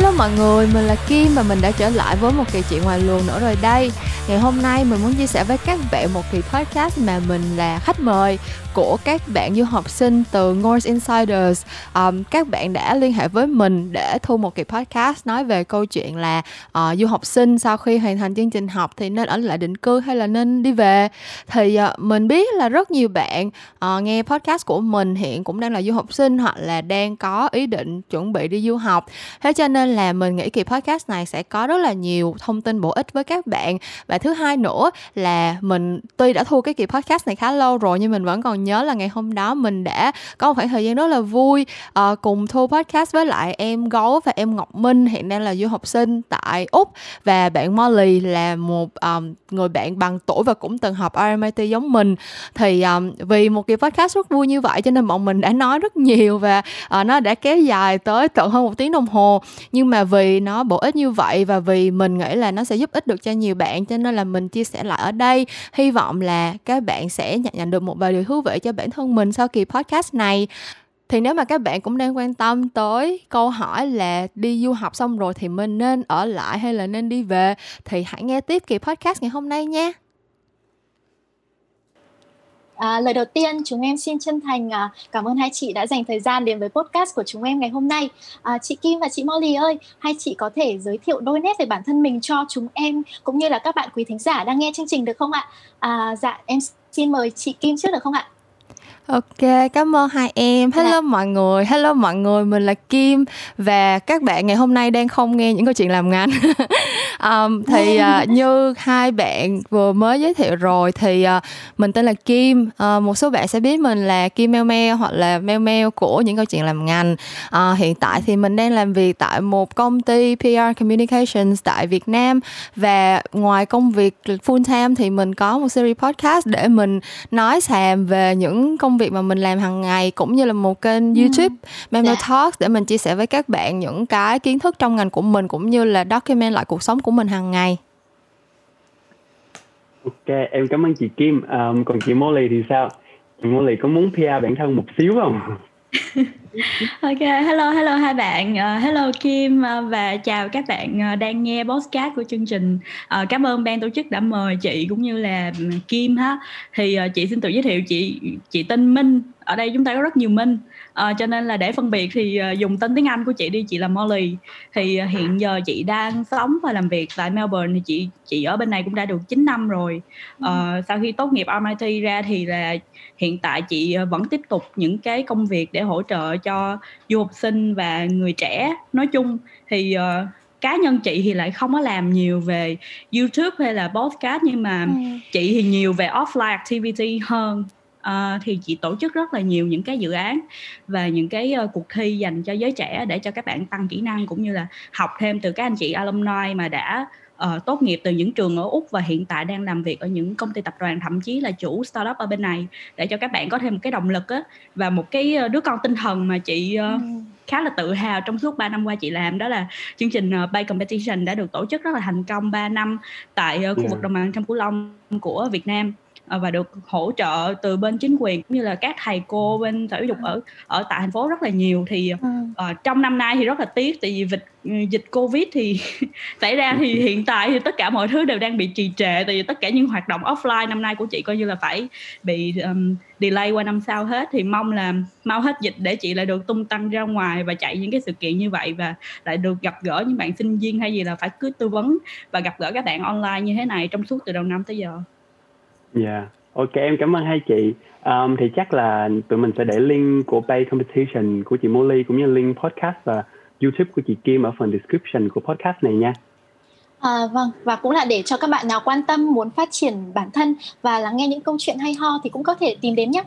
Hello mọi người, mình là Kim và mình đã trở lại với một kỳ chuyện ngoài luồng nữa rồi đây. Ngày hôm nay mình muốn chia sẻ với các bạn một kỳ podcast mà mình là khách mời của các bạn du học sinh từ North Insiders. Um, các bạn đã liên hệ với mình để thu một kỳ podcast nói về câu chuyện là uh, du học sinh sau khi hoàn thành chương trình học thì nên ở lại định cư hay là nên đi về. Thì uh, mình biết là rất nhiều bạn uh, nghe podcast của mình hiện cũng đang là du học sinh hoặc là đang có ý định chuẩn bị đi du học. Thế cho nên là mình nghĩ kỳ podcast này sẽ có rất là nhiều thông tin bổ ích với các bạn. Và thứ hai nữa là mình tuy đã thu cái kỳ podcast này khá lâu rồi nhưng mình vẫn còn nhớ là ngày hôm đó mình đã có một khoảng thời gian rất là vui uh, cùng thu podcast với lại em gấu và em ngọc minh hiện đang là du học sinh tại úc. Và bạn molly là một um, người bạn bằng tuổi và cũng từng học RMIT giống mình. Thì um, vì một kỳ podcast rất vui như vậy cho nên bọn mình đã nói rất nhiều và uh, nó đã kéo dài tới tận hơn một tiếng đồng hồ. Nhưng nhưng mà vì nó bổ ích như vậy và vì mình nghĩ là nó sẽ giúp ích được cho nhiều bạn, cho nên là mình chia sẻ lại ở đây. Hy vọng là các bạn sẽ nhận nhận được một vài điều thú vị cho bản thân mình sau kỳ podcast này. Thì nếu mà các bạn cũng đang quan tâm tới câu hỏi là đi du học xong rồi thì mình nên ở lại hay là nên đi về, thì hãy nghe tiếp kỳ podcast ngày hôm nay nha. À, lời đầu tiên chúng em xin chân thành à, cảm ơn hai chị đã dành thời gian đến với podcast của chúng em ngày hôm nay. À, chị Kim và chị Molly ơi, hai chị có thể giới thiệu đôi nét về bản thân mình cho chúng em cũng như là các bạn quý thính giả đang nghe chương trình được không ạ? À, dạ em xin mời chị Kim trước được không ạ? Ok, cảm ơn hai em. Hello dạ. mọi người, hello mọi người, mình là Kim và các bạn ngày hôm nay đang không nghe những câu chuyện làm ngành. um, thì uh, như hai bạn vừa mới giới thiệu rồi thì uh, mình tên là Kim. Uh, một số bạn sẽ biết mình là Kim Meo Meo hoặc là Meo Meo của những câu chuyện làm ngành. Uh, hiện tại thì mình đang làm việc tại một công ty PR Communications tại Việt Nam và ngoài công việc full time thì mình có một series podcast để mình nói xàm về những công việc mà mình làm hàng ngày cũng như là một kênh ừ. YouTube Memo yeah. Dạ. Talks để mình chia sẻ với các bạn những cái kiến thức trong ngành của mình cũng như là document lại cuộc sống của mình hàng ngày. Ok, em cảm ơn chị Kim. Um, còn chị Molly thì sao? Chị Molly có muốn PR bản thân một xíu không? ok hello hello hai bạn. Uh, hello Kim uh, và chào các bạn uh, đang nghe podcast của chương trình. Uh, cảm ơn ban tổ chức đã mời chị cũng như là Kim ha. Thì uh, chị xin tự giới thiệu chị chị tên Minh. Ở đây chúng ta có rất nhiều Minh. Uh, cho nên là để phân biệt thì uh, dùng tên tiếng Anh của chị đi chị là Molly. Thì uh, hiện giờ chị đang sống và làm việc tại Melbourne. Thì chị chị ở bên này cũng đã được 9 năm rồi. Uh, sau khi tốt nghiệp RMIT ra thì là hiện tại chị vẫn tiếp tục những cái công việc để hỗ trợ cho du học sinh và người trẻ nói chung thì uh, cá nhân chị thì lại không có làm nhiều về YouTube hay là podcast nhưng mà ừ. chị thì nhiều về offline activity hơn uh, thì chị tổ chức rất là nhiều những cái dự án và những cái uh, cuộc thi dành cho giới trẻ để cho các bạn tăng kỹ năng cũng như là học thêm từ các anh chị alumni mà đã uh, tốt nghiệp từ những trường ở úc và hiện tại đang làm việc ở những công ty tập đoàn thậm chí là chủ startup ở bên này. Để cho các bạn có thêm một cái động lực á và một cái đứa con tinh thần mà chị uh, khá là tự hào trong suốt 3 năm qua chị làm đó là chương trình uh, Bay Competition đã được tổ chức rất là thành công 3 năm tại uh, khu vực đồng bằng sông Cửu Long của Việt Nam. Ờ, và được hỗ trợ từ bên chính quyền cũng như là các thầy cô bên sở giáo dục ở ở tại thành phố rất là nhiều. Thì uh, trong năm nay thì rất là tiếc tại vì dịch ừ, dịch covid thì xảy ra thì hiện tại thì tất cả mọi thứ đều đang bị trì trệ tại vì tất cả những hoạt động offline năm nay của chị coi như là phải bị um, delay qua năm sau hết. Thì mong là mau hết dịch để chị lại được tung tăng ra ngoài và chạy những cái sự kiện như vậy và lại được gặp gỡ những bạn sinh viên hay gì là phải cứ tư vấn và gặp gỡ các bạn online như thế này trong suốt từ đầu năm tới giờ Dạ, yeah. ok em cảm ơn hai chị. Um, thì chắc là tụi mình sẽ để link của Bay Competition của chị Molly cũng như link podcast và YouTube của chị Kim ở phần description của podcast này nha. À, vâng và cũng là để cho các bạn nào quan tâm muốn phát triển bản thân và lắng nghe những câu chuyện hay ho thì cũng có thể tìm đến nhé.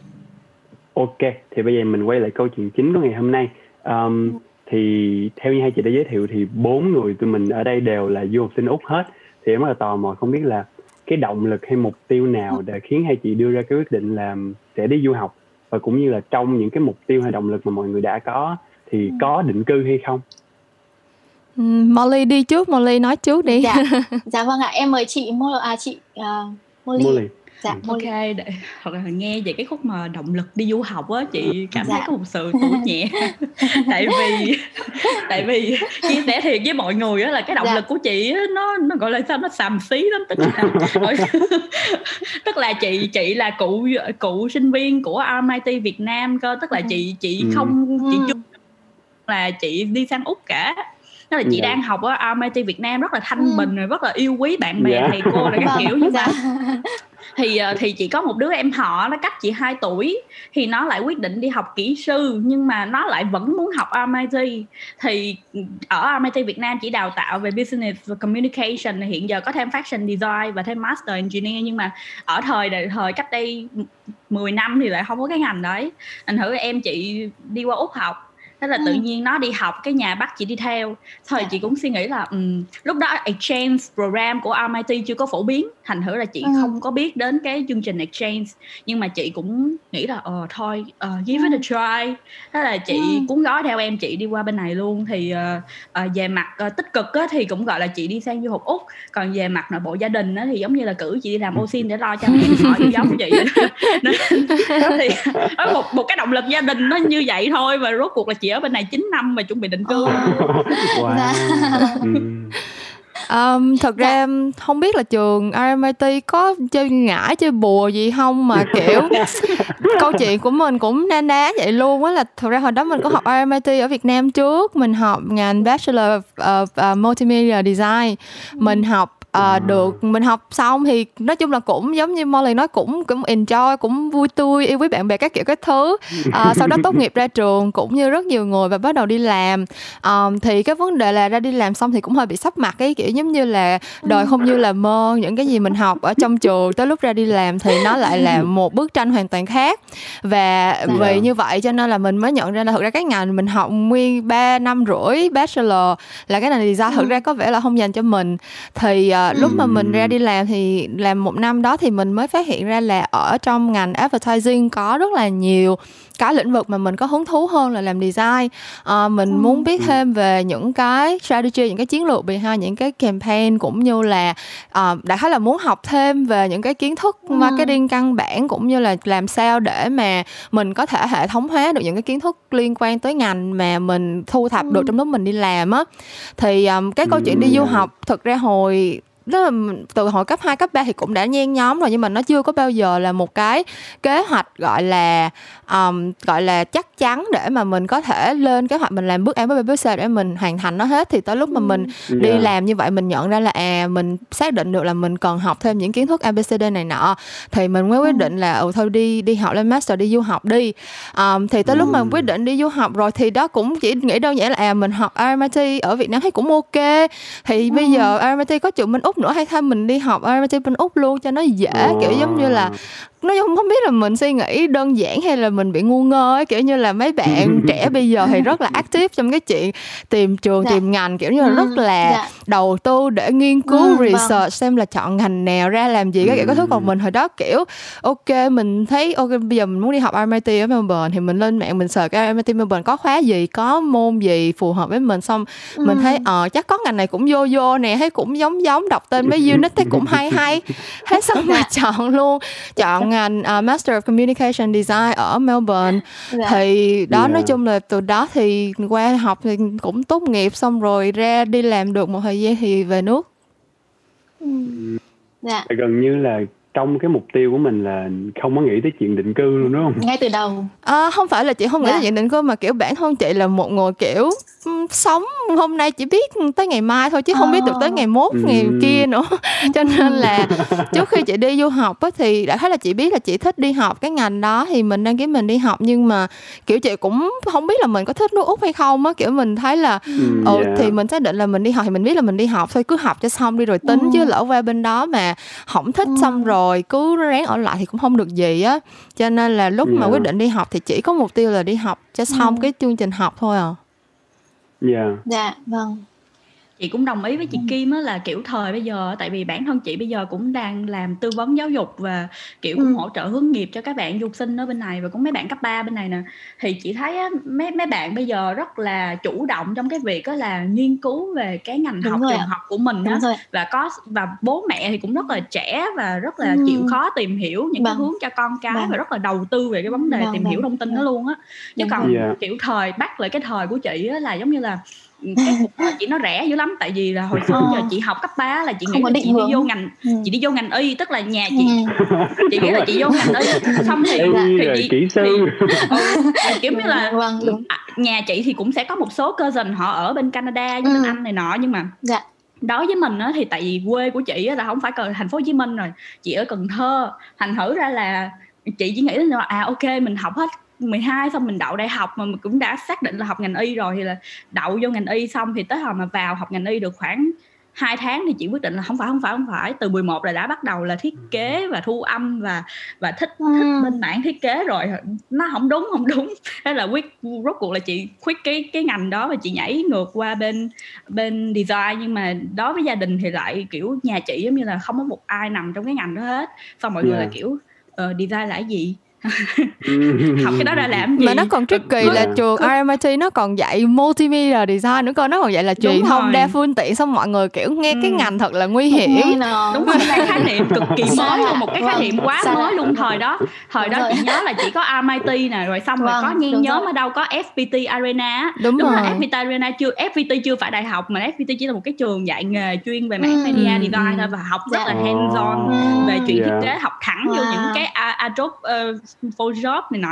Ok, thì bây giờ mình quay lại câu chuyện chính của ngày hôm nay. Um, ừ. Thì theo như hai chị đã giới thiệu thì bốn người tụi mình ở đây đều là du học sinh úc hết. Thì em rất là tò mò không biết là cái động lực hay mục tiêu nào để khiến hai chị đưa ra cái quyết định là sẽ đi du học và cũng như là trong những cái mục tiêu hay động lực mà mọi người đã có thì ừ. có định cư hay không ừ, Molly đi trước Molly nói trước đi dạ dạ vâng ạ em mời chị Mo à chị uh, Molly. Molly dạ, ok để hoặc là nghe về cái khúc mà động lực đi du học á chị cảm dạ. thấy có một sự tuổi nhẹ. Tại vì tại vì chia sẻ thiệt với mọi người á là cái động dạ. lực của chị á, nó nó gọi là sao nó xàm xí lắm. Tức là tức là chị chị là cụ cụ sinh viên của RMIT Việt Nam cơ tức là chị chị không chị chưa là chị đi sang úc cả. Tức là chị yeah. Dạ. đang học ở RMIT Việt Nam rất là thanh bình rồi rất là yêu quý bạn bè yeah. thầy cô rồi các kiểu nhưng mà thì ờ, thì chỉ có một đứa em họ, nó cách chị 2 tuổi. Thì nó lại quyết định đi học kỹ sư, nhưng mà nó lại vẫn muốn học MIT thì ừ, ở MIT Việt Nam chỉ đào tạo về business và communication. Hiện giờ có thêm fashion design và thêm master engineer, nhưng mà ở thời thời cách đây 10 năm thì lại không có cái ngành đấy. Anh thử em chị đi qua úc học thế là ừ. tự nhiên nó đi học cái nhà bắt chị đi theo thôi yeah. Dạ. chị cũng suy nghĩ là um, lúc đó exchange program của RMIT chưa có phổ biến thành thử là chị ừ. không có biết đến cái chương trình exchange nhưng mà chị cũng nghĩ là ờ thôi uh, give it a try thế là chị ừ. cuốn gói theo em chị đi qua bên này luôn thì uh, uh, về mặt uh, tích cực á, thì cũng gọi là chị đi sang du học úc còn về mặt nội bộ gia đình á, thì giống như là cử chị đi làm ô xin để lo cho em họ giống chị nên thì một một cái động lực gia đình nó như vậy thôi và rốt cuộc là chị ở bên này 9 năm mà chuẩn bị định cư. Wow. Dạ. Um, thật ra không biết là trường RMIT có chơi ngải chơi bùa gì không mà kiểu câu chuyện của mình cũng na ná vậy luôn á là thật ra hồi đó mình có học RMIT ở Việt Nam trước. Mình học ngành Bachelor of uh, Multimedia Design. Mình học à, được. Mình học xong thì nói chung là cũng giống như Molly nói cũng cũng enjoy cũng vui tươi yêu quý bạn bè các kiểu các thứ. À, sau đó tốt nghiệp ra trường cũng như rất nhiều người và bắt đầu đi làm. À, thì cái vấn đề là ra đi làm xong thì cũng hơi bị sắp mặt cái kiểu giống như là đời không như là mơ những cái gì mình học ở trong trường tới lúc ra đi làm thì nó lại là một bức tranh hoàn toàn khác. Và dạ. vì như vậy cho nên là mình mới nhận ra là thực ra cái ngành mình học nguyên 3 năm rưỡi bachelor là cái này design thực ra có vẻ là không dành cho mình. Thì uh, lúc mà mình ra đi làm thì làm một năm đó thì mình mới phát hiện ra là ở trong ngành advertising có rất là nhiều cái lĩnh vực mà mình có hứng thú hơn là làm design. À, mình muốn biết thêm về những cái strategy những cái chiến lược behind những cái campaign cũng như là uh, đại khái là muốn học thêm về những cái kiến thức marketing căn bản cũng như là làm sao để mà mình có thể hệ thống hóa được những cái kiến thức liên quan tới ngành mà mình thu thập được trong lúc mình đi làm á. Thì um, cái câu chuyện đi du học thực ra hồi đó là từ hồi cấp 2, cấp 3 thì cũng đã nhen nhóm rồi nhưng mà nó chưa có bao giờ là một cái kế hoạch gọi là um, gọi là chắc chắn để mà mình có thể lên kế hoạch mình làm bước A bước B bước C để mình hoàn thành nó hết. Thì tới lúc mà mình yeah. đi làm như vậy mình nhận ra là à mình xác định được là mình cần học thêm những kiến thức ABCD này nọ thì mình mới quyết định là ừ thôi đi đi học lên master đi du học đi. Um, thì tới lúc mà quyết định đi du học rồi thì đó cũng chỉ nghĩ đơn giản là à mình học RMIT ở Việt Nam thấy cũng ok. Thì bây giờ RMIT có trường Minh Úc nữa hay thôi mình đi học ở bên Úc luôn cho nó dễ, kiểu giống như là ờ nó không không biết là mình suy nghĩ đơn giản hay là mình bị ngu ngơ ấy kiểu như là mấy bạn trẻ bây giờ thì rất là active trong cái chuyện tìm trường dạ. tìm ngành kiểu như là rất là dạ. đầu tư để nghiên cứu ừ, research vâng. xem là chọn ngành nào ra làm gì các kiểu có thứ còn mình hồi đó kiểu ok mình thấy ok bây giờ mình muốn đi học RMIT ở Melbourne thì mình lên mạng mình search cái RMIT Melbourne có khóa gì có môn gì phù hợp với mình xong ừ. mình thấy ờ chắc có ngành này cũng vô vô nè thấy cũng giống giống đọc tên mấy unit thấy cũng hay hay thế xong mà chọn luôn chọn ngành uh, Master of Communication Design ở Melbourne dạ. thì đó yeah. nói chung là từ đó thì qua học thì cũng tốt nghiệp xong rồi ra đi làm được một thời gian thì về nước. Ừ. Dạ. gần như là trong cái mục tiêu của mình là không có nghĩ tới chuyện định cư luôn đúng không? Ngay từ đầu. À, không phải là chị không nghĩ dạ. tới chuyện định cư mà kiểu bản thân chị là một người kiểu sống hôm nay chỉ biết tới ngày mai thôi chứ không biết được tới ngày mốt ừ. ngày kia nữa cho nên là trước khi chị đi du học á, thì đã thấy là chị biết là chị thích đi học cái ngành đó thì mình đăng ký mình đi học nhưng mà kiểu chị cũng không biết là mình có thích nước úc hay không á kiểu mình thấy là ừ, ừ yeah. thì mình xác định là mình đi học thì mình biết là mình đi học thôi cứ học cho xong đi rồi tính ừ. chứ lỡ qua bên đó mà không thích ừ. xong rồi cứ ráng ở lại thì cũng không được gì á cho nên là lúc yeah. mà quyết định đi học thì chỉ có mục tiêu là đi học cho xong ừ. cái chương trình học thôi à Dạ. Dạ, vâng. Chị cũng đồng ý với chị Kim á là kiểu thời bây giờ tại vì bản thân chị bây giờ cũng đang làm tư vấn giáo dục và kiểu cũng ừ. hỗ trợ hướng nghiệp cho các bạn du học sinh ở bên này và cũng mấy bạn cấp 3 bên này nè thì chị thấy á, mấy mấy bạn bây giờ rất là chủ động trong cái việc á là nghiên cứu về cái ngành Đúng học trường học của mình á và có và bố mẹ thì cũng rất là trẻ và rất là ừ. chịu khó tìm hiểu những vâng. cái hướng cho con cái vâng. và rất là đầu tư về cái vấn đề vâng, tìm vâng. hiểu thông tin vâng. đó luôn á chứ còn yeah. kiểu thời bắt lại cái thời của chị á là giống như là cái cuộc đời chị nó rẻ dữ lắm tại vì là hồi xưa ờ. giờ chị học cấp 3 là chị nghĩ là chị hướng. đi vô ngành ừ. chị đi vô ngành y tức là nhà chị ừ. chị nghĩ là chị vô ngành y xong thì thì chị kỹ sư thì, ừ, kiểu như là vâng, đúng. À, nhà chị thì cũng sẽ có một số cơ dần họ ở bên Canada với ừ. bên Anh này nọ nhưng mà dạ đối với mình á, thì tại vì quê của chị á, là không phải cần thành phố Hồ Chí Minh rồi chị ở Cần Thơ thành thử ra là chị chỉ nghĩ là à ok mình học hết 12 xong mình đậu đại học mà mình cũng đã xác định là học ngành y rồi thì là đậu vô ngành y xong thì tới hồi mà vào học ngành y được khoảng hai tháng thì chị quyết định là không phải không phải không phải. Từ 11 là đã bắt đầu là thiết kế và thu âm và và thích thích bên mảng thiết kế rồi. Nó không đúng không đúng. Thế là quyết rốt cuộc là chị quyết cái cái ngành đó và chị nhảy ngược qua bên bên design. Nhưng mà đối với gia đình thì lại kiểu nhà chị giống như là không có một ai nằm trong cái ngành đó hết. Xong mọi yeah. người là kiểu uh, design là cái gì học cái đó ra làm gì mà nó còn tricky là trường RMIT nó còn dạy multimedia design nữa cơ nó còn dạy là truyền thông đa phương tiện xong mọi người kiểu nghe cái ừ. ngành thật là nguy hiểm. đúng rồi cái khái niệm cực kỳ mới luôn một cái khái niệm quá mới luôn thời đó. Thời đó chị nhớ là chỉ có RMIT nè rồi xong rồi có vâng, nhen nhóm ở đâu có FPT Arena đúng, đúng rồi FPT Arena chưa FPT chưa phải đại học mà FPT chỉ là một cái trường dạy nghề chuyên về mảng media ừ. design thôi và học rất là hands on về chuyện thiết kế học thẳng vô những cái Adobe Photoshop này nọ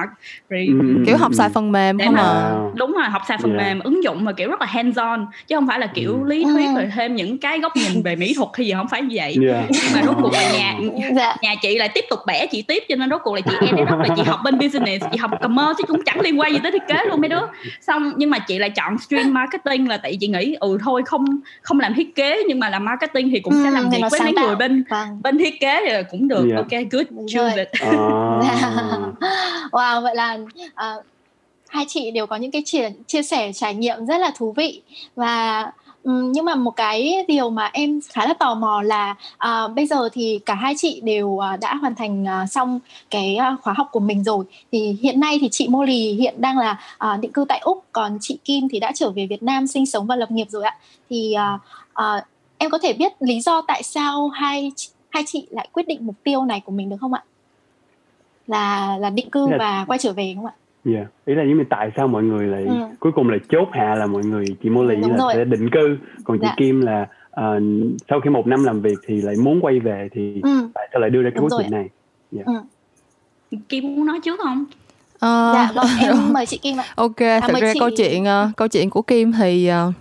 rồi ừ. kiểu học xài phần mềm không à đúng rồi học xài phần yeah. mềm ứng dụng mà kiểu rất là hands on chứ không phải là kiểu ừ. lý thuyết rồi thêm những cái góc nhìn về mỹ thuật hay gì không phải như vậy yeah. nhưng mà rốt cuộc là nhà dạ. nhà chị lại tiếp tục bẻ chị tiếp cho nên rốt cuộc là chị edit là chị học bên business chị học commerce chứ cũng chẳng liên quan gì tới thiết kế luôn mấy đứa xong nhưng mà chị lại chọn stream marketing là tại chị nghĩ ừ thôi không không làm thiết kế nhưng mà làm marketing thì cũng ừ, sẽ làm việc với mấy người bên vâng. bên thiết kế thì cũng được yeah. ok good choose it uh. wow vậy là uh, hai chị đều có những cái chia, chia sẻ trải nghiệm rất là thú vị. Và um, nhưng mà một cái điều mà em khá là tò mò là uh, bây giờ thì cả hai chị đều uh, đã hoàn thành uh, xong cái uh, khóa học của mình rồi. Thì hiện nay thì chị Molly hiện đang là uh, định cư tại úc còn chị Kim thì đã trở về Việt Nam sinh sống và lập nghiệp rồi ạ. Thì uh, uh, em có thể biết lý do tại sao hai hai chị lại quyết định mục tiêu này của mình được không ạ? Là là định cư là... và quay trở về không ạ? Dạ, yeah. ý là giống như tại sao mọi người lại ừ. cuối cùng là chốt hạ là mọi người chị Molly là rồi. sẽ định cư, còn chị dạ. Kim là uh, sau khi một năm làm việc thì lại muốn quay về thì ừ. tại sao lại đưa ra cái quyết định này? Dạ. Yeah. Ừ. Kim muốn nói trước không? Uh, dạ, vâng, em mời chị Kim ạ. Ok, à, thật ra chị... câu chuyện uh, câu chuyện của Kim thì uh,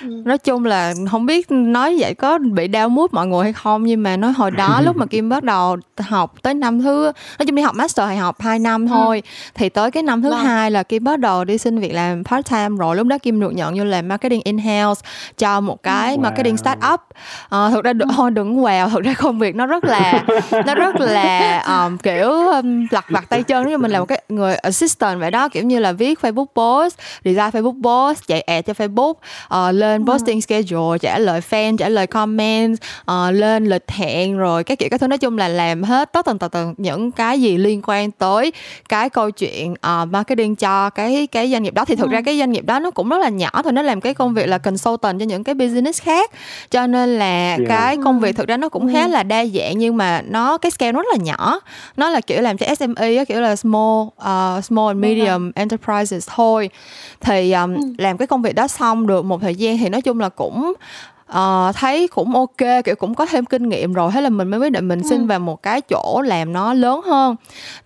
Ừ. nói chung là không biết nói vậy có bị đau mút mọi người hay không nhưng mà nói hồi đó lúc mà kim bắt đầu học tới năm thứ nói chung đi học master hay học 2 năm ừ. thôi ừ. thì tới cái năm thứ vâng. hai là kim bắt đầu đi xin việc làm part time rồi lúc đó kim được nhận vô làm marketing in house cho một cái wow. marketing startup uh, thực ra ừ. thôi đừng wow thực ra công việc nó rất là nó rất là um, kiểu um, lặt vặt tay chân như mình là một cái người assistant vậy đó kiểu như là viết facebook post design facebook post chạy ad cho facebook uh, lên ừ. posting schedule trả lời fan trả lời comment uh, lên lịch hẹn rồi các kiểu các thứ nói chung là làm hết tất tần tật tần những cái gì liên quan tới cái câu chuyện uh, marketing cho cái cái doanh nghiệp đó thì thực ừ. ra cái doanh nghiệp đó nó cũng rất là nhỏ thôi nó làm cái công việc là consultant cho những cái business khác cho nên là yeah. cái công việc thực ra nó cũng ừ. khá là đa dạng nhưng mà nó cái scale nó rất là nhỏ nó là kiểu làm cho SME kiểu là small uh, small and medium enterprises thôi thì um, ừ. làm cái công việc đó xong được một thời gian thì nói chung là cũng uh, thấy cũng ok kiểu cũng có thêm kinh nghiệm rồi thế là mình mới quyết định mình ừ. xin vào một cái chỗ làm nó lớn hơn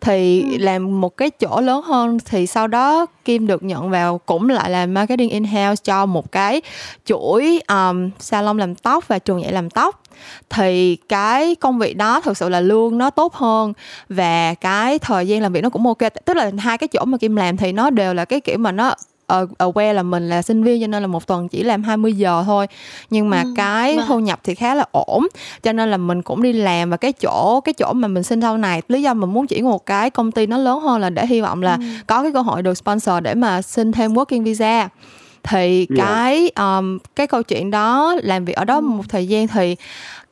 thì ừ. làm một cái chỗ lớn hơn thì sau đó kim được nhận vào cũng lại làm marketing in house cho một cái chuỗi um, salon làm tóc và trường dạy làm tóc thì cái công việc đó thực sự là lương nó tốt hơn và cái thời gian làm việc nó cũng ok tức là hai cái chỗ mà kim làm thì nó đều là cái kiểu mà nó aware là mình là sinh viên cho nên là một tuần chỉ làm 20 giờ thôi nhưng mà ừ, cái vâng. thu nhập thì khá là ổn cho nên là mình cũng đi làm và cái chỗ cái chỗ mà mình xin sau này lý do mình muốn chuyển một cái công ty nó lớn hơn là để hy vọng là ừ. có cái cơ hội được sponsor để mà xin thêm working visa thì yeah. cái um, cái câu chuyện đó làm việc ở đó ừ. một thời gian thì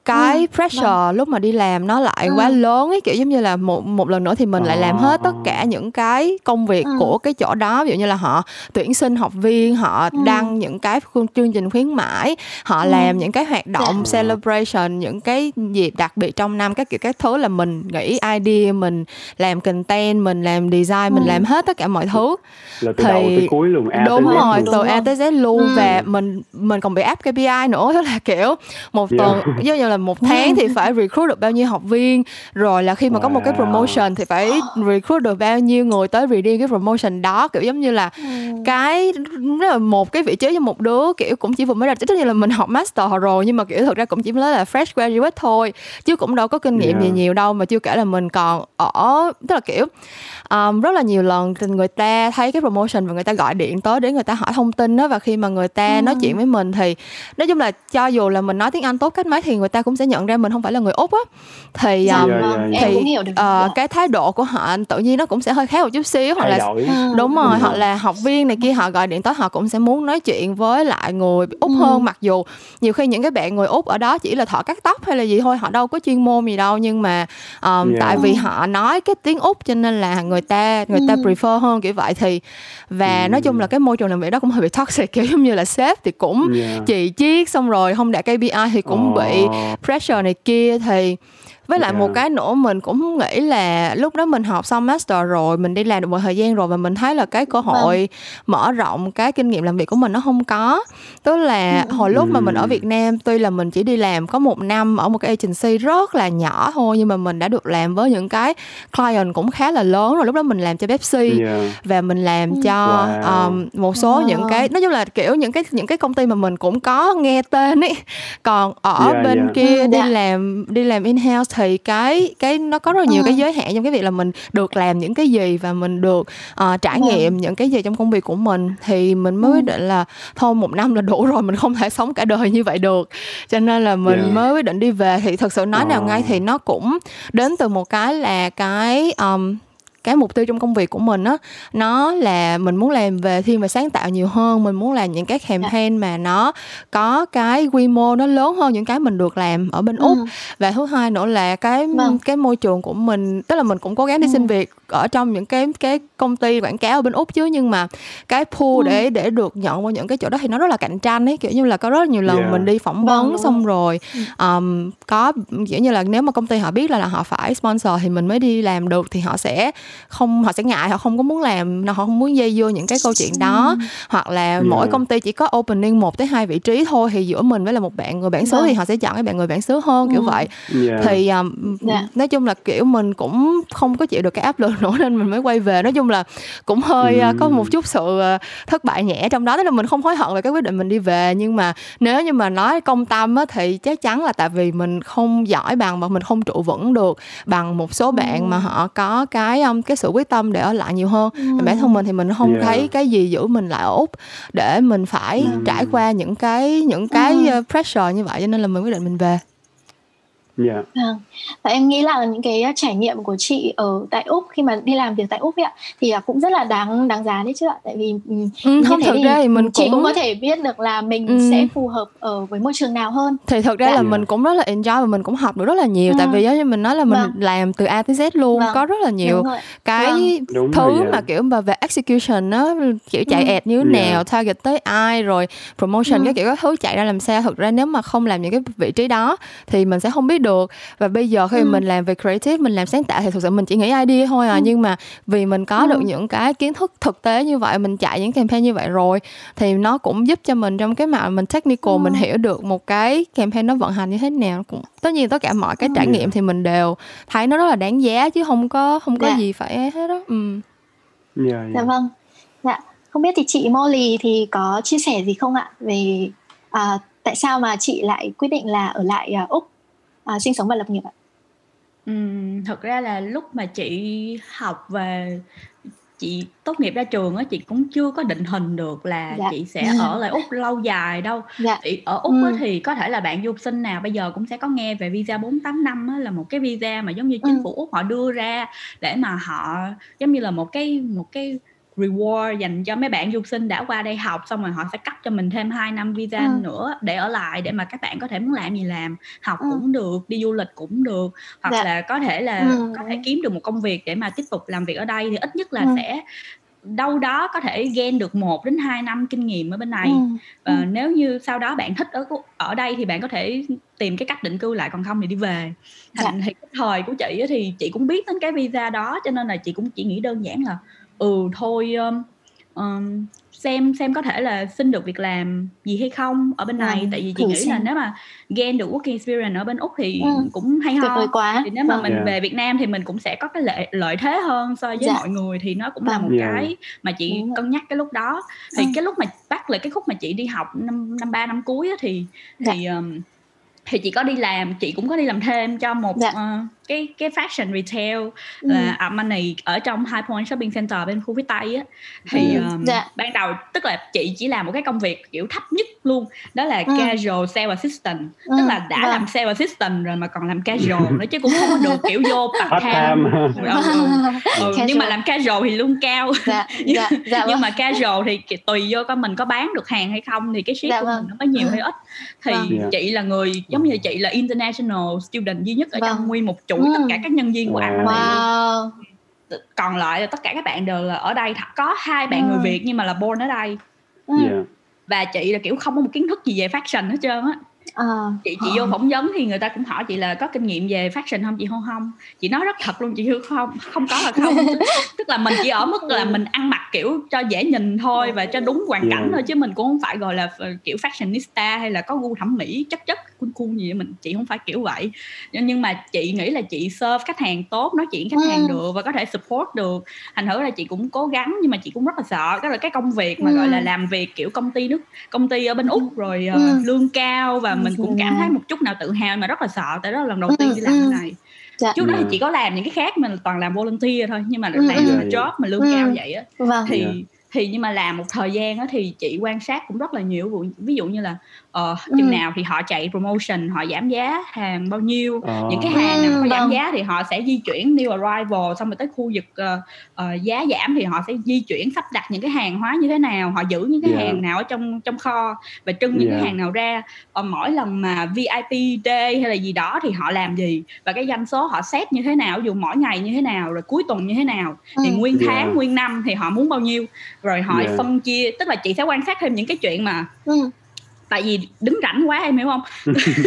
cái ừ, pressure vâng. lúc mà đi làm nó lại ừ. quá lớn ấy kiểu giống như là một một lần nữa thì mình lại làm hết tất cả những cái công việc ừ. của cái chỗ đó ví dụ như là họ tuyển sinh học viên họ ừ. đăng những cái chương trình khuyến mãi họ ừ. làm những cái hoạt động yeah. Dạ. celebration những cái dịp đặc biệt trong năm các kiểu các thứ là mình nghĩ idea mình làm content mình làm design ừ. mình làm hết tất cả mọi thứ là từ thì đầu tới cuối luôn A đúng rồi từ A tới Z luôn ừ. và mình mình còn bị áp KPI nữa tức là kiểu một yeah. tuần giống như là một tháng thì phải recruit được bao nhiêu học viên rồi là khi mà wow. có một cái promotion thì phải recruit được bao nhiêu người tới redeem cái promotion đó kiểu giống như là ừ. cái rất là một cái vị trí cho một đứa kiểu cũng chỉ vừa mới ra tất nhiên là mình học master rồi nhưng mà kiểu thực ra cũng chỉ mới là fresh graduate thôi chứ cũng đâu có kinh nghiệm yeah. gì nhiều đâu mà chưa kể là mình còn ở tức là kiểu um, rất là nhiều lần người ta thấy cái promotion và người ta gọi điện tới để người ta hỏi thông tin đó và khi mà người ta ừ. nói chuyện với mình thì nói chung là cho dù là mình nói tiếng Anh tốt cách mấy thì người ta cũng sẽ nhận ra mình không phải là người úc á thì um, yeah, yeah, yeah. thì uh, cái thái độ của họ tự nhiên nó cũng sẽ hơi khác một chút xíu hoặc là ừ. đúng rồi ừ. hoặc là học viên này kia họ gọi điện tới họ cũng sẽ muốn nói chuyện với lại người úc ừ. hơn mặc dù nhiều khi những cái bạn người úc ở đó chỉ là thợ cắt tóc hay là gì thôi họ đâu có chuyên môn gì đâu nhưng mà um, yeah. tại vì họ nói cái tiếng úc cho nên là người ta người ta ừ. prefer hơn kiểu vậy thì và ừ. nói chung là cái môi trường làm việc đó cũng hơi bị toxic kiểu giống như là sếp thì cũng yeah. chỉ chiết xong rồi không đạt KPI thì cũng oh. bị pressure này kia thì với lại yeah. một cái nữa mình cũng nghĩ là lúc đó mình học xong master rồi mình đi làm được một thời gian rồi và mình thấy là cái cơ hội vâng. mở rộng cái kinh nghiệm làm việc của mình nó không có tức là ừ. hồi lúc mà mình ở Việt Nam tuy là mình chỉ đi làm có một năm ở một cái agency rất là nhỏ thôi nhưng mà mình đã được làm với những cái client cũng khá là lớn rồi lúc đó mình làm cho Pepsi yeah. và mình làm ừ. cho wow. um, một số wow. những cái nói chung là kiểu những cái những cái công ty mà mình cũng có nghe tên ấy còn ở yeah, bên yeah. kia đi yeah. làm đi làm in house thì cái cái nó có rất nhiều ừ. cái giới hạn trong cái việc là mình được làm những cái gì và mình được uh, trải ừ. nghiệm những cái gì trong công việc của mình thì mình mới quyết định là thôi một năm là đủ rồi mình không thể sống cả đời như vậy được cho nên là mình yeah. mới quyết định đi về thì thật sự nói nào ngay thì nó cũng đến từ một cái là cái um, cái mục tiêu trong công việc của mình á nó là mình muốn làm về thiên về sáng tạo nhiều hơn mình muốn làm những cái campaign mà nó có cái quy mô nó lớn hơn những cái mình được làm ở bên ừ. úc và thứ hai nữa là cái vâng. cái môi trường của mình tức là mình cũng cố gắng đi ừ. xin việc ở trong những cái cái công ty quảng cáo ở bên úc chứ nhưng mà cái pool ừ. để để được nhận vào những cái chỗ đó thì nó rất là cạnh tranh ấy kiểu như là có rất là nhiều lần yeah. mình đi phỏng vấn vâng, xong rồi um, có kiểu như là nếu mà công ty họ biết là, là họ phải sponsor thì mình mới đi làm được thì họ sẽ không họ sẽ ngại họ không có muốn làm họ không muốn dây vô những cái câu chuyện đó hoặc là yeah. mỗi công ty chỉ có opening một tới hai vị trí thôi thì giữa mình với là một bạn người bản xứ thì họ sẽ chọn cái bạn người bản xứ hơn kiểu vậy yeah. thì um, yeah. nói chung là kiểu mình cũng không có chịu được cái áp lực nữa nên mình mới quay về nói chung là cũng hơi mm. có một chút sự ờ, thất bại nhẹ trong đó tức là mình không hối hận về cái quyết định mình đi về nhưng mà nếu như mà nói công tâm á, thì chắc chắn là tại vì mình không giỏi bằng và mình không trụ vững được bằng một số bạn mà họ có cái um, cái sự quyết tâm để ở lại nhiều hơn mm. bản thân mình thì mình không yeah. thấy cái gì giữ mình lại ở úc để mình phải mm. trải qua những cái những cái mm. pressure như vậy cho nên là mình quyết định mình về Yeah. Dạ. Vâng. Và em nghĩ là những cái trải nghiệm của chị ở tại úc khi mà đi làm việc tại úc ấy ạ thì cũng rất là đáng đáng giá đấy chứ ạ tại vì ừ, ừ, không thực ra thì mình chị cũng... cũng có thể biết được là mình ừ. sẽ phù hợp ở với môi trường nào hơn thì thực ra dạ. là mình cũng rất là enjoy và mình cũng học được rất là nhiều ừ. tại vì giống như mình nói là mình vâng. làm từ A tới Z luôn vâng. có rất là nhiều cái vâng. thứ rồi, mà kiểu mà về execution nó kiểu chạy ừ. ad như thế yeah. nào target tới ai rồi promotion ừ. cái kiểu các thứ chạy ra làm sao thực ra nếu mà không làm những cái vị trí đó thì mình sẽ không biết được được và bây giờ khi ừ. mình làm về creative mình làm sáng tạo thì thực sự mình chỉ nghĩ idea thôi à ừ. nhưng mà vì mình có ừ. được những cái kiến thức thực tế như vậy mình chạy những campaign như vậy rồi thì nó cũng giúp cho mình trong cái mặt mình technical ừ. mình hiểu được một cái campaign nó vận hành như thế nào cũng tất nhiên tất cả mọi cái ừ. trải nghiệm thì mình đều thấy nó rất là đáng giá chứ không có không có yeah. Dạ. gì phải hết đó ừ. yeah, dạ, yeah. dạ vâng dạ không biết thì chị Molly thì có chia sẻ gì không ạ về à, tại sao mà chị lại quyết định là ở lại uh, úc à, sinh sống và lập nghiệp ạ? Ừ, thật ra là lúc mà chị học về chị tốt nghiệp ra trường á chị cũng chưa có định hình được là dạ. chị sẽ ở lại úc lâu dài đâu dạ. chị ở úc ừ. thì có thể là bạn du học sinh nào bây giờ cũng sẽ có nghe về visa 48 năm là một cái visa mà giống như chính ừ. phủ úc họ đưa ra để mà họ giống như là một cái một cái reward dành cho mấy bạn du sinh đã qua đây học xong rồi họ sẽ cấp cho mình thêm 2 năm visa ừ. nữa để ở lại để mà các bạn có thể muốn làm gì làm học ừ. cũng được đi du lịch cũng được hoặc dạ. là có thể là ừ. có thể kiếm được một công việc để mà tiếp tục làm việc ở đây thì ít nhất là ừ. sẽ đâu đó có thể gain được 1 đến 2 năm kinh nghiệm ở bên này. Ừ. Và ừ. nếu như sau đó bạn thích ở ở đây thì bạn có thể tìm cái cách định cư lại còn không thì đi về. Thành dạ. thì cái thời của chị thì chị cũng biết đến cái visa đó cho nên là chị cũng chỉ nghĩ đơn giản là ừ thôi um, um, xem xem có thể là xin được việc làm gì hay không ở bên này ừ, tại vì chị nghĩ xem. là nếu mà gain được working experience ở bên úc thì ừ, cũng hay ho quá. thì nếu mà vâng. mình yeah. về Việt Nam thì mình cũng sẽ có cái lợi lợi thế hơn so với dạ. mọi người thì nó cũng là một yeah. cái mà chị Đúng cân nhắc cái lúc đó thì ừ. cái lúc mà bắt lại cái khúc mà chị đi học năm năm ba năm cuối á, thì dạ. thì um, thì chị có đi làm chị cũng có đi làm thêm cho một dạ. uh, cái cái fashion retail ừ. là Armani ở trong High Point Shopping Center bên khu phía tây á thì ừ. um, dạ. ban đầu tức là chị chỉ làm một cái công việc kiểu thấp nhất luôn đó là ừ. casual sales assistant ừ. tức là đã vâng. làm sales assistant rồi mà còn làm casual nữa chứ cũng không có được kiểu vô part time ừ, ừ, ừ. nhưng mà làm casual thì lương cao dạ. Dạ. Dạ. nhưng vâng. mà casual thì tùy vô coi mình có bán được hàng hay không thì cái ship dạ, của vâng. mình nó có nhiều hay ít thì vâng. chị là người giống như chị là international student duy nhất ở vâng. trong nguyên một chuỗi ừ. tất cả các nhân viên của anh wow. còn lại là tất cả các bạn đều là ở đây có hai bạn ừ. người Việt nhưng mà là born ở đây ừ. yeah. và chị là kiểu không có một kiến thức gì về fashion hết trơn á à, chị chị vô phỏng vấn thì người ta cũng hỏi chị là có kinh nghiệm về fashion không chị? Không không. Chị nói rất thật luôn chị không không có là không. Tức là mình chỉ ở mức là mình ăn mặc kiểu cho dễ nhìn thôi và cho đúng hoàn cảnh thôi chứ mình cũng không phải gọi là kiểu fashionista hay là có gu thẩm mỹ chất chất cool cool gì mình chị không phải kiểu vậy. Nhưng mà chị nghĩ là chị serve khách hàng tốt nói chuyện khách hàng được và có thể support được. Thành thử là chị cũng cố gắng nhưng mà chị cũng rất là sợ đó là cái công việc mà gọi là làm việc kiểu công ty nước công ty ở bên úc rồi uh, lương cao và mình cũng cảm thấy một chút nào tự hào mà rất là sợ tại đó là lần đầu tiên đi làm cái này. Dạ. trước đó thì chỉ có làm những cái khác mình toàn làm volunteer thôi nhưng mà lần này là job mà lương cao vậy á vâng. thì thì nhưng mà làm một thời gian á thì chị quan sát cũng rất là nhiều. Ví dụ như là uh, chừng ừ. nào thì họ chạy promotion họ giảm giá hàng bao nhiêu ờ. những cái hàng nào có giảm vâng. giá thì họ sẽ di chuyển new arrival xong rồi tới khu vực uh, uh, giá giảm thì họ sẽ di chuyển sắp đặt những cái hàng hóa như thế nào họ giữ những cái yeah. hàng nào ở trong trong kho và trưng những yeah. cái hàng nào ra uh, mỗi lần mà VIP day hay là gì đó thì họ làm gì và cái doanh số họ xét như thế nào dù mỗi ngày như thế nào rồi cuối tuần như thế nào ừ. thì nguyên tháng yeah. nguyên năm thì họ muốn bao nhiêu rồi họ yeah. phân chia tức là chị sẽ quan sát thêm những cái chuyện mà ừ tại vì đứng rảnh quá em hiểu không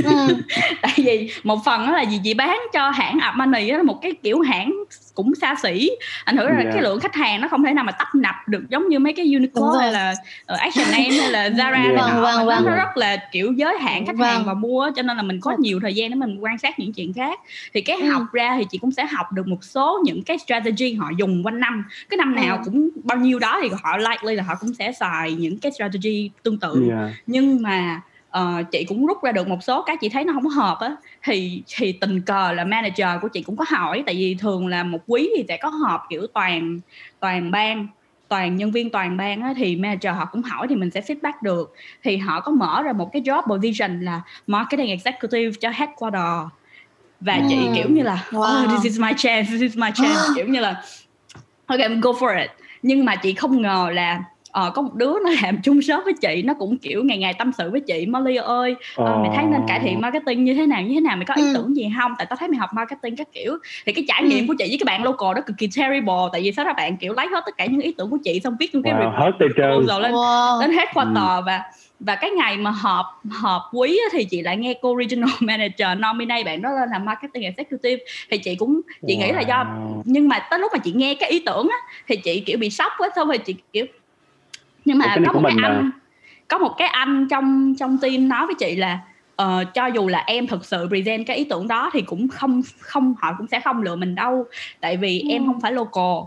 ừ. tại vì một phần đó là vì chị bán cho hãng Armani đó là một cái kiểu hãng cũng xa xỉ ảnh hưởng yeah. là cái lượng khách hàng nó không thể nào mà tấp nập được giống như mấy cái Uniqlo hay là uh, H&M hay là Zara yeah. này vâng, vâng, vâng. nó rất là kiểu giới hạn khách vâng. hàng mà mua cho nên là mình có nhiều thời gian để mình quan sát những chuyện khác thì cái ừ. học ra thì chị cũng sẽ học được một số những cái strategy họ dùng quanh năm cái năm nào ừ. cũng bao nhiêu đó thì họ likely là họ cũng sẽ xài những cái strategy tương tự yeah. nhưng mà uh, chị cũng rút ra được một số cái chị thấy nó không hợp á. Thì thì tình cờ là manager của chị cũng có hỏi tại vì thường là một quý thì sẽ có họp kiểu toàn toàn ban toàn nhân viên toàn ban á, thì manager họ cũng hỏi thì mình sẽ feedback được. Thì họ có mở ra một cái job position là marketing executive cho headquarter. Và mm. chị kiểu như là wow. oh, this is my chance this is my chance. Kiểu như là okay go for it. Nhưng mà chị không ngờ là ờ, có một đứa nó làm chung shop với chị nó cũng kiểu ngày ngày tâm sự với chị Molly ơi ờ, mày thấy nên cải thiện marketing như thế nào như thế nào mày có ý ừ. tưởng gì không tại tao thấy mày học marketing các kiểu thì cái trải nghiệm ừ. của chị với các bạn local đó cực kỳ terrible tại vì sao các bạn kiểu lấy hết tất cả những ý tưởng của chị xong viết những cái wow, hết rồi lên wow. lên headquarter ừ. và và cái ngày mà họp họp quý thì chị lại nghe cô regional manager nominate bạn đó lên làm marketing executive thì chị cũng chị wow. nghĩ là do nhưng mà tới lúc mà chị nghe cái ý tưởng á thì chị kiểu bị sốc quá xong rồi chị kiểu nhưng mà có một cái anh mà. có một cái anh trong trong team nói với chị là uh, cho dù là em thực sự present cái ý tưởng đó thì cũng không không họ cũng sẽ không lựa mình đâu tại vì ừ. em không phải local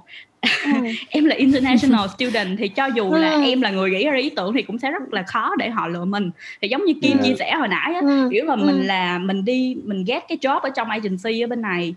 ừ. em là international student thì cho dù ừ. là em là người nghĩ ra ý tưởng thì cũng sẽ rất là khó để họ lựa mình thì giống như kim yeah. chia sẻ hồi nãy á ừ. kiểu là ừ. mình là mình đi mình get cái job ở trong agency ở bên này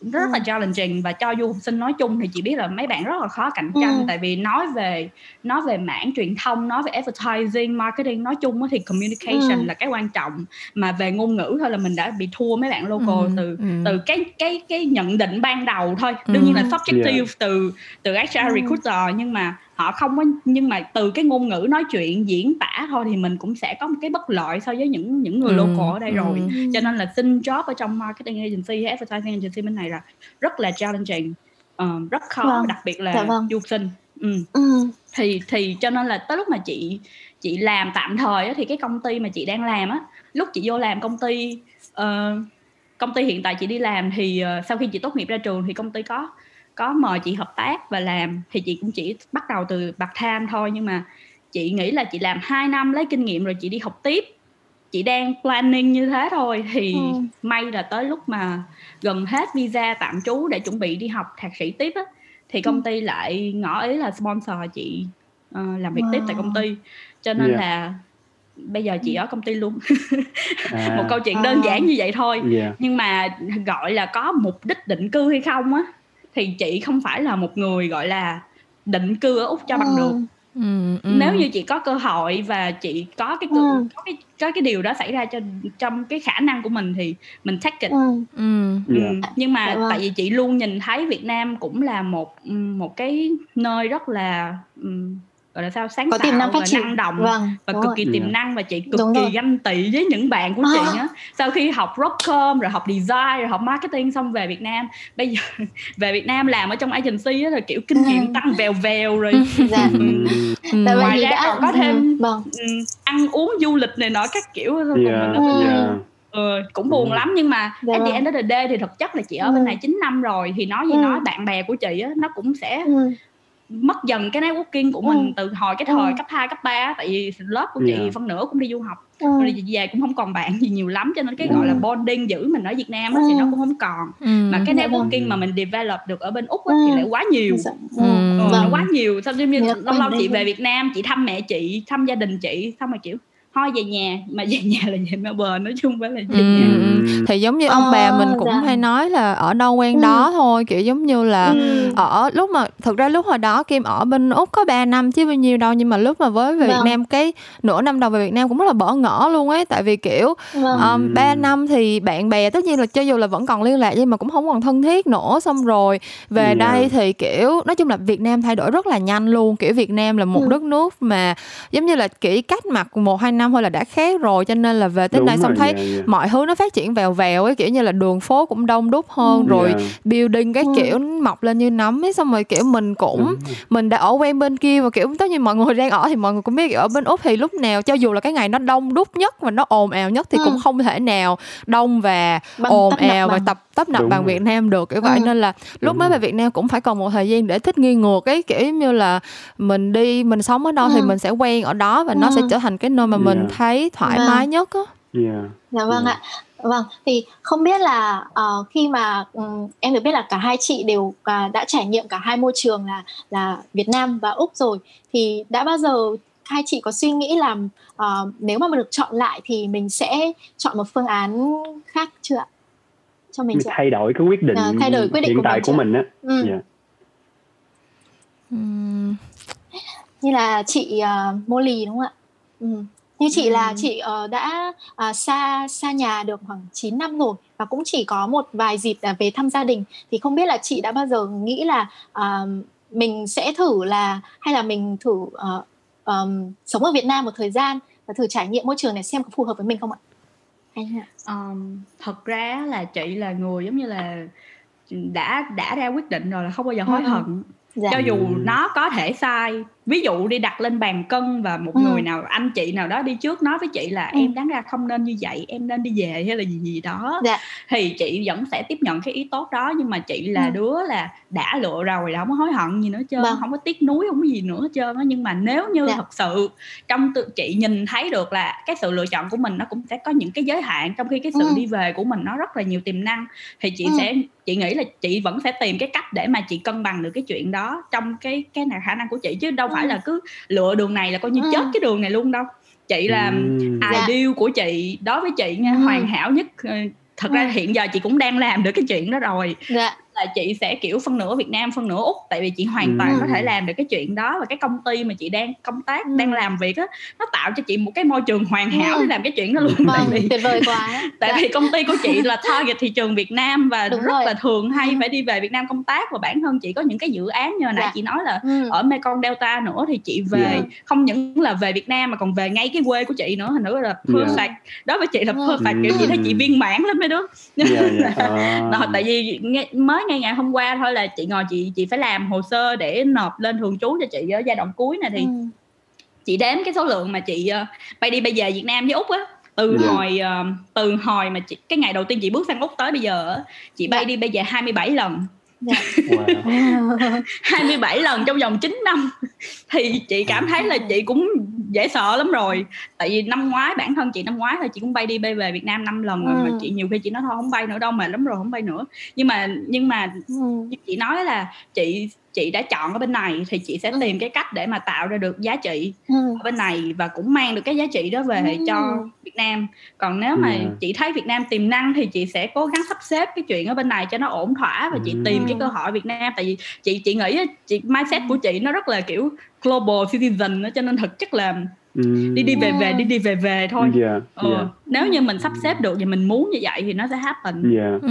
rất ừ. là challenging và cho du học sinh nói chung thì chị biết là mấy bạn rất là khó cạnh tranh ừ. tại vì nói về nói về mảng truyền thông nói về advertising marketing nói chung thì communication ừ. là cái quan trọng mà về ngôn ngữ thôi là mình đã bị thua mấy bạn local ừ. từ ừ. từ cái cái cái nhận định ban đầu thôi đương nhiên là subjective yeah. từ từ HR ừ. recruiter nhưng mà họ không có nhưng mà từ cái ngôn ngữ nói chuyện diễn tả thôi thì mình cũng sẽ có một cái bất lợi so với những những người ừ. local ở đây rồi ừ. cho nên là xin job ở trong marketing agency hay advertising agency bên này là rất là challenging uh, rất khó vâng. đặc biệt là dạ vâng. du sinh ừ. Ừ. thì thì cho nên là tới lúc mà chị chị làm tạm thời á, thì cái công ty mà chị đang làm á lúc chị vô làm công ty uh, công ty hiện tại chị đi làm thì uh, sau khi chị tốt nghiệp ra trường thì công ty có có mời chị hợp tác và làm thì chị cũng chỉ bắt đầu từ bạc tham thôi nhưng mà chị nghĩ là chị làm 2 năm lấy kinh nghiệm rồi chị đi học tiếp chị đang planning như thế thôi thì ừ. may là tới lúc mà gần hết visa tạm trú để chuẩn bị đi học thạc sĩ tiếp á thì công ừ. ty lại ngỏ ý là sponsor chị uh, làm việc wow. tiếp tại công ty cho nên yeah. là bây giờ chị ở công ty luôn à. một câu chuyện đơn giản như vậy thôi yeah. nhưng mà gọi là có mục đích định cư hay không á thì chị không phải là một người gọi là định cư ở úc cho bằng được Ừ, ừ. nếu như chị có cơ hội và chị có cái, ừ. có cái có cái điều đó xảy ra cho trong cái khả năng của mình thì mình take it ừ. Ừ. Ừ. nhưng mà dạ vâng. tại vì chị luôn nhìn thấy Việt Nam cũng là một một cái nơi rất là um, gọi là sao sáng có tạo tiềm năng phát triển. năng động vâng, và cực rồi. kỳ tiềm năng và chị cực đúng kỳ rồi. ganh tị với những bạn của chị á sau khi học rockcom rồi học design rồi học marketing xong về Việt Nam bây giờ về Việt Nam làm ở trong agency á rồi kiểu kinh nghiệm ừ. tăng vèo vèo rồi dạ. ừ. ngoài ra còn có thêm vâng. ăn uống du lịch này nọ các kiểu yeah. mình yeah. Ừ, cũng buồn ừ. lắm nhưng mà dạ. at the end of the day thì thực chất là chị ở ừ. bên này 9 năm rồi thì nói gì ừ. nói bạn bè của chị á nó cũng sẽ ừ mất dần cái networking của mình ừ. từ hồi cái thời ừ. cấp 2, cấp 3 tại vì lớp của chị yeah. phân nửa cũng đi du học ừ. rồi về cũng không còn bạn gì nhiều lắm cho nên cái ừ. gọi là bonding giữ mình ở Việt Nam á, ừ. thì nó cũng không còn ừ. mà cái dạ vâng. networking ừ. mà mình develop được ở bên úc á, thì lại quá nhiều dạ. ừ. Ừ. Ừ. nó quá nhiều sao như dạ, lâu lâu chị về Việt Nam chị thăm mẹ chị thăm gia đình chị xong rồi kiểu thôi về nhà mà về nhà là về Melbourne nói chung phải là về ừ, nhà ừ. thì giống như ông ờ, bà mình cũng dạ. hay nói là ở đâu quen ừ. đó thôi kiểu giống như là ừ. ở lúc mà thực ra lúc hồi đó Kim ở bên úc có 3 năm chứ bao nhiêu đâu nhưng mà lúc mà với về vâng. Việt Nam cái nửa năm đầu về Việt Nam cũng rất là bỡ ngỡ luôn ấy tại vì kiểu vâng. um, 3 năm thì bạn bè tất nhiên là cho dù là vẫn còn liên lạc nhưng mà cũng không còn thân thiết nữa xong rồi về yeah. Dạ. đây thì kiểu nói chung là Việt Nam thay đổi rất là nhanh luôn kiểu Việt Nam là một ừ. đất nước mà giống như là kiểu cách mặt một hai năm năm thôi là đã khác rồi cho nên là về tới Đúng đây xong thấy yeah, yeah. mọi thứ nó phát triển vèo vèo ấy kiểu như là đường phố cũng đông đúc hơn ừ. rồi yeah. building cái ừ. kiểu mọc lên như nấm ấy xong rồi kiểu mình cũng Đúng. mình đã ở quen bên kia và kiểu tất nhiên mọi người đang ở thì mọi người cũng biết ở bên úc thì lúc nào cho dù là cái ngày nó đông đúc nhất và nó ồn ào nhất thì ừ. cũng không thể nào đông và Bằng ồn ào và tập tấp nập bằng Việt Nam được kiểu vậy ừ. nên là lúc mới về Việt Nam cũng phải còn một thời gian để thích nghi ngược ấy kiểu như là mình đi mình sống ở đâu ừ. thì mình sẽ quen ở đó và ừ. nó sẽ trở thành cái nơi mà mình mình thấy thoải vâng. mái nhất á yeah. dạ vâng yeah. ạ vâng thì không biết là uh, khi mà um, em được biết là cả hai chị đều uh, đã trải nghiệm cả hai môi trường là là Việt Nam và úc rồi thì đã bao giờ hai chị có suy nghĩ là uh, nếu mà mình được chọn lại thì mình sẽ chọn một phương án khác chưa ạ cho mình chưa? thay đổi cái quyết định à, thay đổi quyết định hiện của tại mình của mình á ừ. yeah. uhm. như là chị uh, Molly đúng không ạ ừ như chị là chị uh, đã uh, xa xa nhà được khoảng 9 năm rồi và cũng chỉ có một vài dịp là về thăm gia đình. Thì không biết là chị đã bao giờ nghĩ là uh, mình sẽ thử là hay là mình thử uh, um, sống ở Việt Nam một thời gian và thử trải nghiệm môi trường này xem có phù hợp với mình không ạ? Um, thật ra là chị là người giống như là đã đã ra quyết định rồi là không bao giờ hối hận. Dạ. cho dù nó có thể sai ví dụ đi đặt lên bàn cân và một ừ. người nào anh chị nào đó đi trước nói với chị là ừ. em đáng ra không nên như vậy em nên đi về hay là gì gì đó dạ. thì chị vẫn sẽ tiếp nhận cái ý tốt đó nhưng mà chị là ừ. đứa là đã lựa rồi là không có hối hận gì nữa trơn vâng. không có tiếc nuối không có gì nữa trơn á nhưng mà nếu như dạ. thật sự trong tự chị nhìn thấy được là cái sự lựa chọn của mình nó cũng sẽ có những cái giới hạn trong khi cái sự ừ. đi về của mình nó rất là nhiều tiềm năng thì chị ừ. sẽ chị nghĩ là chị vẫn sẽ tìm cái cách để mà chị cân bằng được cái chuyện đó trong cái cái khả năng của chị chứ đâu. Phải là cứ lựa đường này là coi như ừ. chết cái đường này luôn đâu chị là ừ. ideal của chị đối với chị nha ừ. hoàn hảo nhất ờ, thật ra ừ. hiện giờ chị cũng đang làm được cái chuyện đó rồi dạ. Là chị sẽ kiểu phân nửa Việt Nam phân nửa úc tại vì chị hoàn toàn có thể làm được cái chuyện đó và cái công ty mà chị đang công tác đang làm việc á nó tạo cho chị một cái môi trường hoàn hảo để làm cái chuyện đó luôn vâng, tại vì tuyệt vời quá tại dạ. vì công ty của chị là target thị trường Việt Nam và Đúng rất rồi. là thường hay phải đi về Việt Nam công tác và bản thân chị có những cái dự án như hồi nãy dạ. chị nói là ừ. ở Mekong Delta nữa thì chị về yeah. Dạ. không những là về Việt Nam mà còn về ngay cái quê của chị nữa thành nữa là perfect yeah. đó với chị là perfect kiểu chị thấy chị viên mãn lắm mấy đứa yeah, yeah. uh. tại vì mới ngay ngày hôm qua thôi là chị ngồi chị chị phải làm hồ sơ để nộp lên thường trú cho chị ở giai đoạn cuối này thì ừ. chị đếm cái số lượng mà chị uh, bay đi bây giờ Việt Nam với úc á từ yeah. hồi uh, từ hồi mà chị, cái ngày đầu tiên chị bước sang úc tới bây giờ chị bay yeah. đi bây giờ 27 lần Yeah. Wow. 27 lần trong vòng 9 năm thì chị cảm thấy là chị cũng dễ sợ lắm rồi tại vì năm ngoái bản thân chị năm ngoái là chị cũng bay đi bay về Việt Nam 5 lần rồi ừ. mà chị nhiều khi chị nói thôi không bay nữa đâu mà lắm rồi không bay nữa nhưng mà nhưng mà ừ. chị nói là chị chị đã chọn ở bên này thì chị sẽ tìm cái cách để mà tạo ra được giá trị ừ. ở bên này và cũng mang được cái giá trị đó về ừ. cho Việt Nam còn nếu mà ừ. chị thấy Việt Nam tiềm năng thì chị sẽ cố gắng sắp xếp cái chuyện ở bên này cho nó ổn thỏa và chị ừ. tìm cái cơ hội Việt Nam tại vì chị chị nghĩ chị mindset của chị nó rất là kiểu global citizen đó, cho nên thực chất là đi đi về về đi đi về về thôi yeah, ờ, yeah. nếu như mình sắp xếp được và mình muốn như vậy thì nó sẽ happen yeah. ừ.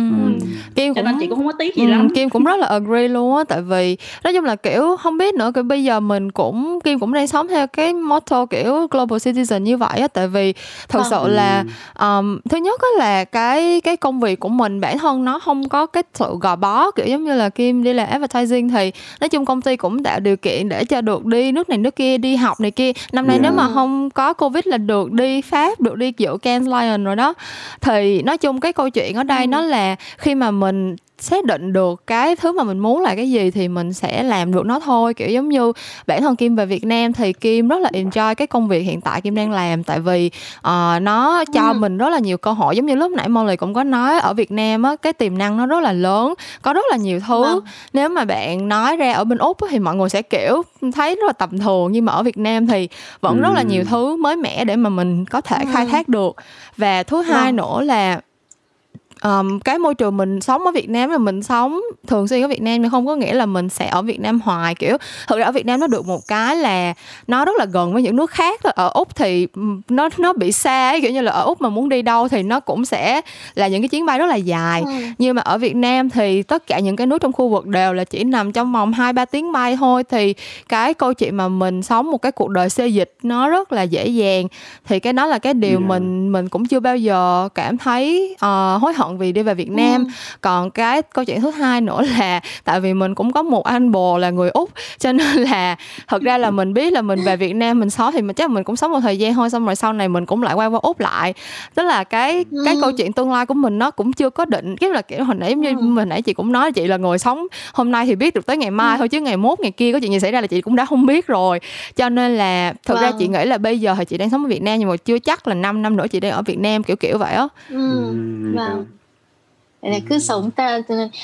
Kim cho cũng, nên chị cũng không có tiếc gì ừ, lắm Kim cũng rất là agree luôn á tại vì nói chung là kiểu không biết nữa cái bây giờ mình cũng Kim cũng đang sống theo cái motto kiểu global citizen như vậy á tại vì thật à. sự là um, thứ nhất á là cái cái công việc của mình bản thân nó không có cái sự gò bó kiểu giống như là Kim đi làm advertising thì nói chung công ty cũng tạo điều kiện để cho được đi nước này nước kia đi học này kia năm nay yeah. nếu mà không có covid là được đi pháp được đi dự Cannes Lion rồi đó thì nói chung cái câu chuyện ở đây ừ. nó là khi mà mình xác định được cái thứ mà mình muốn là cái gì thì mình sẽ làm được nó thôi kiểu giống như bản thân kim về việt nam thì kim rất là enjoy cái công việc hiện tại kim đang làm tại vì uh, nó cho ừ. mình rất là nhiều cơ hội giống như lúc nãy Molly cũng có nói ở việt nam á cái tiềm năng nó rất là lớn có rất là nhiều thứ ừ. nếu mà bạn nói ra ở bên úc thì mọi người sẽ kiểu thấy rất là tầm thường nhưng mà ở việt nam thì vẫn ừ. rất là nhiều thứ mới mẻ để mà mình có thể khai thác được và thứ hai ừ. nữa là um, cái môi trường mình sống ở Việt Nam là mình sống thường xuyên ở Việt Nam nhưng không có nghĩa là mình sẽ ở Việt Nam hoài kiểu thực ra ở Việt Nam nó được một cái là nó rất là gần với những nước khác ở úc thì nó nó bị xa ấy, kiểu như là ở úc mà muốn đi đâu thì nó cũng sẽ là những cái chuyến bay rất là dài ừ. nhưng mà ở Việt Nam thì tất cả những cái nước trong khu vực đều là chỉ nằm trong vòng hai ba tiếng bay thôi thì cái câu chuyện mà mình sống một cái cuộc đời xê dịch nó rất là dễ dàng thì cái đó là cái điều yeah. mình mình cũng chưa bao giờ cảm thấy uh, hối hận vì đi về Việt Nam ừ. còn cái câu chuyện thứ hai nữa là tại vì mình cũng có một anh bồ là người úc cho nên là thật ra là mình biết là mình về Việt Nam mình sống thì mình chắc mình cũng sống một thời gian thôi xong rồi sau này mình cũng lại quay qua úc lại tức là cái ừ. cái câu chuyện tương lai của mình nó cũng chưa có định cái là kiểu hồi nãy như ừ. hồi nãy chị cũng nói chị là ngồi sống hôm nay thì biết được tới ngày mai ừ. thôi chứ ngày mốt ngày kia có chuyện gì xảy ra là chị cũng đã không biết rồi cho nên là thực wow. ra chị vâng. nghĩ là bây giờ thì chị đang sống ở Việt Nam nhưng mà chưa chắc là 5 năm nữa chị đang ở Việt Nam kiểu kiểu vậy á ừ. wow để này cứ sống ta,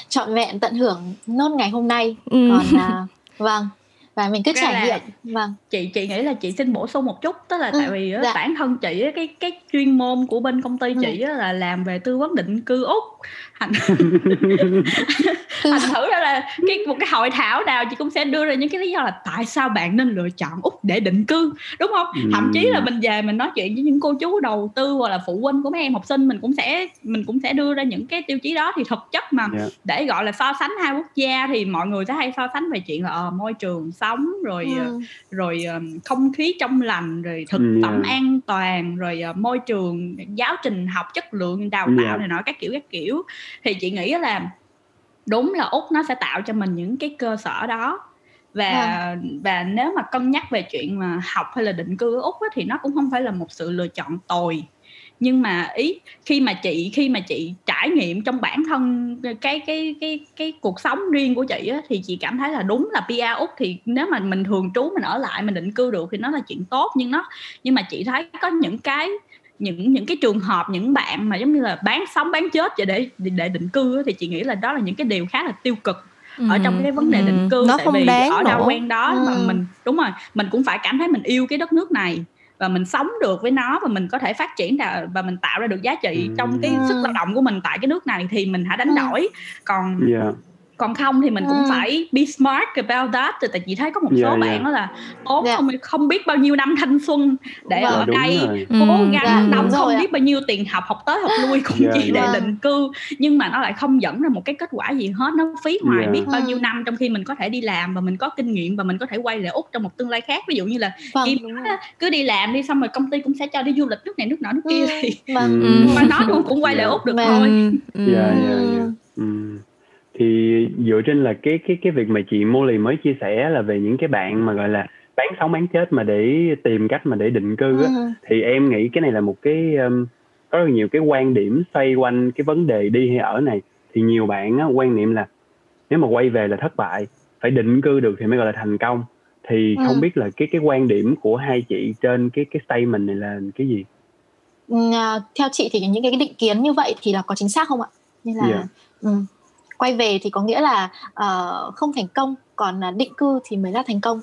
trọn vẹn tận hưởng nốt ngày hôm nay ừ. còn à, vâng và mình cứ trải nghiệm vâng chị chị nghĩ là chị xin bổ sung một chút tức là ừ, tại vì dạ. bản thân chị cái cái chuyên môn của bên công ty chị ừ. là làm về tư vấn định cư úc thành thành thử ra là cái một cái hội thảo nào chị cũng sẽ đưa ra những cái lý do là tại sao bạn nên lựa chọn úc để định cư đúng không ừ. thậm chí là mình về mình nói chuyện với những cô chú đầu tư hoặc là phụ huynh của mấy em học sinh mình cũng sẽ mình cũng sẽ đưa ra những cái tiêu chí đó thì thực chất mà yeah. Dạ. để gọi là so sánh hai quốc gia thì mọi người sẽ hay so sánh về chuyện là uh, môi trường sống rồi ừ. uh, rồi uh, không khí trong lành rồi thực yeah. phẩm an toàn rồi môi trường giáo trình học chất lượng đào tạo yeah. này nọ các kiểu các kiểu thì chị nghĩ là đúng là úc nó sẽ tạo cho mình những cái cơ sở đó. Và à. và nếu mà cân nhắc về chuyện mà học hay là định cư ở úc á, thì nó cũng không phải là một sự lựa chọn tồi. Nhưng mà ý khi mà chị khi mà chị trải nghiệm trong bản thân cái cái cái cái cuộc sống riêng của chị á, thì chị cảm thấy là đúng là PR úc thì nếu mà mình thường trú mình ở lại mình định cư được thì nó là chuyện tốt. Nhưng nó nhưng mà chị thấy có những cái những những cái trường hợp những bạn mà giống như là bán sống bán chết để để để định cư thì chị nghĩ là đó là những cái điều khá là tiêu cực ừ. ở trong cái vấn đề định cư nó tại không vì đáng ở đâu quen đó ừ. mà mình đúng rồi mình cũng phải cảm thấy mình yêu cái đất nước này và mình sống được với nó và mình có thể phát triển và mình tạo ra được giá trị ừ. trong cái sức lao động của mình tại cái nước này thì mình hãy đánh đổi còn yeah còn không thì mình cũng ừ. phải be smart about that tại chị thấy có một yeah, số yeah. bạn đó là tốn yeah. không không biết bao nhiêu năm thanh xuân để vâng, ở đây cố gắng yeah, đóng không biết à. bao nhiêu tiền học học tới học lui cũng yeah, chỉ yeah. để định cư nhưng mà nó lại không dẫn ra một cái kết quả gì hết nó phí hoài yeah. biết bao nhiêu ừ. năm trong khi mình có thể đi làm và mình có kinh nghiệm và mình có thể quay lại úc trong một tương lai khác ví dụ như là vâng, cứ đi làm đi xong rồi công ty cũng sẽ cho đi du lịch nước này nước nọ nước kia ừ, thì vâng. ừ. mà nó cũng cũng quay lại úc được vâng. thôi yeah, yeah, yeah. Mm thì dựa trên là cái cái cái việc mà chị Molly mới chia sẻ là về những cái bạn mà gọi là bán sống bán chết mà để tìm cách mà để định cư á ừ. thì em nghĩ cái này là một cái um, có rất nhiều cái quan điểm xoay quanh cái vấn đề đi hay ở này thì nhiều bạn á, quan niệm là nếu mà quay về là thất bại phải định cư được thì mới gọi là thành công thì ừ. không biết là cái cái quan điểm của hai chị trên cái cái statement này là cái gì? Ừ, à, theo chị thì những cái định kiến như vậy thì là có chính xác không ạ? Như là yeah. Dạ. ừ quay về thì có nghĩa là uh, không thành công còn uh, định cư thì mới là thành công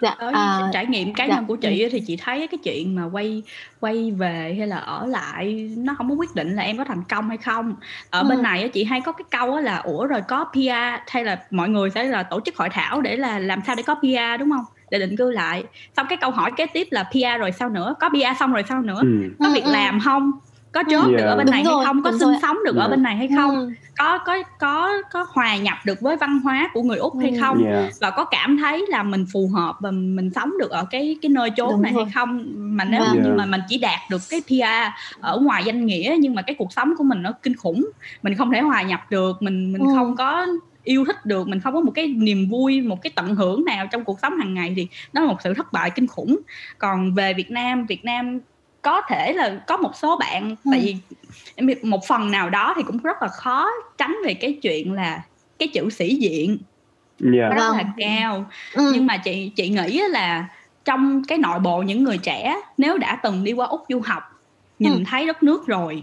dạ à, trải nghiệm cá dạ. nhân của chị ừ. thì chị thấy cái chuyện mà quay quay về hay là ở lại nó không có quyết định là em có thành công hay không ở ừ. bên này chị hay có cái câu là ủa rồi có PR hay là mọi người sẽ là tổ chức hội thảo để là làm sao để có PR đúng không để định cư lại xong cái câu hỏi kế tiếp là PR rồi sao nữa có PR xong rồi sao nữa ừ. có việc ừ, ừ. làm không có chốt yeah. được ở bên đúng này rồi, hay không có sinh rồi. sống được yeah. ở bên này hay không ừ. có có có có hòa nhập được với văn hóa của người úc hay ừ. không yeah. và có cảm thấy là mình phù hợp và mình sống được ở cái cái nơi chốn đúng này rồi. hay không mà nếu yeah. như mà mình chỉ đạt được cái PR ở ngoài danh nghĩa nhưng mà cái cuộc sống của mình nó kinh khủng mình không thể hòa nhập được mình mình ừ. không có yêu thích được mình không có một cái niềm vui một cái tận hưởng nào trong cuộc sống hàng ngày thì nó là một sự thất bại kinh khủng còn về Việt Nam Việt Nam có thể là có một số bạn ừ. tại vì một phần nào đó thì cũng rất là khó tránh về cái chuyện là cái chữ sĩ diện yeah. rất là vâng. cao ừ. nhưng mà chị chị nghĩ là trong cái nội bộ những người trẻ nếu đã từng đi qua úc du học nhìn ừ. thấy đất nước rồi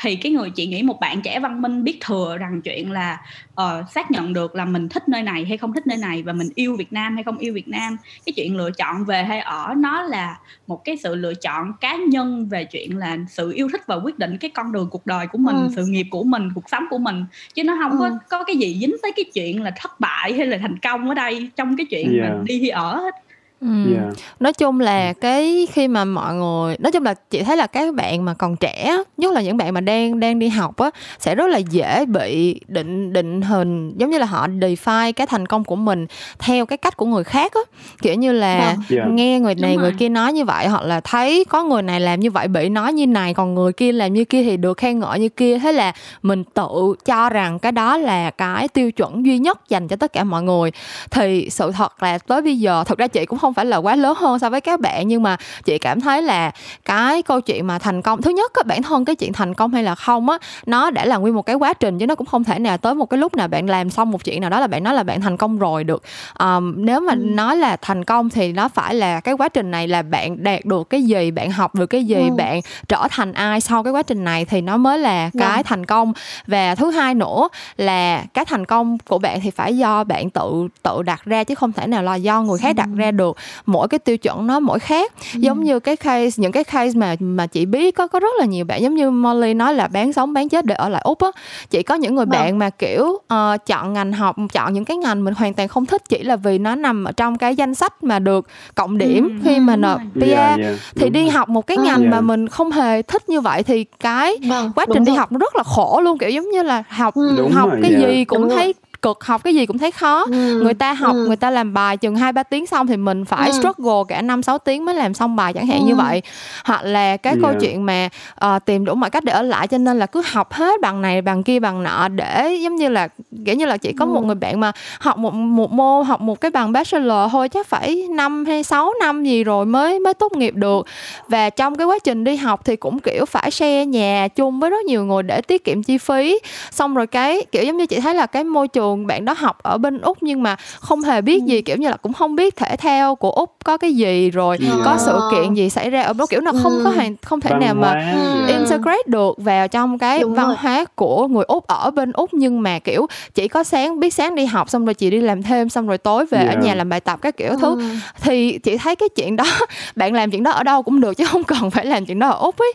thì cái người chị nghĩ một bạn trẻ văn minh biết thừa rằng chuyện là uh, xác nhận được là mình thích nơi này hay không thích nơi này và mình yêu Việt Nam hay không yêu Việt Nam cái chuyện lựa chọn về hay ở nó là một cái sự lựa chọn cá nhân về chuyện là sự yêu thích và quyết định cái con đường cuộc đời của mình ừ. sự nghiệp của mình cuộc sống của mình chứ nó không ừ. có có cái gì dính tới cái chuyện là thất bại hay là thành công ở đây trong cái chuyện yeah. mình đi ở hết Ừ. Yeah. nói chung là cái khi mà mọi người nói chung là chị thấy là các bạn mà còn trẻ nhất là những bạn mà đang đang đi học á sẽ rất là dễ bị định định hình giống như là họ define cái thành công của mình theo cái cách của người khác á kiểu như là yeah. Dạ. nghe người này người kia nói như vậy hoặc là thấy có người này làm như vậy bị nói như này còn người kia làm như kia thì được khen ngợi như kia thế là mình tự cho rằng cái đó là cái tiêu chuẩn duy nhất dành cho tất cả mọi người thì sự thật là tới bây giờ thật ra chị cũng không không phải là quá lớn hơn so với các bạn nhưng mà chị cảm thấy là cái câu chuyện mà thành công thứ nhất á bản thân cái chuyện thành công hay là không á nó đã là nguyên một cái quá trình chứ nó cũng không thể nào tới một cái lúc nào bạn làm xong một chuyện nào đó là bạn nói là bạn thành công rồi được um, nếu mà ừ. nói là thành công thì nó phải là cái quá trình này là bạn đạt được cái gì bạn học được cái gì ừ. bạn trở thành ai sau cái quá trình này thì nó mới là cái yeah. thành công và thứ hai nữa là cái thành công của bạn thì phải do bạn tự tự đặt ra chứ không thể nào là do người khác đặt ra được mỗi cái tiêu chuẩn nó mỗi khác ừ. giống như cái case những cái case mà mà chị biết có có rất là nhiều bạn giống như Molly nói là bán sống bán chết để ở lại úc á chị có những người vâng. bạn mà kiểu uh, chọn ngành học chọn những cái ngành mình hoàn toàn không thích chỉ là vì nó nằm ở trong cái danh sách mà được cộng điểm ừ. khi mà nộp PR yeah, yeah. thì Đúng. đi học một cái ngành yeah. mà mình không hề thích như vậy thì cái vâng. quá trình đi học nó rất là khổ luôn kiểu giống như là học Đúng học rồi, cái yeah. gì cũng Đúng thấy rồi cực học cái gì cũng thấy khó ừ. người ta học ừ. người ta làm bài chừng hai ba tiếng xong thì mình phải ừ. struggle cả năm sáu tiếng mới làm xong bài chẳng hạn ừ. như vậy hoặc là cái yeah. câu chuyện mà uh, tìm đủ mọi cách để ở lại cho nên là cứ học hết bằng này bằng kia bằng nọ để giống như là kiểu như là chỉ có ừ. một người bạn mà học một một môn học một cái bằng bachelor thôi chắc phải năm hay sáu năm gì rồi mới mới tốt nghiệp được và trong cái quá trình đi học thì cũng kiểu phải share nhà chung với rất nhiều người để tiết kiệm chi phí xong rồi cái kiểu giống như chị thấy là cái môi trường thường bạn đó học ở bên úc nhưng mà không hề biết gì kiểu như là cũng không biết thể thao của úc có cái gì rồi yeah. có sự kiện gì xảy ra ở đó kiểu là không có hàng không thể nào mà integrate được vào trong cái Đúng văn rồi. hóa của người úc ở bên úc. Nhưng mà kiểu chỉ có sáng biết sáng đi học xong rồi chị đi làm thêm xong rồi tối về yeah. ở nhà làm bài tập các kiểu thứ. Thì chị thấy cái chuyện đó bạn làm chuyện đó ở đâu cũng được chứ không cần phải làm chuyện đó ở úc ấy.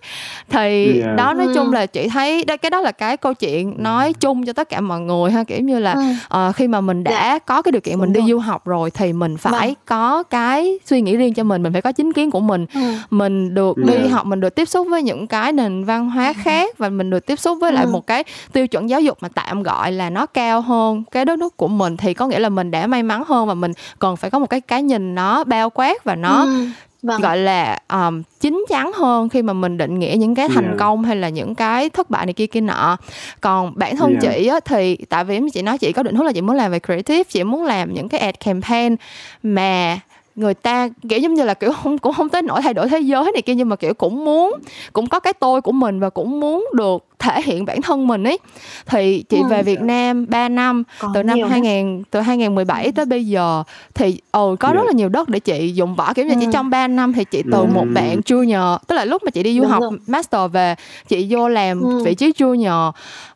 Thì yeah. đó nói chung là chị thấy cái đó là cái câu chuyện nói chung cho tất cả mọi người ha. Kiểu như là uh, khi mà mình đã. Dạ. có cái điều kiện mình đi du học rồi thì mình phải vâng. có cái suy nghĩ riêng cho mình mình phải có chính kiến của mình ừ. mình được yeah. đi học mình được tiếp xúc với những cái nền văn hóa khác và mình được tiếp xúc với lại ừ. một cái tiêu chuẩn giáo dục mà tạm gọi là nó cao hơn cái đất nước của mình thì có nghĩa là mình đã may mắn hơn và mình còn phải có một cái cái nhìn nó bao quát và nó ừ vâng. gọi là um, chín chắn hơn khi mà mình định nghĩa những cái thành yeah. công hay là những cái thất bại này kia kia nọ còn bản thân yeah. chị á, thì tại vì chị nói chị có định hướng là chị muốn làm về creative chị muốn làm những cái ad campaign mà người ta kiểu giống như là kiểu không cũng không tới nỗi thay đổi thế giới này kia nhưng mà kiểu cũng muốn cũng có cái tôi của mình và cũng muốn được thể hiện bản thân mình ấy thì chị ừ. về Việt Nam 3 năm Còn từ năm 2000 nữa. từ 2017 tới bây giờ thì ồ có yeah. rất là nhiều đất để chị dùng võ kiểu như ừ. chỉ trong 3 năm thì chị từ ừ. một bạn junior tức là lúc mà chị đi du Đúng học rồi. master về chị vô làm ừ. vị trí junior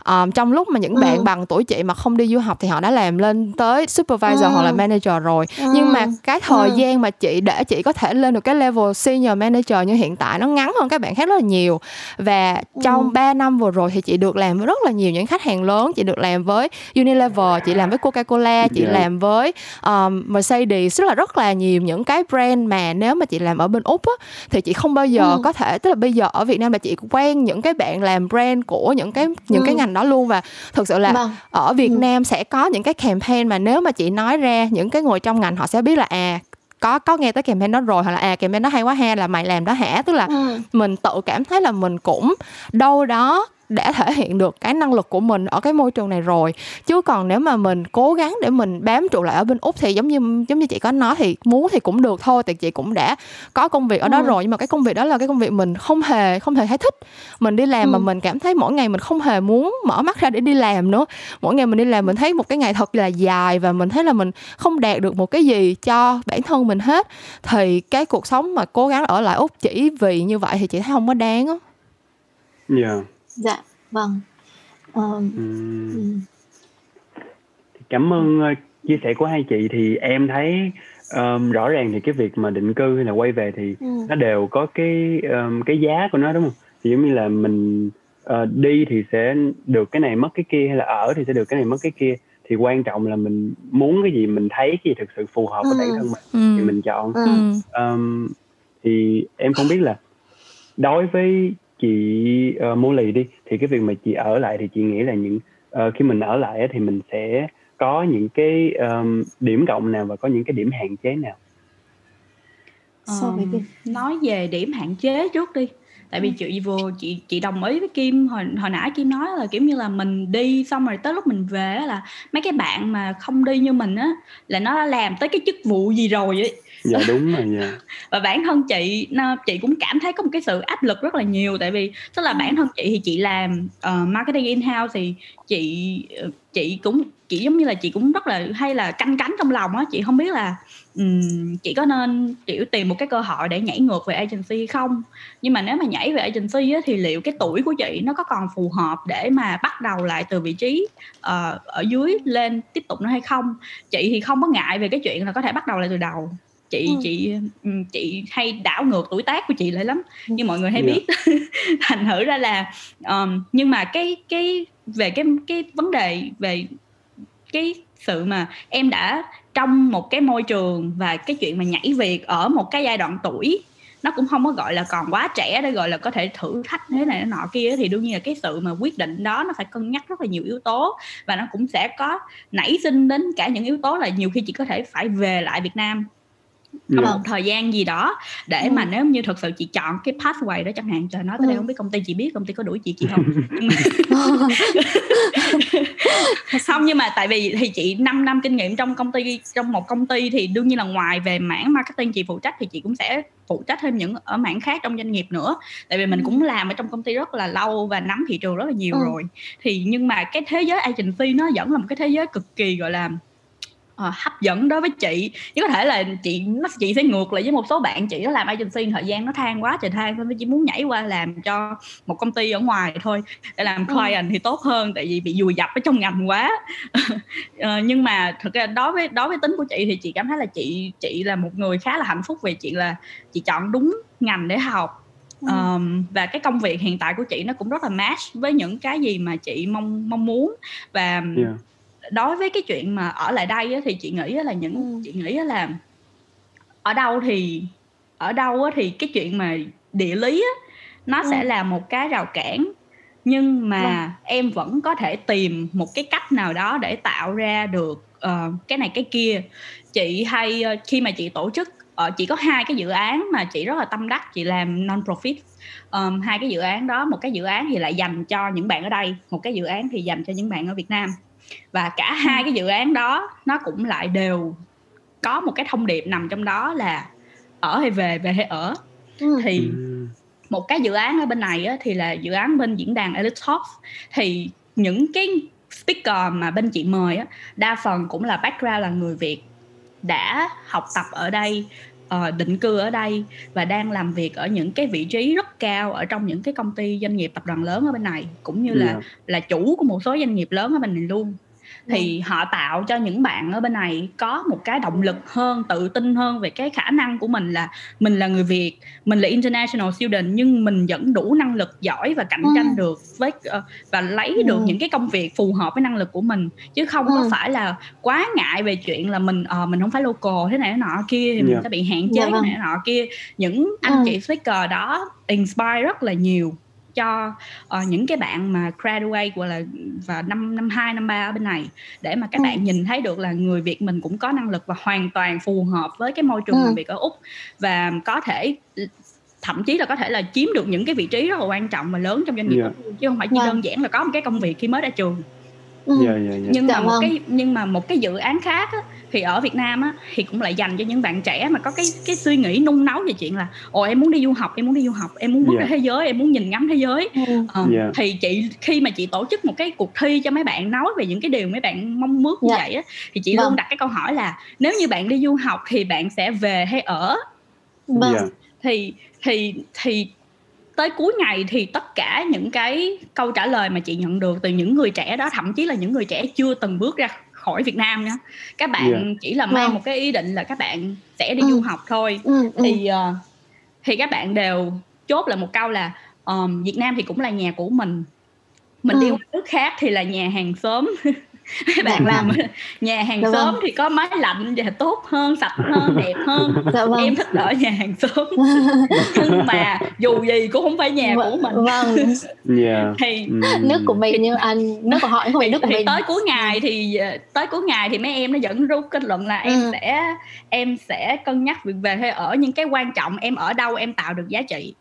um, trong lúc mà những ừ. bạn bằng tuổi chị mà không đi du học thì họ đã làm lên tới supervisor ừ. hoặc là manager rồi ừ. nhưng mà cái thời ừ. gian mà chị để chị có thể lên được cái level senior manager như hiện tại nó ngắn hơn các bạn khác rất là nhiều và trong ừ. 3 năm vừa rồi thì chị được làm với rất là nhiều những khách hàng lớn chị được làm với Unilever chị làm với Coca-Cola chị yeah. Dạ. làm với um, Mercedes rất là rất là nhiều những cái brand mà nếu mà chị làm ở bên úc á, thì chị không bao giờ ừ. có thể tức là bây giờ ở Việt Nam là chị quen những cái bạn làm brand của những cái những ừ. cái ngành đó luôn và thực sự là vâng. ở Việt ừ. Nam sẽ có những cái campaign mà nếu mà chị nói ra những cái người trong ngành họ sẽ biết là à có có nghe tới campaign đó rồi hoặc là à campaign đó hay quá ha là mày làm đó hả tức là ừ. mình tự cảm thấy là mình cũng đâu đó đã thể hiện được cái năng lực của mình ở cái môi trường này rồi. Chứ còn nếu mà mình cố gắng để mình bám trụ lại ở bên úc thì giống như giống như chị có nói thì muốn thì cũng được thôi thì chị cũng đã có công việc ở đó ừ. rồi. Nhưng mà cái công việc đó là cái công việc mình không hề không hề thấy thích. Mình đi làm ừ. mà mình cảm thấy mỗi ngày mình không hề muốn mở mắt ra để đi làm nữa. Mỗi ngày mình đi làm mình thấy một cái ngày thật là dài và mình thấy là mình không đạt được một cái gì cho bản thân mình hết. Thì cái cuộc sống mà cố gắng ở lại úc chỉ vì như vậy thì chị thấy không có đáng á. Yeah dạ vâng um, uhm. cảm ơn uh, chia sẻ của hai chị thì em thấy um, rõ ràng thì cái việc mà định cư hay là quay về thì ừ. nó đều có cái um, cái giá của nó đúng không thì giống như là mình uh, đi thì sẽ được cái này mất cái kia hay là ở thì sẽ được cái này mất cái kia thì quan trọng là mình muốn cái gì mình thấy cái gì thực sự phù hợp với ừ. bản thân mình ừ. thì mình chọn ừ. um, thì em không biết là đối với chị uh, ờ, mua lì đi thì cái việc mà chị ở lại thì chị nghĩ là những uh, khi mình ở lại thì mình sẽ có những cái um, điểm cộng nào và có những cái điểm hạn chế nào? So với um, nói về điểm hạn chế trước đi. Tại vì ừ. chị vừa chị chị đồng ý với kim hồi hồi nãy kim nói là kiểu như là mình đi xong rồi tới lúc mình về là mấy cái bạn mà không đi như mình á là nó làm tới cái chức vụ gì rồi ấy dạ đúng rồi dạ và bản thân chị chị cũng cảm thấy có một cái sự áp lực rất là nhiều tại vì tức là bản thân chị thì chị làm uh, marketing in house thì chị ờ, chị cũng chị giống như là chị cũng rất là hay là canh cánh trong lòng á. Chị không biết là um, chị có nên kiểu tìm một cái cơ hội để nhảy ngược về agency hay không? Nhưng mà nếu mà nhảy về agency á, thì liệu cái tuổi của chị nó có còn phù hợp để mà bắt đầu lại từ vị trí uh, ở dưới lên tiếp tục nữa hay không? Chị thì không có ngại về cái chuyện là có thể bắt đầu lại từ đầu chị ừ. chị chị hay đảo ngược tuổi tác của chị lại lắm như mọi người hay yeah. Dạ. biết thành thử ra là um, nhưng mà cái cái về cái cái vấn đề về cái sự mà em đã trong một cái môi trường và cái chuyện mà nhảy việc ở một cái giai đoạn tuổi nó cũng không có gọi là còn quá trẻ để gọi là có thể thử thách thế này nọ kia thì đương nhiên là cái sự mà quyết định đó nó phải cân nhắc rất là nhiều yếu tố và nó cũng sẽ có nảy sinh đến cả những yếu tố là nhiều khi chị có thể phải về lại Việt Nam yeah. một thời gian gì đó để ừ. mà nếu như thực sự chị chọn cái pathway đó chẳng hạn trời nói tới ừ. đây không biết công ty chị biết công ty có đuổi chị chị không không nhưng mà tại vì thì chị 5 năm kinh nghiệm trong công ty trong một công ty thì đương nhiên là ngoài về mảng marketing chị phụ trách thì chị cũng sẽ phụ trách thêm những ở mảng khác trong doanh nghiệp nữa tại vì mình cũng làm ở trong công ty rất là lâu và nắm thị trường rất là nhiều ừ. rồi thì nhưng mà cái thế giới agency nó vẫn là một cái thế giới cực kỳ gọi là uh, hấp dẫn đối với chị chứ có thể là chị nó chị sẽ ngược lại với một số bạn chị nó làm agency thời gian nó than quá trời than nên chỉ muốn nhảy qua làm cho một công ty ở ngoài thôi để làm ừ. client ừ. thì tốt hơn tại vì bị dùi dập ở trong ngành quá uh, nhưng mà thực ra đối với đối với tính của chị thì chị cảm thấy là chị chị là một người khá là hạnh phúc về chuyện là chị chọn đúng ngành để học Ừ. Um, và cái công việc hiện tại của chị nó cũng rất là match với những cái gì mà chị mong mong muốn và yeah đối với cái chuyện mà ở lại đây á, thì chị nghĩ là những ừ. chị nghĩ là ở đâu thì ở đâu á, thì cái chuyện mà địa lý á, nó ừ. sẽ là một cái rào cản nhưng mà ừ. em vẫn có thể tìm một cái cách nào đó để tạo ra được uh, cái này cái kia chị hay uh, khi mà chị tổ chức uh, chị có hai cái dự án mà chị rất là tâm đắc chị làm non profit um, hai cái dự án đó một cái dự án thì lại dành cho những bạn ở đây một cái dự án thì dành cho những bạn ở việt nam và cả hai cái dự án đó nó cũng lại đều có một cái thông điệp nằm trong đó là ở hay về về hay ở. Ừ. thì một cái dự án ở bên này á, thì là dự án bên diễn đàn Elite Talks. Thì những cái speaker mà bên chị mời á, đa phần cũng là background là người Việt đã học tập ở đây uh, định cư ở đây và đang làm việc ở những cái vị trí rất cao ở trong những cái công ty doanh nghiệp tập đoàn lớn ở bên này cũng như yeah. là là chủ của một số doanh nghiệp lớn ở bên này luôn thì họ tạo cho những bạn ở bên này có một cái động lực hơn tự tin hơn về cái khả năng của mình là mình là người việt mình là international student nhưng mình vẫn đủ năng lực giỏi và cạnh tranh ừ. được với uh, và lấy ừ. được những cái công việc phù hợp với năng lực của mình chứ không ừ. có phải là quá ngại về chuyện là mình uh, mình không phải local thế này thế nọ kia thì mình yeah. Dạ. sẽ bị hạn chế yeah, vâng. thế này thế nọ kia những anh ừ. chị speaker đó inspire rất là nhiều cho uh, những cái bạn mà graduate gọi là và năm năm hai năm ba ở bên này để mà các ừ. bạn nhìn thấy được là người Việt mình cũng có năng lực và hoàn toàn phù hợp với cái môi trường ừ. làm việc ở úc và có thể thậm chí là có thể là chiếm được những cái vị trí rất là quan trọng và lớn trong doanh nghiệp yeah. Dạ. chứ không phải chỉ yeah. Vâng. đơn giản là có một cái công việc khi mới ra trường ừ. yeah, yeah, yeah. nhưng dạ mà một vâng. cái nhưng mà một cái dự án khác á, thì ở Việt Nam á thì cũng lại dành cho những bạn trẻ mà có cái cái suy nghĩ nung nấu về chuyện là ồ em muốn đi du học em muốn đi du học em muốn bước yeah. ra thế giới em muốn nhìn ngắm thế giới ừ. ờ, yeah. thì chị khi mà chị tổ chức một cái cuộc thi cho mấy bạn nói về những cái điều mấy bạn mong muốn như yeah. vậy á thì chị vâng. luôn đặt cái câu hỏi là nếu như bạn đi du học thì bạn sẽ về hay ở vâng. yeah. thì thì thì tới cuối ngày thì tất cả những cái câu trả lời mà chị nhận được từ những người trẻ đó thậm chí là những người trẻ chưa từng bước ra khỏi Việt Nam nha các bạn yeah. chỉ là mang một cái ý định là các bạn sẽ đi ừ. du học thôi ừ, ừ. thì uh, thì các bạn đều chốt là một câu là um, Việt Nam thì cũng là nhà của mình mình ừ. đi một nước khác thì là nhà hàng xóm bạn dạ làm vâng. nhà hàng dạ xóm vâng. thì có máy lạnh và tốt hơn sạch hơn đẹp hơn dạ vâng. em thích ở nhà hàng xóm nhưng mà dù gì cũng không phải nhà v- của mình vâng yeah. thì mm. nước của mình như anh nước của họ không phải nước của thì mình tới cuối ngày thì ờ, tới cuối ngày thì mấy em nó vẫn rút kết luận là em ừ. sẽ em sẽ cân nhắc việc về hay ở nhưng cái quan trọng em ở đâu em tạo được giá trị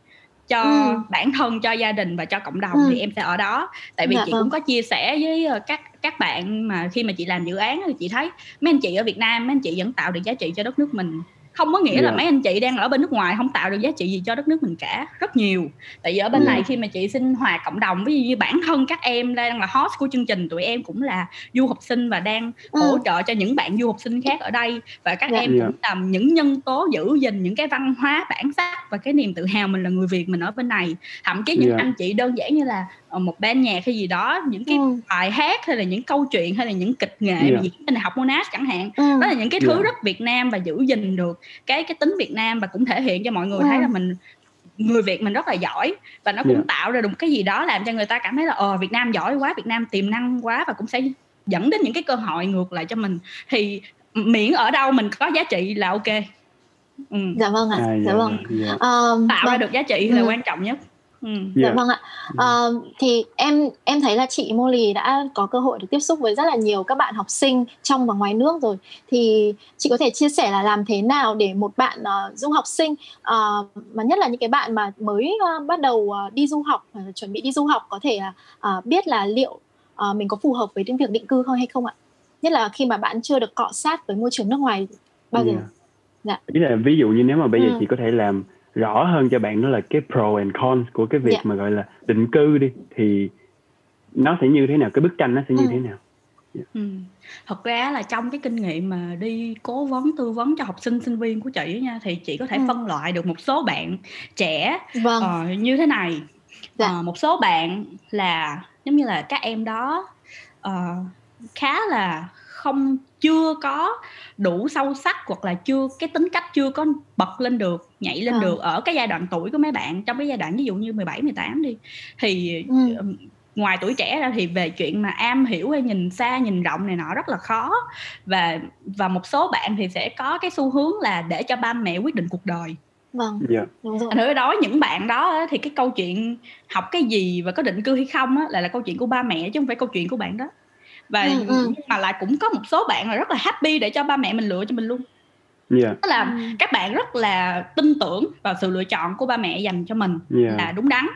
cho ừ. bản thân cho gia đình và cho cộng đồng ừ. thì em sẽ ở đó tại vì dạ, chị vâng. cũng có chia sẻ với ờ, các các bạn mà khi mà chị làm dự án thì chị thấy mấy anh chị ở Việt Nam mấy anh chị vẫn tạo được giá trị cho đất nước mình không có nghĩa yeah. là mấy anh chị đang ở bên nước ngoài không tạo được giá trị gì cho đất nước mình cả rất nhiều tại vì ở bên yeah. này khi mà chị sinh hoạt cộng đồng ví dụ như bản thân các em đang là host của chương trình tụi em cũng là du học sinh và đang ừ. hỗ trợ cho những bạn du học sinh khác ở đây và các yeah. Em cũng làm những nhân tố giữ gìn những cái văn hóa bản sắc và cái niềm tự hào mình là người Việt mình ở bên này thậm chí những yeah. anh chị đơn giản như là một ban nhạc hay gì đó những cái ừ. bài hát hay là những câu chuyện hay là những kịch nghệ yeah. diễn bên đại học Monash chẳng hạn ừ. đó là những cái thứ yeah. rất Việt Nam và giữ gìn được cái cái tính Việt Nam và cũng thể hiện cho mọi người thấy là mình người Việt mình rất là giỏi và nó cũng yeah. tạo ra được một cái gì đó làm cho người ta cảm thấy là ờ Việt Nam giỏi quá Việt Nam tiềm năng quá và cũng sẽ dẫn đến những cái cơ hội ngược lại cho mình thì miễn ở đâu mình có giá trị là ok ừ. dạ vâng ạ à, dạ, dạ vâng dạ. Um, tạo vâng. ra được giá trị là ừ. quan trọng nhất Ừ. Dạ vâng ạ. Uh, thì em em thấy là chị Molly đã có cơ hội được tiếp xúc với rất là nhiều các bạn học sinh trong và ngoài nước rồi. Thì chị có thể chia sẻ là làm thế nào để một bạn uh, du học sinh uh, mà nhất là những cái bạn mà mới uh, bắt đầu uh, đi du học uh, chuẩn bị đi du học có thể uh, biết là liệu uh, mình có phù hợp với những việc định cư không hay không ạ? Nhất là khi mà bạn chưa được cọ sát với môi trường nước ngoài bao giờ. Yeah. Dạ. Ý là ví dụ như nếu mà bây giờ ừ. chị có thể làm rõ hơn cho bạn đó là cái pro and cons của cái việc yeah. Dạ. mà gọi là định cư đi thì nó sẽ như thế nào cái bức tranh nó sẽ như ừ. thế nào yeah. ừ. thật ra là trong cái kinh nghiệm mà đi cố vấn tư vấn cho học sinh sinh viên của chị nha thì chị có thể ừ. phân loại được một số bạn trẻ vâng. uh, như thế này dạ. uh, một số bạn là giống như là các em đó uh, khá là không chưa có đủ sâu sắc hoặc là chưa cái tính cách chưa có bật lên được nhảy lên à. được ở cái giai đoạn tuổi của mấy bạn trong cái giai đoạn ví dụ như 17 18 đi thì ừ. ngoài tuổi trẻ ra thì về chuyện mà am hiểu hay nhìn xa nhìn rộng này nọ rất là khó và và một số bạn thì sẽ có cái xu hướng là để cho ba mẹ quyết định cuộc đời vâng yeah. Dạ. đúng rồi ở đó những bạn đó thì cái câu chuyện học cái gì và có định cư hay không á là là câu chuyện của ba mẹ chứ không phải câu chuyện của bạn đó và ừ, ừ. mà lại cũng có một số bạn là rất là happy để cho ba mẹ mình lựa cho mình luôn yeah. tức là ừ. các bạn rất là tin tưởng vào sự lựa chọn của ba mẹ dành cho mình yeah. là đúng đắn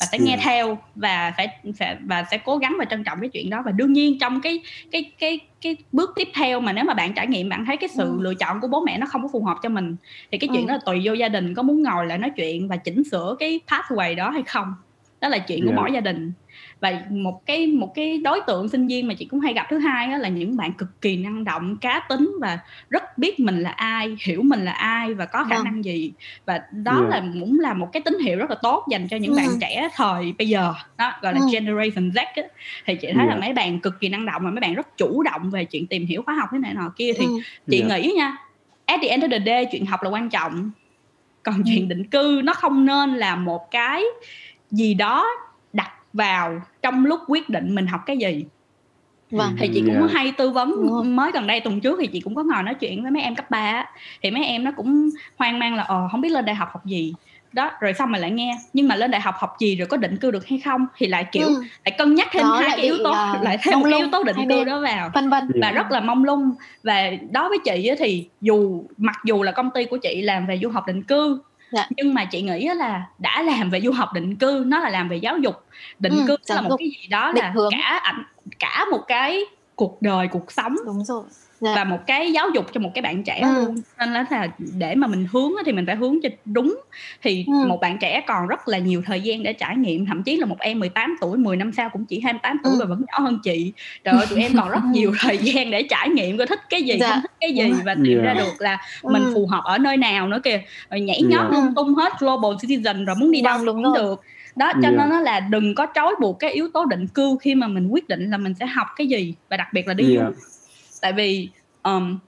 và sẽ nghe yeah. theo và phải, phải và sẽ cố gắng và trân trọng cái chuyện đó và đương nhiên trong cái cái cái cái bước tiếp theo mà nếu mà bạn trải nghiệm bạn thấy cái sự ừ. lựa chọn của bố mẹ nó không có phù hợp cho mình thì cái chuyện ừ. đó là tùy vô gia đình có muốn ngồi lại nói chuyện và chỉnh sửa cái pathway đó hay không đó là chuyện yeah. của mỗi gia đình và một cái một cái đối tượng sinh viên mà chị cũng hay gặp thứ hai đó là những bạn cực kỳ năng động cá tính và rất biết mình là ai hiểu mình là ai và có khả vâng. năng gì và đó yeah. là cũng là một cái tín hiệu rất là tốt dành cho những ừ. bạn trẻ thời bây giờ đó gọi là ừ. generation Z ấy. thì chị thấy yeah. là mấy bạn cực kỳ năng động và mấy bạn rất chủ động về chuyện tìm hiểu khóa học thế này nọ kia thì ừ. chị yeah. nghĩ nha at the end of the day chuyện học là quan trọng còn ừ. chuyện định cư nó không nên là một cái gì đó vào trong lúc quyết định mình học cái gì. Vâng. thì chị cũng yeah. hay tư vấn mới gần đây tuần trước thì chị cũng có ngồi nói chuyện với mấy em cấp 3 thì mấy em nó cũng hoang mang là ờ không biết lên đại học học gì. Đó rồi xong mà lại nghe. Nhưng mà lên đại học học gì rồi có định cư được hay không thì lại kiểu ừ. lại cân nhắc thêm đó hai cái yếu tố uh, lại thêm một cái yếu tố định cư đó vào. Vân vân. Và rất là mong lung. Và đối với chị thì dù mặc dù là công ty của chị làm về du học định cư dạ. nhưng mà chị nghĩ là đã làm về du học định cư nó là làm về giáo dục định ừ, cư là một cái gì đó là hướng. cả cả một cái cuộc đời cuộc sống đúng rồi dạ. và một cái giáo dục cho một cái bạn trẻ ừ. luôn nên là để mà mình hướng thì mình phải hướng cho đúng thì ừ. một bạn trẻ còn rất là nhiều thời gian để trải nghiệm thậm chí là một em 18 tuổi 10 năm sau cũng chỉ 28 tuổi ừ. và vẫn nhỏ hơn chị trời ơi tụi em còn rất nhiều thời gian để trải nghiệm có thích cái gì dạ. không thích cái gì và tìm yeah. ra được là mình ừ. phù hợp ở nơi nào nữa kìa rồi nhảy nhót yeah. lung tung hết global citizen rồi muốn đi đâu vâng, cũng được đó cho yeah. nên nó là đừng có trói buộc cái yếu tố định cư khi mà mình quyết định là mình sẽ học cái gì và đặc biệt là đi yeah tại vì um,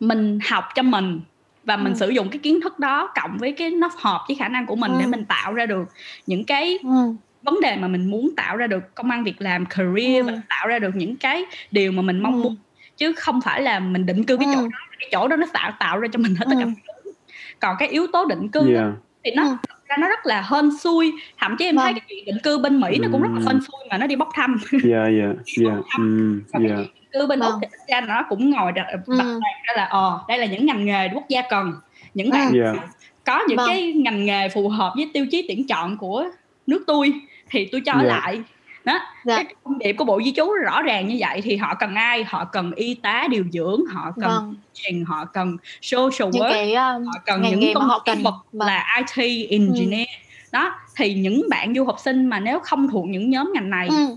mình học cho mình và mình ừ. sử dụng cái kiến thức đó cộng với cái nó hợp với khả năng của mình ừ. để mình tạo ra được những cái ừ. vấn đề mà mình muốn tạo ra được công ăn việc làm career ừ. và tạo ra được những cái điều mà mình mong ừ. muốn chứ không phải là mình định cư cái chỗ ừ. đó cái chỗ đó nó tạo tạo ra cho mình hết tất cả ừ. còn cái yếu tố định cư yeah. thì nó ừ ra nó rất là hên xui thậm chí em vâng. thấy cái chuyện định cư bên mỹ nó cũng rất là hên xui mà nó đi bốc thăm yeah yeah yeah mm, yeah cư bên vâng. úc thì ra nó cũng ngồi đặt ừ. ra là ờ đây là những ngành nghề quốc gia cần những bạn yeah. Dạ. có những vâng. cái ngành nghề phù hợp với tiêu chí tuyển chọn của nước tôi thì tôi cho yeah. Dạ. lại đó dạ. cái công điểm của bộ di trú rõ ràng như vậy thì họ cần ai họ cần y tá điều dưỡng họ cần vâng. trình họ cần social work cái, um, họ cần những công họ cần vâng. là IT engineer ừ. đó thì những bạn du học sinh mà nếu không thuộc những nhóm ngành này ừ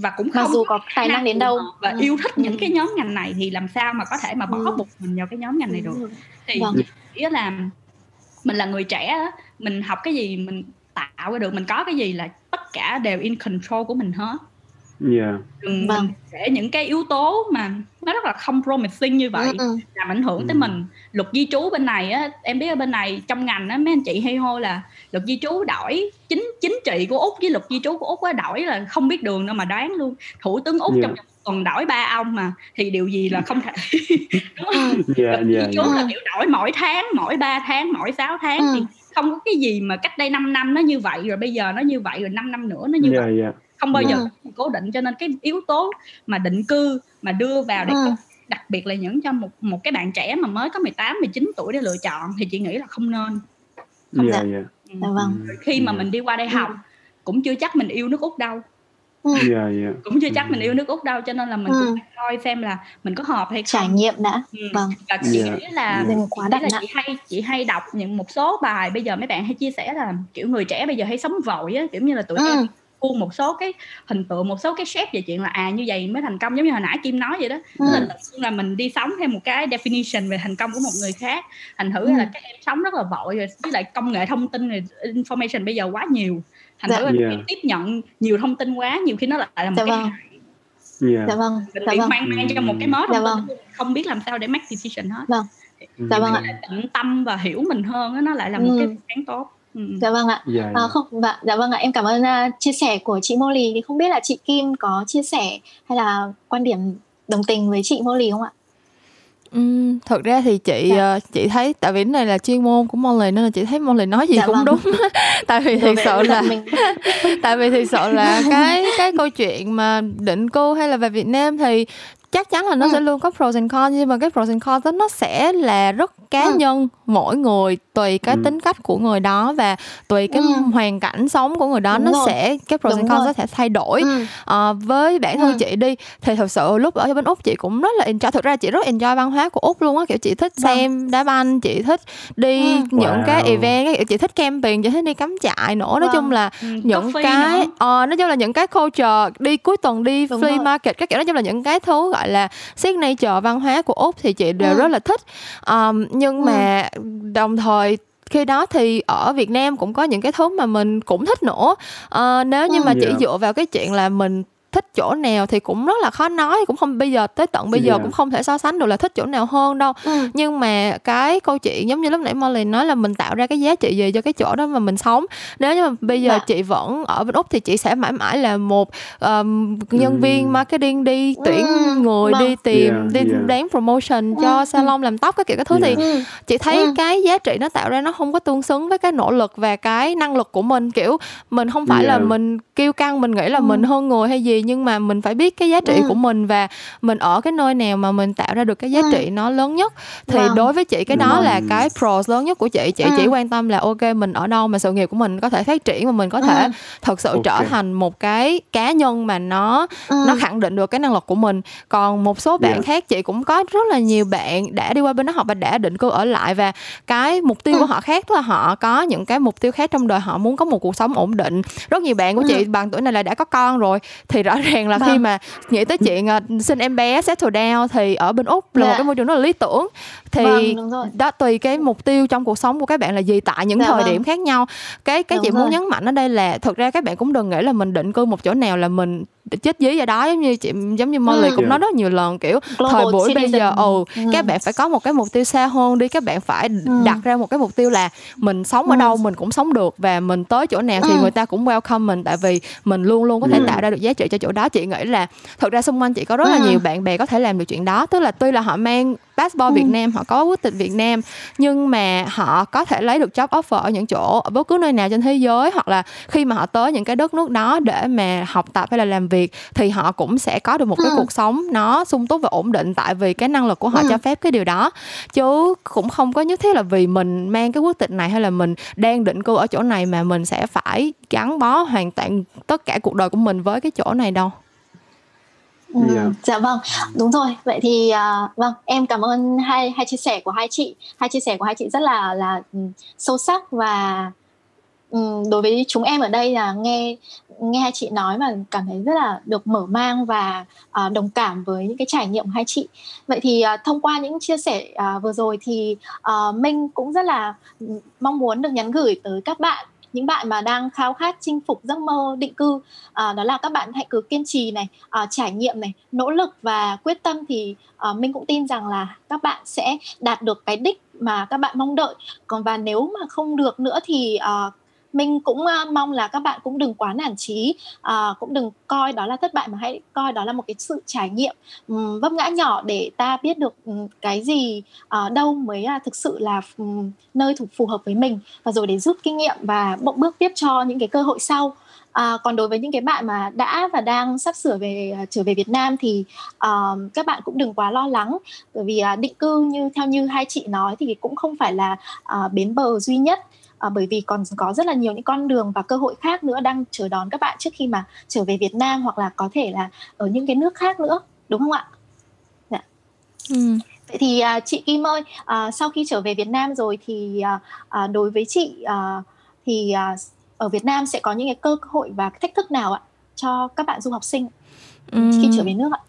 và cũng không Mặc dù có tài năng đến đâu và ừ. yêu thích ừ. những cái nhóm ngành này thì làm sao mà có thể mà bỏ ừ. buộc mình vào cái nhóm ngành này được thì vâng. ý là mình là người trẻ mình học cái gì mình tạo ra được mình có cái gì là tất cả đều in control của mình hết yeah. đừng vâng. để những cái yếu tố mà nó rất là không promising như vậy ừ, ừ. làm ảnh hưởng ừ. tới mình luật di trú bên này á em biết ở bên này trong ngành á mấy anh chị hay hô là luật di trú đổi chính chính trị của úc với luật di trú của úc á đổi là không biết đường đâu mà đoán luôn thủ tướng úc yeah. trong tuần đổi ba ông mà thì điều gì là không thể đúng không? Yeah, yeah, di trú yeah. là kiểu đổi mỗi tháng mỗi ba tháng mỗi sáu tháng ừ. thì không có cái gì mà cách đây 5 năm nó như vậy rồi bây giờ nó như vậy rồi 5 năm nữa nó như yeah, vậy yeah. không bao giờ Ừ. cố định cho nên cái yếu tố mà định cư mà đưa vào để Ừ. đặc biệt là những cho một một cái bạn trẻ mà mới có 18 19 tuổi để lựa chọn thì chị nghĩ là không nên Không Yeah, dạ. yeah. Ừ. Dạ vâng. Khi mà yeah. mình đi qua đây học cũng chưa chắc mình yêu nước úc đâu Ừ. Yeah, yeah. cũng chưa chắc Ừ. mình yêu nước úc đâu cho nên là mình Ừ. cũng phải coi xem là mình có hợp hay trải không nghiệm đã Ừ. vâng và chị Yeah. nghĩ là Yeah. đừng quá Nghĩ đặt là nặng chị hay chị hay đọc những một số bài bây giờ mấy bạn hay chia sẻ là kiểu người trẻ bây giờ hay sống vội á kiểu như là tụi Ừ. em khuôn một số cái hình tượng một số cái shape về chuyện là à như vậy mới thành công giống như hồi nãy kim nói vậy đó Ừ. Tức là là mình đi sống theo một cái definition về thành công của một người khác thành thử Ừ. là các em sống rất là vội rồi với lại công nghệ thông tin rồi information bây giờ quá nhiều thành Dạ. thử là Yeah. em tiếp nhận nhiều thông tin quá nhiều khi nó lại là một Dạ cái vâng. hại. Yeah. dạ vâng mình dạ bị vâng hoang mang trong một cái mớ Dạ vâng. không biết làm sao để make decision hết Vâng. Dạ vâng ạ tận tâm và hiểu mình hơn á, nó lại là một Ừ. cái phương án tốt ừ. dạ vâng ạ Yeah, À, yeah. không, dạ, dạ vâng ạ, em cảm ơn uh, chia sẻ của chị Molly. Thì không biết là chị Kim có chia sẻ hay là quan điểm đồng tình với chị Molly không ạ? Ừm, thật ra thì chị Dạ. ờ, chị thấy tại vì cái này là chuyên môn của Molly nên là chị thấy Molly nói gì Dạ cũng vâng. đúng tại vì với sự là tại vì thực sự là cái cái câu chuyện mà định cư hay là về Việt Nam thì chắc chắn là nó Ừ. sẽ luôn có pros and cons nhưng mà cái pros and cons đó nó sẽ là rất cá Ừ. nhân mỗi người tùy cái Ừ. tính cách của người đó và tùy cái Ừ. hoàn cảnh sống của người đó Đúng nó rồi. sẽ cái pros Đúng and cons rồi. nó sẽ thay đổi ừ. Ờ, với bản thân Ừ. chị đi thì thật sự lúc ở bên úc chị cũng rất là enjoy thực ra chị rất enjoy văn hóa của úc luôn á kiểu chị thích Vâng. xem đá banh chị thích đi Ừ. những cái Wow. event cái kiểu chị thích camping chị thích đi cắm trại nữa nói Vâng. chung là Ừ, những coffee cái ờ nói chung là những cái culture đi cuối tuần đi Đúng flea rồi. market các kiểu nói chung là những cái thứ gọi là signature văn hóa của úc thì chị đều Ừ. rất là thích Ờm, nhưng Ừ. mà đồng thời khi đó thì ở Việt Nam cũng có những cái thứ mà mình cũng thích nữa Ờ, nếu như Ừ. mà chỉ Yeah. dựa vào cái chuyện là mình thích chỗ nào thì cũng rất là khó nói cũng không bây giờ tới tận bây giờ cũng không thể so sánh được là thích chỗ nào hơn đâu Ừ. nhưng mà cái câu chuyện giống như lúc nãy Molly nói là mình tạo ra cái giá trị gì cho cái chỗ đó mà mình sống nếu như mà bây giờ Dạ. chị vẫn ở bên úc thì chị sẽ mãi mãi là một um, nhân Ừ. viên marketing đi tuyển Ừ, người vâng. đi tìm Yeah, đi yeah. bán promotion Ừ, cho ừ. salon làm tóc cái kiểu cái thứ thì Yeah. Ừ. chị thấy Ừ. cái giá trị nó tạo ra nó không có tương xứng với cái nỗ lực và cái năng lực của mình kiểu mình không phải là Yeah. mình kiêu căng mình nghĩ là Ừ. mình hơn người hay gì nhưng mà mình phải biết cái giá trị Ừ. của mình và mình ở cái nơi nào mà mình tạo ra được cái giá Ừ. trị nó lớn nhất thì Vâng. đối với chị cái đó Vâng. là cái pros lớn nhất của chị chị Ừ. chỉ quan tâm là ok mình ở đâu mà sự nghiệp của mình có thể phát triển và mình có thể Ừ. thật sự Ok. trở thành một cái cá nhân mà nó Ừ. nó khẳng định được cái năng lực của mình còn một số bạn Yeah. khác chị cũng có rất là nhiều bạn đã đi qua bên đó học và đã định cư ở lại và cái mục tiêu Ừ. của họ khác tức là họ có những cái mục tiêu khác trong đời họ muốn có một cuộc sống ổn định rất nhiều bạn của chị bằng tuổi này là đã có con rồi thì rõ ràng là khi Vâng. mà nghĩ tới chuyện ờ, sinh em bé settle down thì ở bên úc là một Dạ. cái môi trường rất là lý tưởng thì Vâng, đó tùy cái mục tiêu trong cuộc sống của các bạn là gì tại những Dạ thời vâng. điểm khác nhau cái cái Đúng chị muốn nhấn mạnh ở đây là thực ra các bạn cũng đừng nghĩ là mình định cư một chỗ nào là mình chết dí ở đó giống như chị giống như Molly Ừ. cũng nói rất nhiều lần kiểu Global thời buổi bây citizen. giờ ừ, Ừ. các bạn phải có một cái mục tiêu xa hơn đi các bạn phải Ừ. đặt ra một cái mục tiêu là mình sống ở Ừ. đâu mình cũng sống được và mình tới chỗ nào thì Ừ. người ta cũng welcome mình tại vì mình luôn luôn có thể Ừ. tạo ra được giá trị cho chỗ đó chị nghĩ là thực ra xung quanh chị có rất là Ừ. nhiều bạn bè có thể làm được chuyện đó tức là tuy là họ mang passport Ừ. Việt Nam họ có quốc tịch Việt Nam nhưng mà họ có thể lấy được job offer ở những chỗ ở bất cứ nơi nào trên thế giới hoặc là khi mà họ tới những cái đất nước đó để mà học tập hay là làm việc thì họ cũng sẽ có được một cái Ừ. cuộc sống nó sung túc và ổn định tại vì cái năng lực của họ Ừ. cho phép cái điều đó chứ cũng không có nhất thiết là vì mình mang cái quốc tịch này hay là mình đang định cư ở chỗ này mà mình sẽ phải gắn bó hoàn toàn tất cả cuộc đời của mình với cái chỗ này đâu Ừ, Dạ. Dạ vâng, đúng rồi. Vậy thì à, vâng, em cảm ơn hai hai chia sẻ của hai chị. Hai chia sẻ của hai chị rất là là ừ, sâu sắc và ừ, đối với chúng em ở đây là nghe nghe hai chị nói mà cảm thấy rất là được mở mang và à, đồng cảm với những cái trải nghiệm của hai chị. Vậy thì à, thông qua những chia sẻ à, vừa rồi thì à, Minh cũng rất là mong muốn được nhắn gửi tới các bạn những bạn mà đang khao khát chinh phục giấc mơ định cư à, đó là các bạn hãy cứ kiên trì này à, trải nghiệm này nỗ lực và quyết tâm thì à, mình cũng tin rằng là các bạn sẽ đạt được cái đích mà các bạn mong đợi. Còn và nếu mà không được nữa thì à, mình cũng uh, mong là các bạn cũng đừng quá nản trí, uh, ờ, cũng đừng coi đó là thất bại mà hãy coi đó là một cái sự trải nghiệm um, vấp ngã nhỏ để ta biết được um, cái gì uh, đâu mới uh, thực sự là um, nơi thuộc phù hợp với mình và rồi để rút kinh nghiệm và bước tiếp cho những cái cơ hội sau. À, còn đối với những cái bạn mà đã và đang sắp sửa về trở về Việt Nam thì uh, các bạn cũng đừng quá lo lắng. Bởi vì uh, định cư như theo như hai chị nói thì cũng không phải là uh, bến bờ duy nhất à, bởi vì còn có rất là nhiều những con đường và cơ hội khác nữa đang chờ đón các bạn trước khi mà trở về Việt Nam hoặc là có thể là ở những cái nước khác nữa đúng không ạ? Dạ. Ừ. Vậy thì à, chị Kim ơi, à, sau khi trở về Việt Nam rồi thì à, à, đối với chị à, thì à, ở Việt Nam sẽ có những cái cơ hội và thách thức nào ạ cho các bạn du học sinh ừ. khi trở về nước ạ?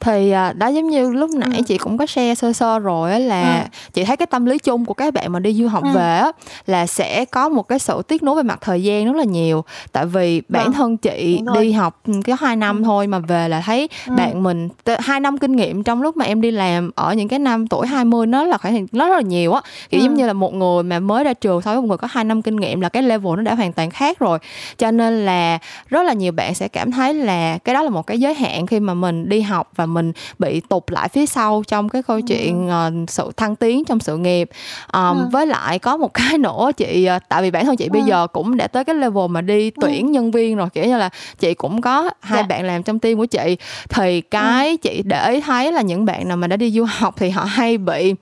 Thì à, đó giống như lúc nãy ừ. chị cũng có share sơ sơ rồi á là ừ. chị thấy cái tâm lý chung của các bạn mà đi du học ừ. về á là sẽ có một cái sự tiếc nối về mặt thời gian rất là nhiều tại vì bản ừ. thân chị đi học có hai năm ừ. thôi mà về là thấy ừ. bạn mình hai năm kinh nghiệm trong lúc mà em đi làm ở những cái năm tuổi 20 nó là khoảng nó rất là nhiều á kiểu ừ. giống như là một người mà mới ra trường so với một người có hai năm kinh nghiệm là cái level nó đã hoàn toàn khác rồi cho nên là rất là nhiều bạn sẽ cảm thấy là cái đó là một cái giới hạn khi mà mình đi học và mình bị tụt lại phía sau trong cái câu chuyện uh, sự thăng tiến trong sự nghiệp um, ừ. với lại có một cái nữa chị uh, tại vì bản thân chị ừ. bây giờ cũng đã tới cái level mà đi tuyển ừ. nhân viên rồi kiểu như là chị cũng có hai. Dạ. bạn làm trong team của chị thì cái ừ. chị để ý thấy là những bạn nào mà đã đi du học thì họ hay bị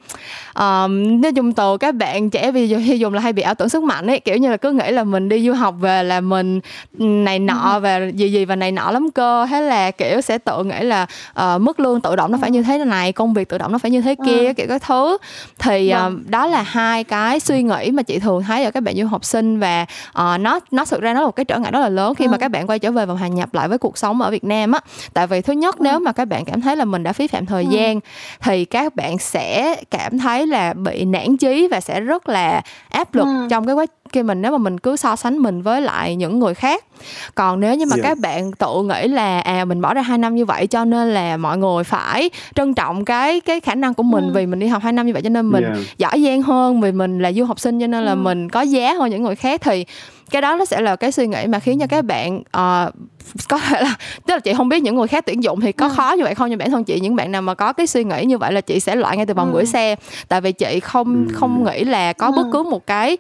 um, nói chung từ các bạn trẻ bây giờ hay dùng là hay bị ảo tưởng sức mạnh ấy kiểu như là cứ nghĩ là mình đi du học về là mình này nọ ừ. và gì gì và này nọ lắm cơ thế là kiểu sẽ tự nghĩ là uh, mức lương tự động nó phải như thế này công việc tự động nó phải như thế kia ừ. kiểu cái thứ thì uh, đó là hai cái suy nghĩ mà chị thường thấy ở các bạn du học sinh và uh, nó nó thực ra nó là một cái trở ngại rất là lớn khi ừ. mà các bạn quay trở về và hòa nhập lại với cuộc sống ở Việt Nam á tại vì thứ nhất ừ. nếu mà các bạn cảm thấy là mình đã phí phạm thời ừ. gian thì các bạn sẽ cảm thấy là bị nản chí và sẽ rất là áp lực ừ. trong cái quá khi mình nếu mà mình cứ so sánh mình với lại những người khác còn nếu như mà yeah. các bạn tự nghĩ là à mình bỏ ra hai năm như vậy cho nên là mọi người phải trân trọng cái cái khả năng của mình ừ. vì mình đi học hai năm như vậy cho nên mình yeah. giỏi giang hơn vì mình là du học sinh cho nên là ừ. mình có giá hơn những người khác thì cái đó nó sẽ là cái suy nghĩ mà khiến cho các bạn uh, có thể là tức là chị không biết những người khác tuyển dụng thì có ừ. khó như vậy không nhưng bản thân chị những bạn nào mà có cái suy nghĩ như vậy là chị sẽ loại ngay từ vòng ừ. gửi xe tại vì chị không ừ. không nghĩ là có ừ. bất cứ một cái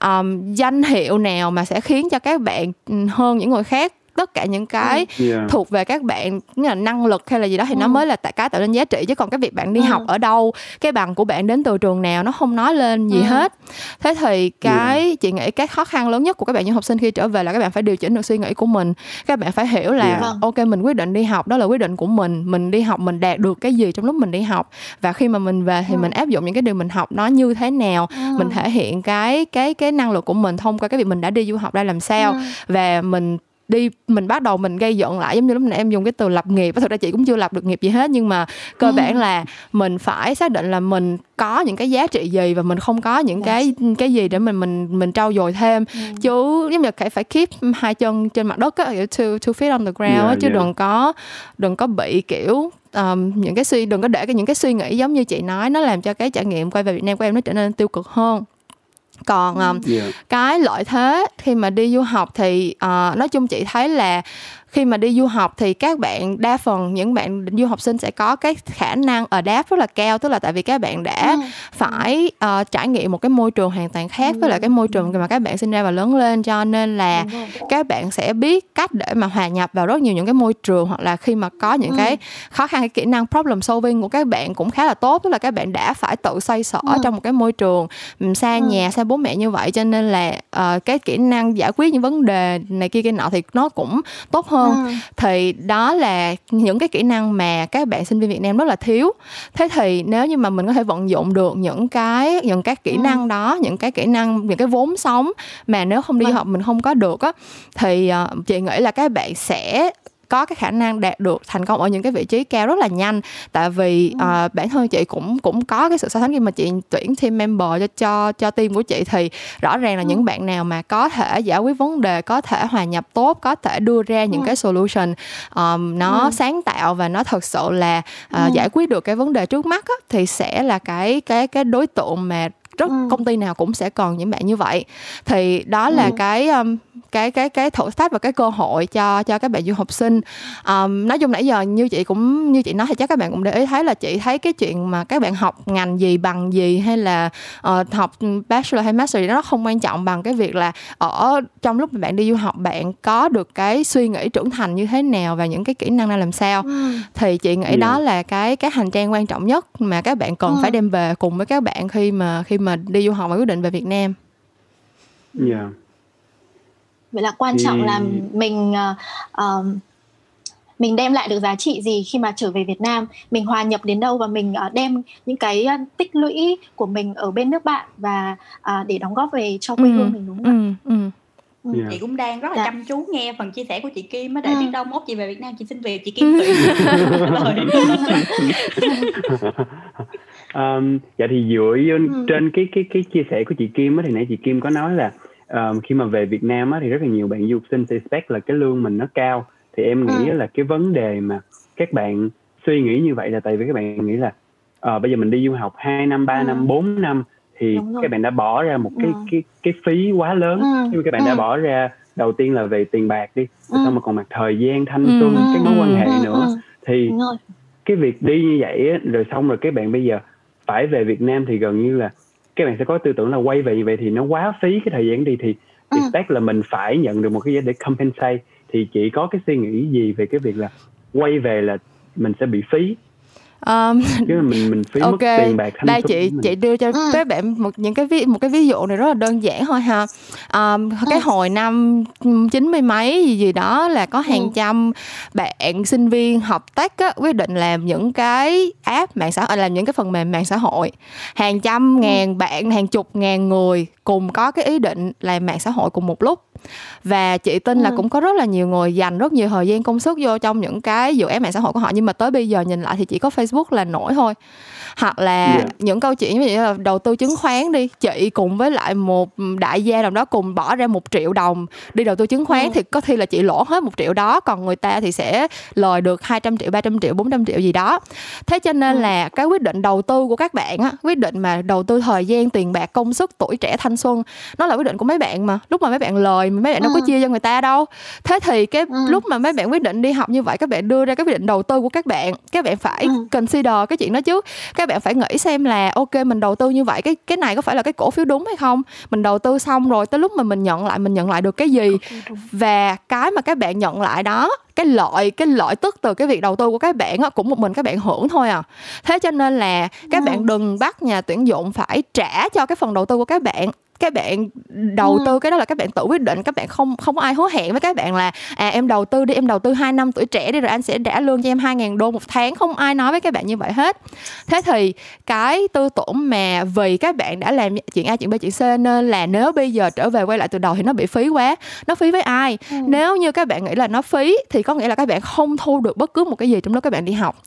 um, danh hiệu nào mà sẽ khiến cho các bạn hơn những người khác tất cả những cái ừ. yeah. thuộc về các bạn như là năng lực hay là gì đó thì ừ. nó mới là cái tạo nên giá trị chứ còn cái việc bạn đi ừ. học ở đâu cái bằng của bạn đến từ trường nào nó không nói lên gì ừ. hết thế thì cái yeah. chị nghĩ cái khó khăn lớn nhất của các bạn những học sinh khi trở về là các bạn phải điều chỉnh được suy nghĩ của mình các bạn phải hiểu là yeah. ok mình quyết định đi học đó là quyết định của mình mình đi học mình đạt được cái gì trong lúc mình đi học và khi mà mình về thì ừ. mình áp dụng những cái điều mình học nó như thế nào ừ. mình thể hiện cái cái cái năng lực của mình thông qua cái việc mình đã đi du học ra làm sao ừ. và mình đi mình bắt đầu mình gây dựng lại giống như lúc nãy em dùng cái từ lập nghiệp thực ra chị cũng chưa lập được nghiệp gì hết nhưng mà cơ ừ. bản là mình phải xác định là mình có những cái giá trị gì và mình không có những yes. cái cái gì để mình mình mình trau dồi thêm ừ. chứ giống như phải phải keep hai chân trên mặt đất á to to fit on the ground yeah, á chứ yeah. đừng có đừng có bị kiểu um, những cái suy đừng có để cái những cái suy nghĩ giống như chị nói nó làm cho cái trải nghiệm quay về Việt Nam của em nó trở nên tiêu cực hơn còn um, yeah. Dạ. cái lợi thế khi mà đi du học thì uh, nói chung chị thấy là khi mà đi du học thì các bạn đa phần những bạn du học sinh sẽ có cái khả năng ở đáp rất là cao tức là tại vì các bạn đã ừ. phải uh, trải nghiệm một cái môi trường hoàn toàn khác ừ. với lại cái môi trường mà các bạn sinh ra và lớn lên cho nên là các bạn sẽ biết cách để mà hòa nhập vào rất nhiều những cái môi trường hoặc là khi mà có những ừ. cái khó khăn cái kỹ năng problem solving của các bạn cũng khá là tốt tức là các bạn đã phải tự xoay sở ừ. trong một cái môi trường xa ừ. nhà xa bố mẹ như vậy cho nên là uh, cái kỹ năng giải quyết những vấn đề này kia kia nọ thì nó cũng tốt hơn hơn ừ. thì đó là những cái kỹ năng mà các bạn sinh viên Việt Nam rất là thiếu thế thì nếu như mà mình có thể vận dụng được những cái những các kỹ ừ. năng đó những cái kỹ năng những cái vốn sống mà nếu không đi vâng. học mình không có được á thì uh, chị nghĩ là các bạn sẽ có cái khả năng đạt được thành công ở những cái vị trí cao rất là nhanh tại vì uh, bản thân chị cũng cũng có cái sự so sánh khi mà chị tuyển team member cho cho cho team của chị thì rõ ràng là ừ. những bạn nào mà có thể giải quyết vấn đề có thể hòa nhập tốt có thể đưa ra những ừ. cái solution um, nó ừ. sáng tạo và nó thật sự là uh, ừ. giải quyết được cái vấn đề trước mắt á, thì sẽ là cái cái cái đối tượng mà rất ừ. công ty nào cũng sẽ cần những bạn như vậy thì đó là ừ. cái um, cái cái cái thử thách và cái cơ hội cho cho các bạn du học sinh um, nói chung nãy giờ như chị cũng như chị nói thì chắc các bạn cũng để ý thấy là chị thấy cái chuyện mà các bạn học ngành gì bằng gì hay là uh, học bachelor hay master gì đó nó không quan trọng bằng cái việc là ở trong lúc mà bạn đi du học bạn có được cái suy nghĩ trưởng thành như thế nào và những cái kỹ năng ra làm sao ừ. thì chị nghĩ yeah. đó là cái cái hành trang quan trọng nhất mà các bạn cần ừ. phải đem về cùng với các bạn khi mà khi mà đi du học và quyết định về Việt Nam. Yeah vậy là quan trọng là mình uh, uh, mình đem lại được giá trị gì khi mà trở về Việt Nam mình hòa nhập đến đâu và mình uh, đem những cái uh, tích lũy của mình ở bên nước bạn và uh, để đóng góp về cho quê ừ. hương mình đúng không ừ. Ừ. Yeah. Ừ. chị cũng đang rất là dạ. chăm chú nghe phần chia sẻ của chị Kim á để ừ. biết đâu mốt chị về Việt Nam chị xin việc chị Kim tùy um, dạ thì dựa ừ. trên cái cái cái chia sẻ của chị Kim á thì nãy chị Kim có nói là um, khi mà về Việt Nam á, thì rất là nhiều bạn du học sinh expect là cái lương mình nó cao thì em nghĩ ừ. là cái vấn đề mà các bạn suy nghĩ như vậy là tại vì các bạn nghĩ là uh, bây giờ mình đi du học 2 năm 3 ừ. năm 4 năm thì các bạn đã bỏ ra một cái ừ. cái cái phí quá lớn ừ. nhưng mà các bạn ừ. đã bỏ ra đầu tiên là về tiền bạc đi ừ. xong mà còn mặt thời gian thanh xuân ừ. cái mối quan hệ ừ. nữa ừ. thì cái việc đi như vậy rồi xong rồi các bạn bây giờ phải về Việt Nam thì gần như là các bạn sẽ có tư tưởng là quay về như vậy thì nó quá phí cái thời gian đi thì ừ. là mình phải nhận được một cái giá để compensate thì chị có cái suy nghĩ gì về cái việc là quay về là mình sẽ bị phí Um, Chứ mình mình phí ok mất tiền bạc đây chị chị đưa cho ừ. các bạn một những cái ví một cái ví dụ này rất là đơn giản thôi ha um, ừ. cái hồi năm chín mươi mấy gì gì đó là có hàng ừ. trăm bạn sinh viên học tech á, quyết định làm những cái app mạng xã hội làm những cái phần mềm mạng xã hội hàng trăm ừ. ngàn bạn hàng chục ngàn người cùng có cái ý định làm mạng xã hội cùng một lúc và chị tin ừ. là cũng có rất là nhiều người dành rất nhiều thời gian công sức vô trong những cái dự án mạng xã hội của họ nhưng mà tới bây giờ nhìn lại thì chỉ có Facebook là nổi thôi hoặc là yeah. những câu chuyện như là đầu tư chứng khoán đi chị cùng với lại một đại gia nào đó cùng bỏ ra một triệu đồng đi đầu tư chứng khoán ừ. thì có khi là chị lỗ hết một triệu đó còn người ta thì sẽ lời được 200 triệu 300 triệu 400 triệu gì đó thế cho nên ừ. là cái quyết định đầu tư của các bạn á quyết định mà đầu tư thời gian tiền bạc công sức tuổi trẻ thanh xuân nó là quyết định của mấy bạn mà lúc mà mấy bạn lời mấy bạn đâu có ừ. chia cho người ta đâu thế thì cái ừ. lúc mà mấy bạn quyết định đi học như vậy các bạn đưa ra cái quyết định đầu tư của các bạn các bạn phải ừ. consider cái chuyện đó chứ các các bạn phải nghĩ xem là ok mình đầu tư như vậy cái cái này có phải là cái cổ phiếu đúng hay không mình đầu tư xong rồi tới lúc mà mình nhận lại mình nhận lại được cái gì và cái mà các bạn nhận lại đó cái lợi cái lợi tức từ cái việc đầu tư của các bạn á, cũng một mình các bạn hưởng thôi à thế cho nên là các ừ. bạn đừng bắt nhà tuyển dụng phải trả cho cái phần đầu tư của các bạn các bạn đầu ừ. tư cái đó là các bạn tự quyết định các bạn không không có ai hứa hẹn với các bạn là à em đầu tư đi em đầu tư 2 năm tuổi trẻ đi rồi anh sẽ trả lương cho em 2.000 đô một tháng không ai nói với các bạn như vậy hết thế thì cái tư tưởng mà vì các bạn đã làm chuyện A chuyện B chuyện C nên là nếu bây giờ trở về quay lại từ đầu thì nó bị phí quá nó phí với ai ừ. nếu như các bạn nghĩ là nó phí thì có nghĩa là các bạn không thu được bất cứ một cái gì trong lúc các bạn đi học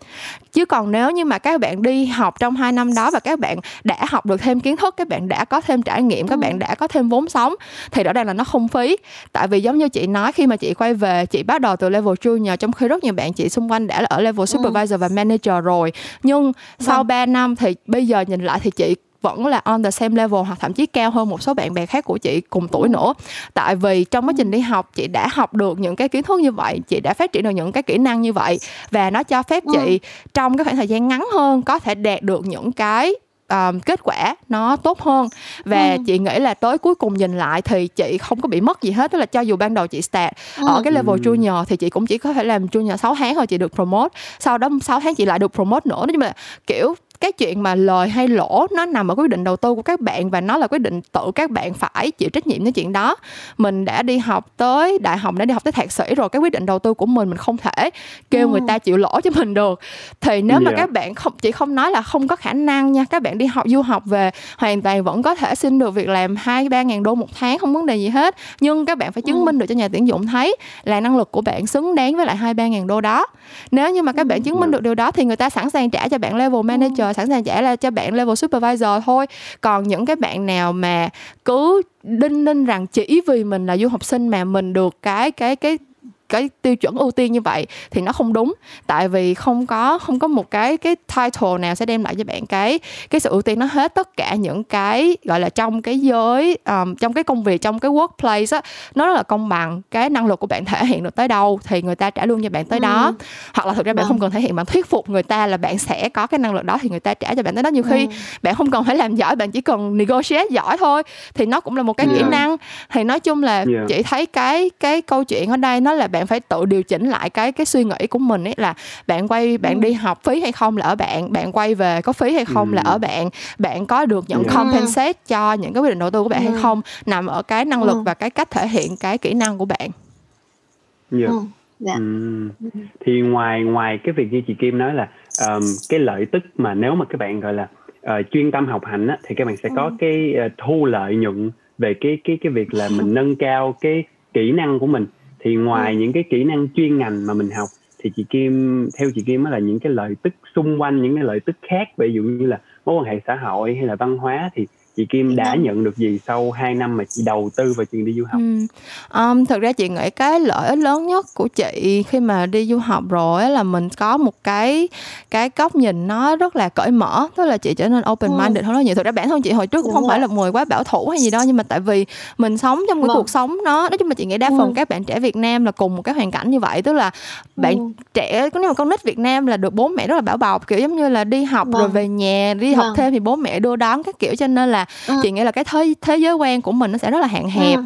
chứ còn nếu như mà các bạn đi học trong 2 năm đó và các bạn đã học được thêm kiến thức các bạn đã có thêm trải nghiệm các bạn đã có thêm vốn sống thì rõ ràng là nó không phí tại vì giống như chị nói khi mà chị quay về chị bắt đầu từ level junior trong khi rất nhiều bạn chị xung quanh đã ở level supervisor ừ. và manager rồi nhưng sau vâng. 3 năm thì bây giờ nhìn lại thì chị vẫn là on the same level hoặc thậm chí cao hơn một số bạn bè khác của chị cùng tuổi ừ. nữa tại vì trong quá trình đi học chị đã học được những cái kiến thức như vậy chị đã phát triển được những cái kỹ năng như vậy và nó cho phép chị trong cái khoảng thời gian ngắn hơn có thể đạt được những cái um, kết quả nó tốt hơn và ừ. chị nghĩ là tới cuối cùng nhìn lại thì chị không có bị mất gì hết tức là cho dù ban đầu chị start ừ. ở cái level ừ. junior thì chị cũng chỉ có thể làm junior 6 tháng thôi chị được promote sau đó 6 tháng chị lại được promote nữa nhưng mà kiểu cái chuyện mà lời hay lỗ nó nằm ở quyết định đầu tư của các bạn và nó là quyết định tự các bạn phải chịu trách nhiệm với chuyện đó mình đã đi học tới đại học đã đi học tới thạc sĩ rồi cái quyết định đầu tư của mình mình không thể kêu ừ. người ta chịu lỗ cho mình được thì nếu yeah. mà các bạn không chỉ không nói là không có khả năng nha các bạn đi học du học về hoàn toàn vẫn có thể xin được việc làm hai ba ngàn đô một tháng không vấn đề gì hết nhưng các bạn phải chứng ừ. minh được cho nhà tuyển dụng thấy là năng lực của bạn xứng đáng với lại hai ba ngàn đô đó nếu như mà các bạn chứng minh được điều đó thì người ta sẵn sàng trả cho bạn level manager sẵn sàng trả là cho bạn level supervisor thôi. Còn những cái bạn nào mà cứ đinh ninh rằng chỉ vì mình là du học sinh mà mình được cái cái cái cái tiêu chuẩn ưu tiên như vậy thì nó không đúng tại vì không có không có một cái cái title nào sẽ đem lại cho bạn cái cái sự ưu tiên nó hết tất cả những cái gọi là trong cái giới um, trong cái công việc trong cái workplace á nó rất là công bằng cái năng lực của bạn thể hiện được tới đâu thì người ta trả lương cho bạn tới ừ. đó hoặc là thực ra bạn không vâng. cần thể hiện bạn thuyết phục người ta là bạn sẽ có cái năng lực đó thì người ta trả cho bạn tới đó nhiều khi ừ. bạn không cần phải làm giỏi bạn chỉ cần negotiate giỏi thôi thì nó cũng là một cái yeah. kỹ năng thì nói chung là yeah. chị thấy cái cái câu chuyện ở đây nó là bạn phải tự điều chỉnh lại cái cái suy nghĩ của mình ấy là bạn quay bạn ừ. đi học phí hay không là ở bạn bạn quay về có phí hay không ừ. là ở bạn bạn có được nhận yeah. compensate cho những cái quyết định đầu tư của bạn yeah. hay không nằm ở cái năng lực ừ. và cái cách thể hiện cái kỹ năng của bạn yeah. ừ. Dạ. Ừ. thì ngoài ngoài cái việc như chị Kim nói là um, cái lợi tức mà nếu mà các bạn gọi là uh, chuyên tâm học hành á, thì các bạn sẽ có ừ. cái uh, thu lợi nhuận về cái cái cái việc là mình nâng cao cái kỹ năng của mình thì ngoài ừ. những cái kỹ năng chuyên ngành mà mình học thì chị Kim theo chị Kim là những cái lợi tức xung quanh những cái lợi tức khác ví dụ như là mối quan hệ xã hội hay là văn hóa thì chị Kim đã nhận được gì sau 2 năm mà chị đầu tư vào chuyện đi du học? Ừ. Um, thực ra chị nghĩ cái lợi ích lớn nhất của chị khi mà đi du học rồi là mình có một cái cái góc nhìn nó rất là cởi mở, tức là chị trở nên open minded ừ. hơn rất nhiều. Thực ra bản thân chị hồi trước cũng Đúng không rồi. phải là người quá bảo thủ hay gì đó nhưng mà tại vì mình sống trong cái vâng. cuộc sống nó nói chung là chị nghĩ đa phần ừ. các bạn trẻ Việt Nam là cùng một cái hoàn cảnh như vậy, tức là bạn ừ. trẻ nếu mà con nít Việt Nam là được bố mẹ rất là bảo bọc kiểu giống như là đi học vâng. rồi về nhà đi vâng. học thêm thì bố mẹ đưa đón các kiểu cho nên là ừ. chị nghĩ là cái thế thế giới quan của mình nó sẽ rất là hạn hẹp ừ.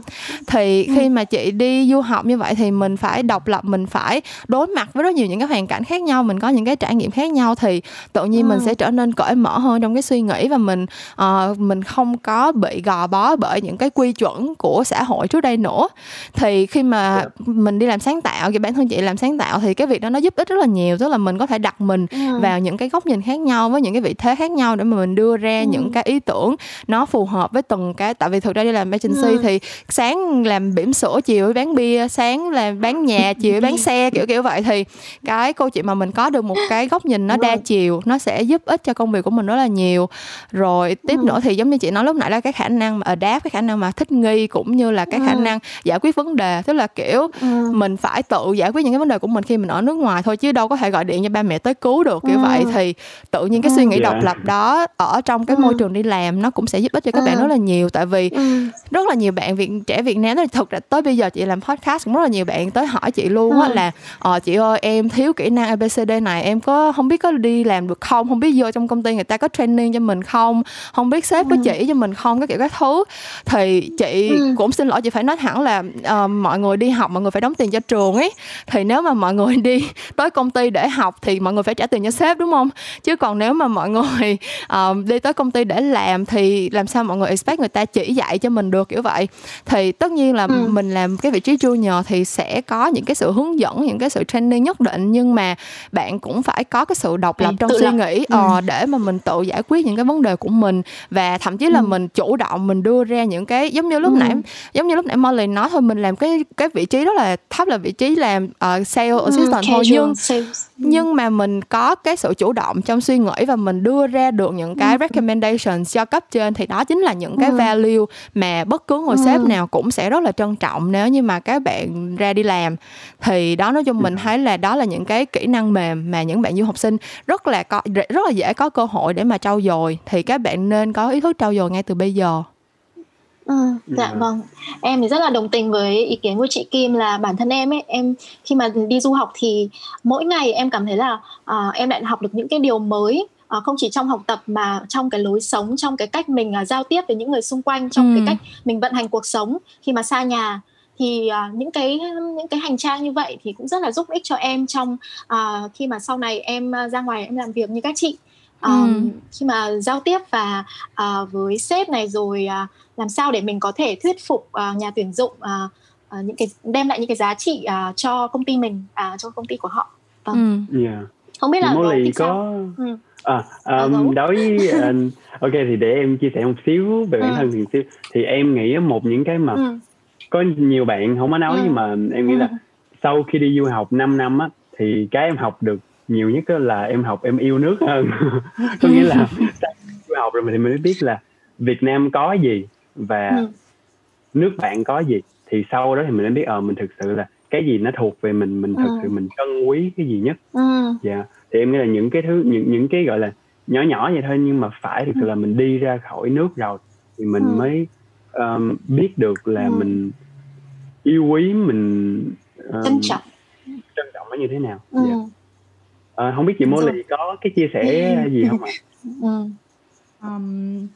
thì ừ. khi mà chị đi du học như vậy thì mình phải độc lập mình phải đối mặt với rất nhiều những cái hoàn cảnh khác nhau mình có những cái trải nghiệm khác nhau thì tự nhiên ừ. mình sẽ trở nên cởi mở hơn trong cái suy nghĩ và mình uh, mình không có bị gò bó bởi những cái quy chuẩn của xã hội trước đây nữa thì khi mà yeah. Dạ. mình đi làm sáng tạo thì bản thân chị làm sáng tạo thì cái việc đó nó giúp ích rất là nhiều tức là mình có thể đặt mình ừ. vào những cái góc nhìn khác nhau với những cái vị thế khác nhau để mà mình đưa ra ừ. những cái ý tưởng nó phù hợp với từng cái tại vì thực ra đi làm agency ừ. thì sáng làm bỉm sữa chiều bán bia sáng làm bán nhà chiều bán xe kiểu kiểu vậy thì cái câu chuyện mà mình có được một cái góc nhìn nó đa chiều nó sẽ giúp ích cho công việc của mình rất là nhiều rồi tiếp ừ. nữa thì giống như chị nói lúc nãy là cái khả năng mà adapt cái khả năng mà thích nghi cũng như là cái khả ừ. năng giải quyết vấn đề tức là kiểu ừ. mình phải tự giải quyết những cái vấn đề của mình khi mình ở nước ngoài thôi chứ đâu có thể gọi điện cho ba mẹ tới cứu được kiểu ừ. vậy thì tự nhiên cái suy nghĩ độc lập đó ở trong cái môi trường đi làm nó cũng sẽ giúp ích cho các bạn rất là nhiều tại vì ừ. rất là nhiều bạn Việt trẻ Việt Nam thì thực ra tới bây giờ chị làm podcast cũng rất là nhiều bạn tới hỏi chị luôn á ừ. là ờ chị ơi em thiếu kỹ năng ABCD này em có không biết có đi làm được không không biết vô trong công ty người ta có training cho mình không không biết sếp có ừ. chỉ cho mình không cái kiểu các thứ thì chị ừ. cũng xin lỗi chị phải nói thẳng là uh, mọi người đi học mọi người phải đóng tiền cho trường ấy thì nếu mà mọi người đi tới công ty để học thì mọi người phải trả tiền cho sếp đúng không chứ còn nếu mà mọi người uh, đi tới công ty để làm thì làm sao mọi người expect người ta chỉ dạy cho mình được kiểu vậy thì tất nhiên là ừ. mình làm cái vị trí junior thì sẽ có những cái sự hướng dẫn những cái sự training nhất định nhưng mà bạn cũng phải có cái sự độc lập ừ, trong suy lập. nghĩ ừ. uh, để mà mình tự giải quyết những cái vấn đề của mình và thậm chí là ừ. mình chủ động mình đưa ra những cái giống như lúc ừ. nãy giống như lúc nãy Molly nói thôi mình làm cái cái vị trí đó là thấp là vị trí làm uh, sale ừ, assistant ừ, thôi nhưng sales. nhưng mà mình có cái sự chủ động trong suy nghĩ và mình đưa ra được những cái ừ. recommendations cho cấp trên thì đó chính là những cái ừ. value mà bất cứ người ừ. sếp nào cũng sẽ rất là trân trọng nếu như mà các bạn ra đi làm thì đó nói chung mình thấy là đó là những cái kỹ năng mềm mà những bạn du học sinh rất là có rất là dễ có cơ hội để mà trau dồi thì các bạn nên có ý thức trau dồi ngay từ bây giờ Ừ, dạ yeah. vâng em thì rất là đồng tình với ý kiến của chị Kim là bản thân em ấy em khi mà đi du học thì mỗi ngày em cảm thấy là uh, em lại học được những cái điều mới à, không chỉ trong học tập mà trong cái lối sống trong cái cách mình à, giao tiếp với những người xung quanh trong ừ. cái cách mình vận hành cuộc sống khi mà xa nhà thì uh, những cái những cái hành trang như vậy thì cũng rất là giúp ích cho em trong uh, khi mà sau này em uh, ra ngoài em làm việc như các chị um, ừ. khi mà giao tiếp và uh, với sếp này rồi uh, làm sao để mình có thể thuyết phục uh, nhà tuyển dụng uh, uh, những cái đem lại những cái giá trị uh, cho công ty mình uh, cho công ty của họ vâng. ừ. yeah. không biết là có, có... Ừ à, um, đối với uh, ok thì để em chia sẻ một xíu về bản ừ. thân thì xíu thì em nghĩ một những cái mà ừ. có nhiều bạn không có nói ừ. nhưng mà em nghĩ ừ. là sau khi đi du học 5 năm á thì cái em học được nhiều nhất là em học em yêu nước hơn có nghĩa là du học rồi thì mình mới biết là Việt Nam có gì và ừ. nước bạn có gì thì sau đó thì mình mới biết ờ mình thực sự là cái gì nó thuộc về mình mình thật ừ. sự mình trân quý cái gì nhất ừ. dạ thì em nghĩ là những cái thứ những những cái gọi là nhỏ nhỏ vậy thôi nhưng mà phải thực sự là mình đi ra khỏi nước rồi thì mình ừ. mới um, biết được là ừ. mình yêu quý mình um, trân trọng trân trọng nó như thế nào ừ. yeah. Dạ. à, không biết chị Molly có cái chia sẻ gì không ạ ừ. um,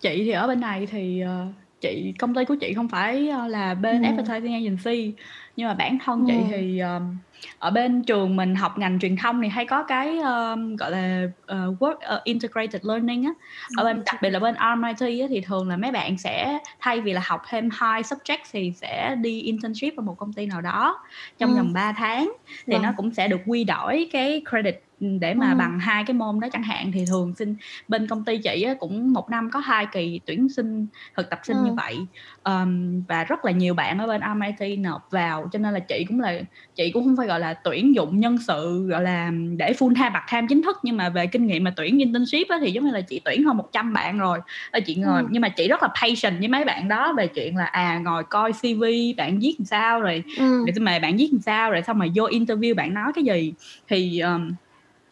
chị thì ở bên này thì uh, chị công ty của chị không phải uh, là bên ừ. advertising agency nhưng mà bản thân chị ừ. thì um, ở bên trường mình học ngành truyền thông thì hay có cái um, gọi là uh, work uh, integrated learning á ở bên đặc biệt là bên RMIT á, thì thường là mấy bạn sẽ thay vì là học thêm hai subject thì sẽ đi internship ở một công ty nào đó trong ừ. vòng 3 tháng thì vâng. nó cũng sẽ được quy đổi cái credit để mà ừ. bằng hai cái môn đó chẳng hạn thì thường xin bên công ty chị cũng một năm có hai kỳ tuyển sinh thực tập sinh ừ. như vậy um, và rất là nhiều bạn ở bên MIT nộp vào cho nên là chị cũng là chị cũng không phải gọi là tuyển dụng nhân sự gọi là để full time part time chính thức nhưng mà về kinh nghiệm mà tuyển internship á, thì giống như là chị tuyển hơn 100 bạn rồi là chị ngồi ừ. nhưng mà chị rất là patient với mấy bạn đó về chuyện là à ngồi coi CV bạn viết làm sao rồi ừ. rồi mà bạn viết làm sao rồi xong rồi vô interview bạn nói cái gì thì um,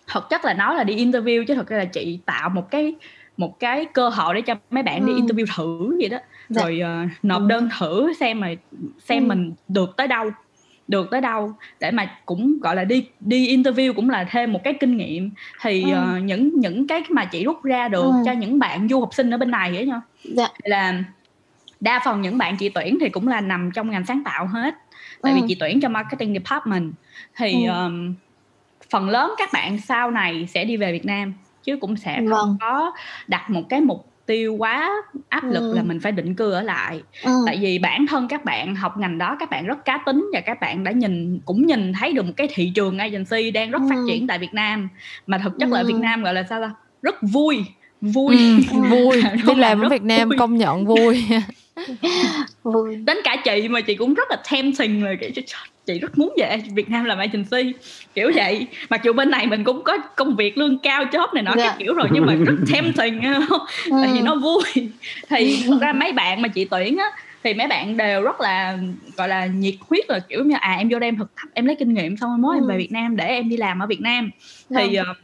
thật chất là nói là đi interview chứ thật ra là chị tạo một cái một cái cơ hội để cho mấy bạn ừ. đi interview thử vậy đó dạ. rồi uh, nộp ừ. đơn thử xem mà xem ừ. mình được tới đâu được tới đâu để mà cũng gọi là đi đi interview cũng là thêm một cái kinh nghiệm thì ừ. uh, những những cái mà chị rút ra được ừ. cho những bạn du học sinh ở bên này ấy nha dạ. là đa phần những bạn chị tuyển thì cũng là nằm trong ngành sáng tạo hết tại ừ. vì chị tuyển cho marketing department thì ừ. um, phần lớn các bạn sau này sẽ đi về Việt Nam chứ cũng sẽ không vâng. có đặt một cái mục tiêu quá áp lực ừ. là mình phải định cư ở lại ừ. tại vì bản thân các bạn học ngành đó các bạn rất cá tính và các bạn đã nhìn cũng nhìn thấy được một cái thị trường agency đang rất ừ. phát triển tại Việt Nam mà thực chất ừ. là Việt Nam gọi là sao ta rất vui vui ừ, vui đi làm ở Việt Nam vui. công nhận vui đến cả chị mà chị cũng rất là tempting rồi kiểu chị rất muốn về Việt Nam làm agency kiểu vậy mặc dù bên này mình cũng có công việc lương cao job này nọ yeah. cái dạ. kiểu rồi nhưng mà rất tempting tại vì ừ. nó vui thì thật ra mấy bạn mà chị tuyển á thì mấy bạn đều rất là gọi là nhiệt huyết là kiểu như à em vô đây em thực tập em lấy kinh nghiệm xong rồi mới ừ. em về Việt Nam để em đi làm ở Việt Nam thì uh,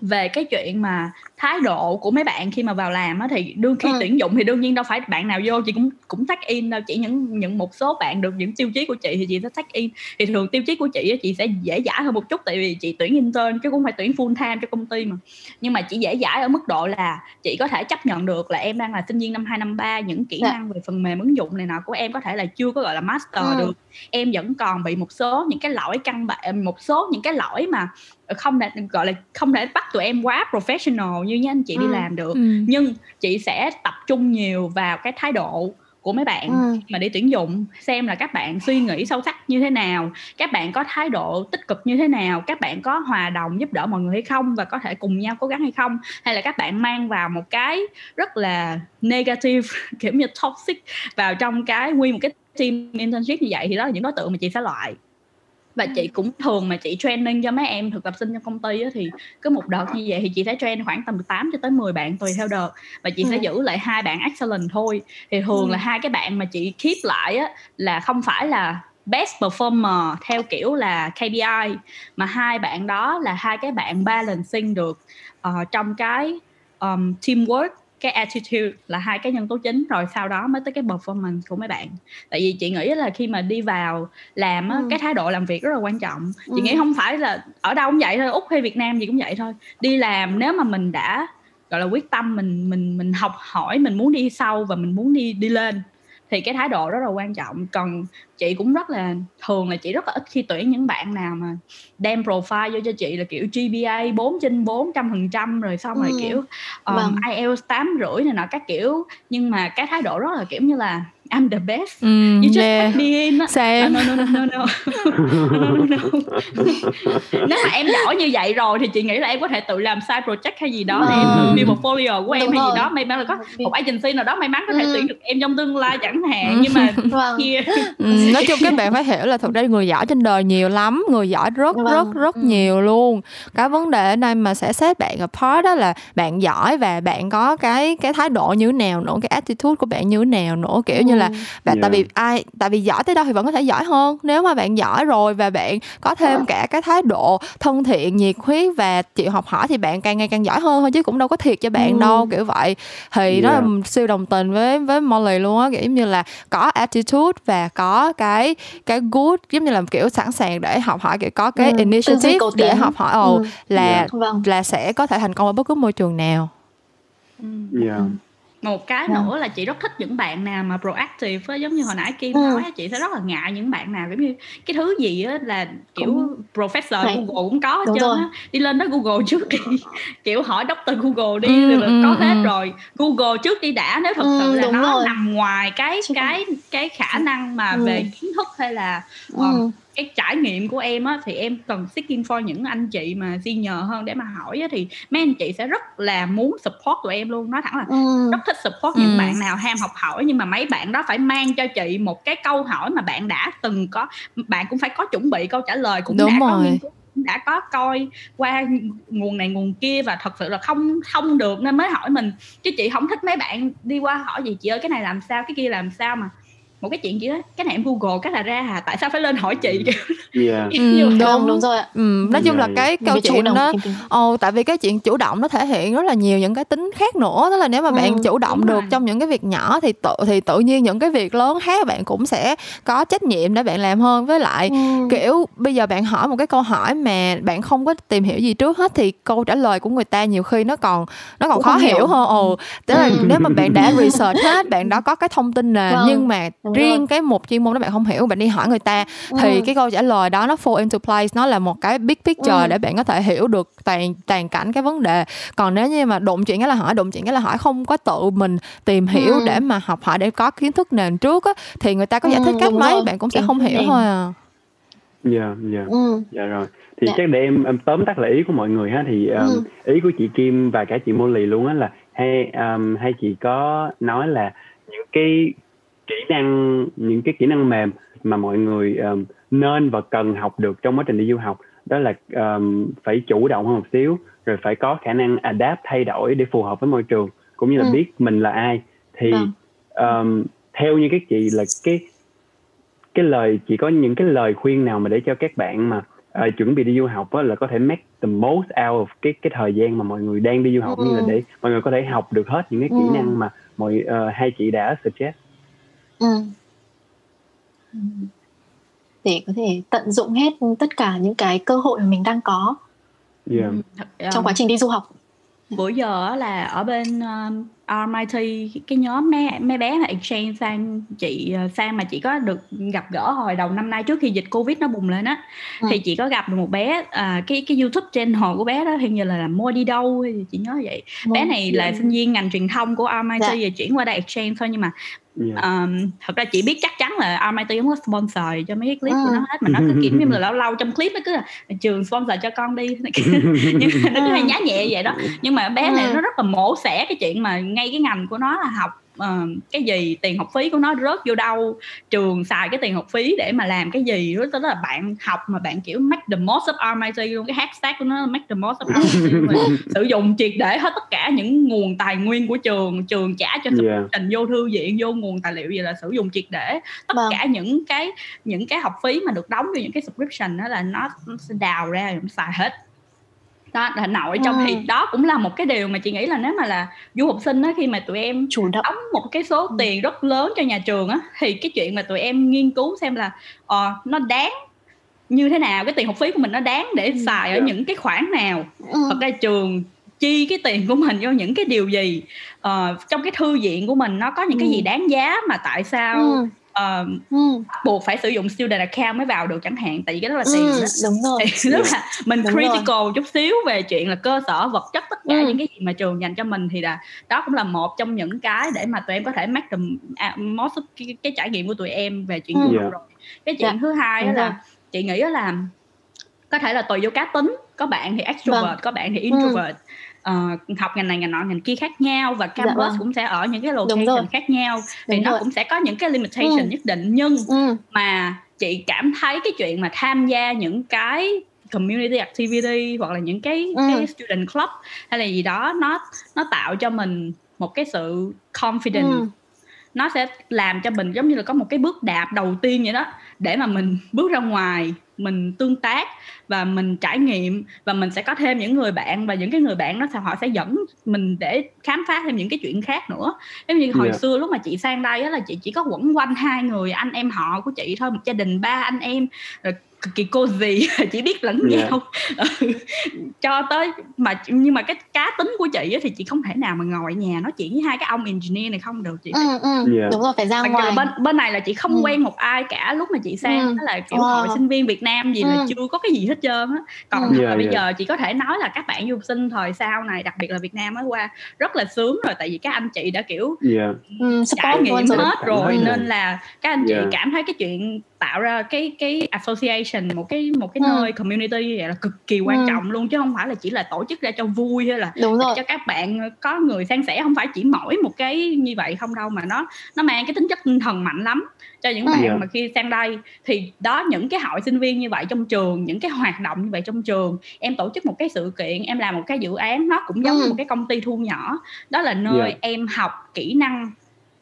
về cái chuyện mà thái độ của mấy bạn khi mà vào làm á thì đương khi ừ. tuyển dụng thì đương nhiên đâu phải bạn nào vô chị cũng cũng tag in đâu chỉ những những một số bạn được những tiêu chí của chị thì chị sẽ tag in thì thường tiêu chí của chị á, chị sẽ dễ dãi hơn một chút tại vì chị tuyển intern chứ cũng phải tuyển full time cho công ty mà nhưng mà chị dễ dãi ở mức độ là chị có thể chấp nhận được là em đang là sinh viên năm hai năm ba những kỹ. Dạ. năng về phần mềm ứng dụng này nọ của em có thể là chưa có gọi là master ừ. được em vẫn còn bị một số những cái lỗi căn bản một số những cái lỗi mà không thể gọi là không thể bắt tụi em quá professional như những anh chị ừ. đi làm được ừ. nhưng chị sẽ tập trung nhiều vào cái thái độ của mấy bạn ừ. mà đi tuyển dụng xem là các bạn suy nghĩ sâu sắc như thế nào các bạn có thái độ tích cực như thế nào các bạn có hòa đồng giúp đỡ mọi người hay không và có thể cùng nhau cố gắng hay không hay là các bạn mang vào một cái rất là negative kiểu như toxic vào trong cái nguyên một cái team internship như vậy thì đó là những đối tượng mà chị sẽ loại và chị cũng thường mà chị training cho mấy em thực tập sinh trong công ty á, thì cứ một đợt như vậy thì chị sẽ train khoảng tầm 8 cho tới 10 bạn tùy theo đợt và chị ừ. sẽ giữ lại hai bạn excellent thôi thì thường ừ. là hai cái bạn mà chị keep lại á, là không phải là best performer theo kiểu là KPI mà hai bạn đó là hai cái bạn balancing được uh, trong cái um, teamwork cái attitude là hai cái nhân tố chính rồi sau đó mới tới cái performance của mấy bạn tại vì chị nghĩ là khi mà đi vào làm á, ừ. cái thái độ làm việc rất là quan trọng chị ừ. nghĩ không phải là ở đâu cũng vậy thôi úc hay việt nam gì cũng vậy thôi đi làm nếu mà mình đã gọi là quyết tâm mình mình mình học hỏi mình muốn đi sâu và mình muốn đi đi lên thì cái thái độ rất là quan trọng còn chị cũng rất là thường là chị rất là ít khi tuyển những bạn nào mà đem profile vô cho chị là kiểu GPA 4 trên 4 trăm phần trăm rồi xong ừ. rồi kiểu um, vâng. IELTS tám rưỡi này nọ các kiểu nhưng mà cái thái độ rất là kiểu như là I'm the best. Mm, you just yeah. let me in. Same. no, no, no, no, no. no, no, no. Nếu mà em giỏi như vậy rồi thì chị nghĩ là em có thể tự làm side project hay gì đó để em tự build portfolio của em Đúng hay rồi. gì đó. May mắn là có một agency nào đó may mắn có thể tuyển được em trong tương lai chẳng hạn. Nhưng mà vâng. kia. ừ, nói chung các bạn phải hiểu là thực ra người giỏi trên đời nhiều lắm. Người giỏi rất vâng. rất rất ừ. nhiều luôn. Cái vấn đề ở đây mà sẽ xét bạn apart đó là bạn giỏi và bạn có cái cái thái độ như thế nào nữa, cái attitude của bạn như thế nào nữa kiểu như là bạn yeah. tại vì ai tại vì giỏi tới đâu thì vẫn có thể giỏi hơn nếu mà bạn giỏi rồi và bạn có thêm cả cái thái độ thân thiện nhiệt huyết và chịu học hỏi thì bạn càng ngày càng giỏi hơn thôi chứ cũng đâu có thiệt cho bạn ừ. đâu kiểu vậy thì yeah. là siêu đồng tình với với Molly luôn á kiểu như là có attitude và có cái cái good giống như là kiểu sẵn sàng để học hỏi kiểu có cái ừ. initiative để học hỏi ồ ừ. là yeah. Vâng. là sẽ có thể thành công ở bất cứ môi trường nào yeah một cái yeah. Dạ. nữa là chị rất thích những bạn nào mà proactive á giống như hồi nãy Kim ừ. nói chị sẽ rất là ngại những bạn nào giống như cái thứ gì á là kiểu cũng... professor Phải. Google cũng có hết trơn á đi lên đó Google trước đi kiểu hỏi doctor Google đi ừ, rồi ừ, có ừ. hết rồi Google trước đi đã nếu thật ừ, sự là nó rồi. nằm ngoài cái cái cái khả năng mà ừ. về kiến thức hay là um, cái trải nghiệm của em á thì em cần seeking for những anh chị mà senior hơn để mà hỏi á, thì mấy anh chị sẽ rất là muốn support tụi em luôn nói thẳng là ừ. rất thích support ừ. những bạn nào ham học hỏi nhưng mà mấy bạn đó phải mang cho chị một cái câu hỏi mà bạn đã từng có bạn cũng phải có chuẩn bị câu trả lời cũng Đúng đã rồi. có nghiên cứu đã có coi qua nguồn này nguồn kia và thật sự là không không được nên mới hỏi mình chứ chị không thích mấy bạn đi qua hỏi gì chị ơi cái này làm sao cái kia làm sao mà một cái chuyện gì đó cái này em google cái là ra hà tại sao phải lên hỏi chị yeah. ừ, đúng đúng rồi ừ, nói chung yeah. là cái câu chuyện đó ồ oh, tại vì cái chuyện chủ động nó thể hiện rất là nhiều những cái tính khác nữa tức là nếu mà ừ, bạn chủ động được rồi. trong những cái việc nhỏ thì tự thì tự nhiên những cái việc lớn khác bạn cũng sẽ có trách nhiệm để bạn làm hơn với lại ừ. kiểu bây giờ bạn hỏi một cái câu hỏi mà bạn không có tìm hiểu gì trước hết thì câu trả lời của người ta nhiều khi nó còn nó còn cũng khó hiểu, hơn ồ tức là ừ. nếu mà bạn đã research hết bạn đó có cái thông tin nền vâng. nhưng mà Đúng riêng rồi. cái một chuyên môn đó bạn không hiểu bạn đi hỏi người ta ừ. thì cái câu trả lời đó nó fall into place nó là một cái big picture ừ. để bạn có thể hiểu được toàn toàn cảnh cái vấn đề còn nếu như mà đụng chuyện cái là hỏi đụng chuyện cái là hỏi không có tự mình tìm hiểu ừ. để mà học hỏi để có kiến thức nền trước á thì người ta có giải thích ừ, cách mấy rồi. bạn cũng sẽ không hiểu thôi à dạ dạ ừ. dạ rồi thì dạ. chắc để em, em tóm tắt lại ý của mọi người ha thì um, ừ. ý của chị Kim và cả chị Molly luôn á là hay um, hay chị có nói là những cái kỹ năng những cái kỹ năng mềm mà mọi người um, nên và cần học được trong quá trình đi du học đó là um, phải chủ động hơn một xíu rồi phải có khả năng adapt thay đổi để phù hợp với môi trường cũng như là ừ. biết mình là ai thì um, theo như các chị là cái cái lời chỉ có những cái lời khuyên nào mà để cho các bạn mà uh, chuẩn bị đi du học á, là có thể make the most out of cái cái thời gian mà mọi người đang đi du học ừ. như là để mọi người có thể học được hết những cái kỹ ừ. năng mà mọi uh, hai chị đã suggest Ừ. Để có thể tận dụng hết tất cả những cái cơ hội mà mình đang có Yeah. trong quá trình đi du học. bữa giờ là ở bên um, RMIT cái nhóm mấy mấy bé mà exchange sang chị ờ, sang mà chị có được gặp gỡ hồi đầu năm nay trước khi dịch covid nó bùng lên á ừ. thì chị có gặp được một bé à, cái cái youtube channel của bé đó hình như là làm mua đi đâu chị nhớ vậy Mô bé này là sinh viên ngành truyền thông của RMIT dạ. và chuyển qua đây exchange thôi nhưng mà Yeah. Um, thật ra chị biết chắc chắn là RMIT không có sponsor cho mấy cái clip ừ. của nó hết mà nó cứ kiểu như là lâu lâu trong clip nó cứ là trường sponsor cho con đi nhưng nó cứ hay nhá nhẹ vậy đó nhưng mà bé này nó rất là mổ xẻ cái chuyện mà ngay cái ngành của nó là học uh, cái gì tiền học phí của nó rớt vô đâu trường xài cái tiền học phí để mà làm cái gì đó tức là bạn học mà bạn kiểu make the most of RMIT luôn cái hashtag của nó là make the most of RMIT sử dụng triệt để hết tất cả những nguồn tài nguyên của trường trường trả cho subscription yeah. vô thư viện vô nguồn tài liệu gì là sử dụng triệt để tất vâng. cả những cái những cái học phí mà được đóng cho những cái subscription đó là nó sẽ đào ra nó xài hết đó là nội trong ừ. thì đó cũng là một cái điều mà chị nghĩ là nếu mà là du học sinh á khi mà tụi em chủ động đóng một cái số ừ. tiền rất lớn cho nhà trường á thì cái chuyện mà tụi em nghiên cứu xem là uh, nó đáng như thế nào cái tiền học phí của mình nó đáng để ừ. xài ở những cái khoản nào ừ. thật ra trường chi cái tiền của mình vô những cái điều gì uh, trong cái thư viện của mình nó có những cái gì ừ. đáng giá mà tại sao ừ uh, ừ. buộc phải sử dụng student account mới vào được chẳng hạn tại vì cái đó là tiền ừ, đó. đúng rồi thì là mình đúng critical rồi. chút xíu về chuyện là cơ sở vật chất tất cả ừ. những cái gì mà trường dành cho mình thì là đó cũng là một trong những cái để mà tụi em có thể make the uh, most cái, cái trải nghiệm của tụi em về chuyện ừ. rồi cái chuyện yeah. Dạ. thứ hai đó là chị nghĩ là có thể là tùy vô cá tính có bạn thì extrovert vâng. có bạn thì introvert ừ uh, học ngành này ngành nọ ngành kia khác nhau và dạ campus dạ vâng. cũng sẽ ở những cái location khác nhau thì Đúng nó rồi. cũng sẽ có những cái limitation ừ. nhất định nhưng ừ. mà chị cảm thấy cái chuyện mà tham gia những cái community activity hoặc là những cái, ừ. cái student club hay là gì đó nó nó tạo cho mình một cái sự confidence ừ nó sẽ làm cho mình giống như là có một cái bước đạp đầu tiên vậy đó để mà mình bước ra ngoài mình tương tác và mình trải nghiệm và mình sẽ có thêm những người bạn và những cái người bạn đó thì họ sẽ dẫn mình để khám phá thêm những cái chuyện khác nữa giống như hồi yeah. xưa lúc mà chị sang đây á là chị chỉ có quẩn quanh hai người anh em họ của chị thôi một gia đình ba anh em rồi kỳ cô gì chỉ biết lẫn yeah. nhau ừ. cho tới mà nhưng mà cái cá tính của chị thì chị không thể nào mà ngồi nhà nói chuyện với hai cái ông engineer này không được chị ừ, ừ. Yeah. đúng rồi phải ra Mặc ngoài bên bên này là chị không ừ. quen một ai cả lúc mà chị sang ừ. đó là kiểu wow. hội sinh viên Việt Nam gì ừ. là chưa có cái gì hết trơn á còn ừ. yeah, bây yeah. giờ chị có thể nói là các bạn du học sinh thời sau này đặc biệt là Việt Nam mới qua rất là sướng rồi tại vì các anh chị đã kiểu yeah. Ừ, trải nghiệm hết rồi nên là các anh chị yeah. cảm thấy cái chuyện tạo ra cái cái association một cái một cái ừ. nơi community vậy là cực kỳ quan ừ. trọng luôn chứ không phải là chỉ là tổ chức ra cho vui hay là Đúng rồi. cho các bạn có người san sẻ không phải chỉ mỗi một cái như vậy không đâu mà nó nó mang cái tính chất tinh thần mạnh lắm cho những ừ. bạn yeah. mà khi sang đây thì đó những cái hội sinh viên như vậy trong trường những cái hoạt động như vậy trong trường em tổ chức một cái sự kiện em làm một cái dự án nó cũng giống ừ. như một cái công ty thu nhỏ đó là nơi yeah. em học kỹ năng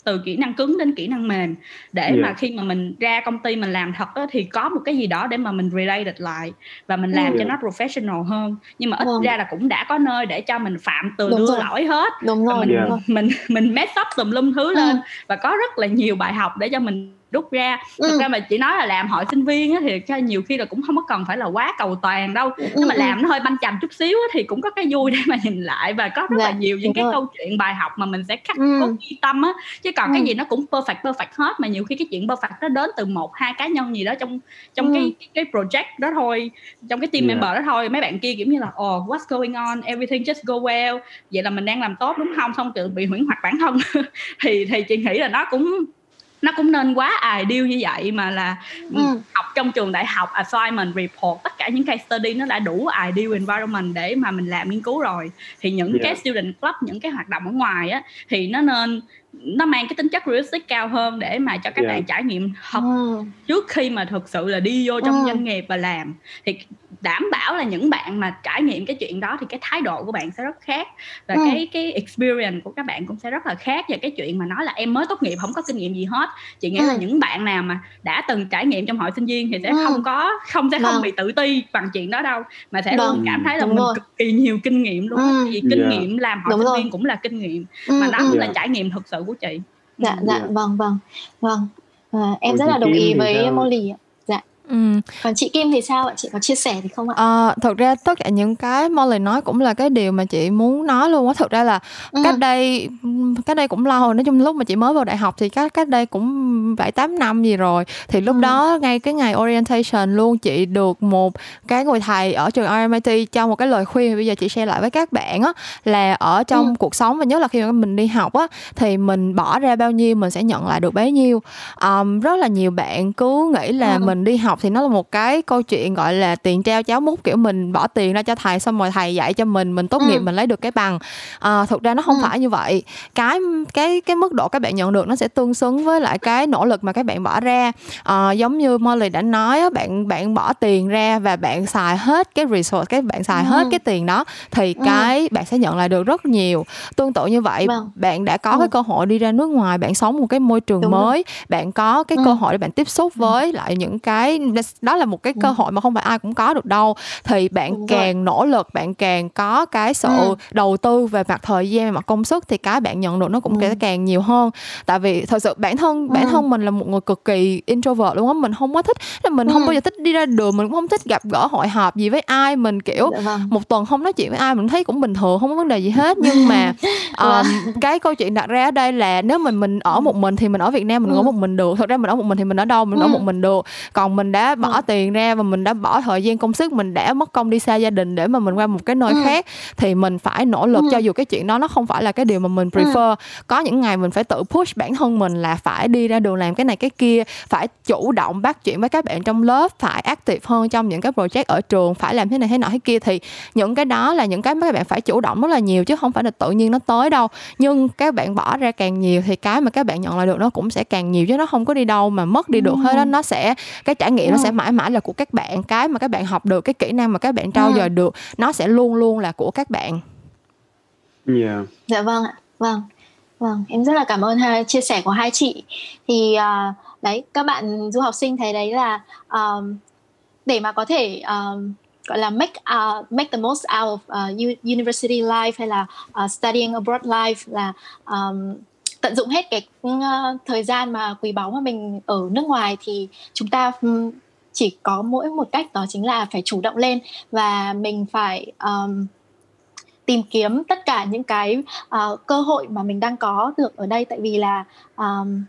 từ kỹ năng cứng đến kỹ năng mềm để yeah. mà khi mà mình ra công ty mình làm thật đó, thì có một cái gì đó để mà mình related lại và mình làm yeah. cho nó professional hơn nhưng mà ít yeah. ra là cũng đã có nơi để cho mình phạm từ đúng đưa rồi. lỗi hết đúng rồi, mình, yeah. mình mình mess up tùm lum thứ lên và có rất là nhiều bài học để cho mình rút ra thực ừ. ra mà chỉ nói là làm hội sinh viên á, thì nhiều khi là cũng không có cần phải là quá cầu toàn đâu ừ. nhưng mà ừ. làm nó hơi banh chành chút xíu á, thì cũng có cái vui để mà nhìn lại và có rất dạ, là nhiều những cái rồi. câu chuyện bài học mà mình sẽ khắc ừ. cốt ghi tâm á chứ còn ừ. cái gì nó cũng perfect perfect hết mà nhiều khi cái chuyện perfect nó đến từ một hai cá nhân gì đó trong trong ừ. cái cái project đó thôi trong cái team yeah. member đó thôi mấy bạn kia kiểu như là oh what's going on everything just go well vậy là mình đang làm tốt đúng không xong tự bị huyễn hoặc bản thân thì thì chị nghĩ là nó cũng nó cũng nên quá ideal như vậy mà là ừ. học trong trường đại học assignment report tất cả những case study nó đã đủ ideal environment để mà mình làm nghiên cứu rồi thì những yeah. cái student club những cái hoạt động ở ngoài á thì nó nên nó mang cái tính chất realistic cao hơn để mà cho các yeah. bạn trải nghiệm học ừ. trước khi mà thực sự là đi vô trong ừ. doanh nghiệp và làm thì đảm bảo là những bạn mà trải nghiệm cái chuyện đó thì cái thái độ của bạn sẽ rất khác và ừ. cái cái experience của các bạn cũng sẽ rất là khác và cái chuyện mà nói là em mới tốt nghiệp không có kinh nghiệm gì hết chị nghĩ ừ. là những bạn nào mà đã từng trải nghiệm trong hội sinh viên thì sẽ ừ. không có không sẽ không vâng. bị tự ti bằng chuyện đó đâu mà sẽ vâng. luôn cảm thấy là Đúng mình rồi. cực kỳ nhiều kinh nghiệm luôn ừ. vì kinh yeah. nghiệm làm hội Đúng sinh rồi. viên cũng là kinh nghiệm ừ. mà đó cũng yeah. là trải nghiệm thực sự của chị dạ dạ yeah. vâng vâng vâng à, em Ủa, rất là đồng ý với Molly ạ Ừ. Còn chị Kim thì sao ạ? Chị có chia sẻ thì không ạ? À, thật ra tất cả những cái Molly nói cũng là cái điều mà chị muốn nói luôn á. Thực ra là ừ. cách đây cách đây cũng lâu rồi. Nói chung lúc mà chị mới vào đại học thì cách cách đây cũng bảy tám năm gì rồi. Thì lúc ừ. đó ngay cái ngày orientation luôn chị được một cái người thầy ở trường RMIT cho một cái lời khuyên bây giờ chị share lại với các bạn á là ở trong ừ. cuộc sống và nhớ là khi mà mình đi học á thì mình bỏ ra bao nhiêu mình sẽ nhận lại được bấy nhiêu. Um, rất là nhiều bạn cứ nghĩ là ừ. mình đi học học thì nó là một cái câu chuyện gọi là tiền treo cháo mút kiểu mình bỏ tiền ra cho thầy xong rồi thầy dạy cho mình mình tốt ừ. nghiệp mình lấy được cái bằng à, thực ra nó không ừ. phải như vậy cái cái cái mức độ các bạn nhận được nó sẽ tương xứng với lại cái nỗ lực mà các bạn bỏ ra à, giống như Molly đã nói bạn bạn bỏ tiền ra và bạn xài hết cái resource cái bạn xài ừ. hết cái tiền đó thì ừ. cái bạn sẽ nhận lại được rất nhiều tương tự như vậy vâng. bạn đã có ừ. cái cơ hội đi ra nước ngoài bạn sống một cái môi trường Đúng mới rồi. bạn có cái ừ. cơ hội để bạn tiếp xúc với ừ. lại những cái đó là một cái cơ ừ. hội mà không phải ai cũng có được đâu thì bạn Đúng càng rồi. nỗ lực bạn càng có cái sự ừ. đầu tư về mặt thời gian về mặt công sức thì cái bạn nhận được nó cũng ừ. càng nhiều hơn tại vì thật sự bản thân ừ. bản thân mình là một người cực kỳ introvert luôn á mình không có thích mình ừ. không bao giờ thích đi ra đường mình cũng không thích gặp gỡ hội họp gì với ai mình kiểu dạ vâng. một tuần không nói chuyện với ai mình thấy cũng bình thường không có vấn đề gì hết nhưng mà um, cái câu chuyện đặt ra ở đây là nếu mình mình ở một mình thì mình ở Việt Nam mình ừ. ở một mình được thật ra mình ở một mình thì mình ở đâu mình ừ. ở một mình được còn mình đã bỏ ừ. tiền ra và mình đã bỏ thời gian công sức mình đã mất công đi xa gia đình để mà mình qua một cái nơi ừ. khác thì mình phải nỗ lực ừ. cho dù cái chuyện đó nó không phải là cái điều mà mình ừ. prefer ừ. có những ngày mình phải tự push bản thân mình là phải đi ra đường làm cái này cái kia phải chủ động bắt chuyện với các bạn trong lớp phải active hơn trong những cái project ở trường phải làm thế này thế nọ thế kia. Thì những cái đó là những cái mà các bạn phải chủ động rất là nhiều chứ không phải là tự nhiên nó tới đâu. Nhưng các bạn bỏ ra càng nhiều thì cái mà các bạn nhận lại được nó cũng sẽ càng nhiều chứ nó không có đi đâu mà mất đi được ừ. hết đó nó sẽ cái trải nghiệm nó sẽ mãi mãi là của các bạn. Cái mà các bạn học được cái kỹ năng mà các bạn trau dồi ừ. được nó sẽ luôn luôn là của các bạn. Yeah. dạ vâng ạ. Vâng Vâng, em rất là cảm ơn hai, chia sẻ của hai chị. Thì uh, đấy, các bạn du học sinh thấy đấy là um, để mà có thể um, gọi là make uh, make the most out of uh, university life hay là uh, studying abroad life là um, tận dụng hết cái uh, thời gian mà quý báu mà mình ở nước ngoài thì chúng ta um, chỉ có mỗi một cách đó chính là phải chủ động lên và mình phải um, tìm kiếm tất cả những cái uh, cơ hội mà mình đang có được ở đây tại vì là um,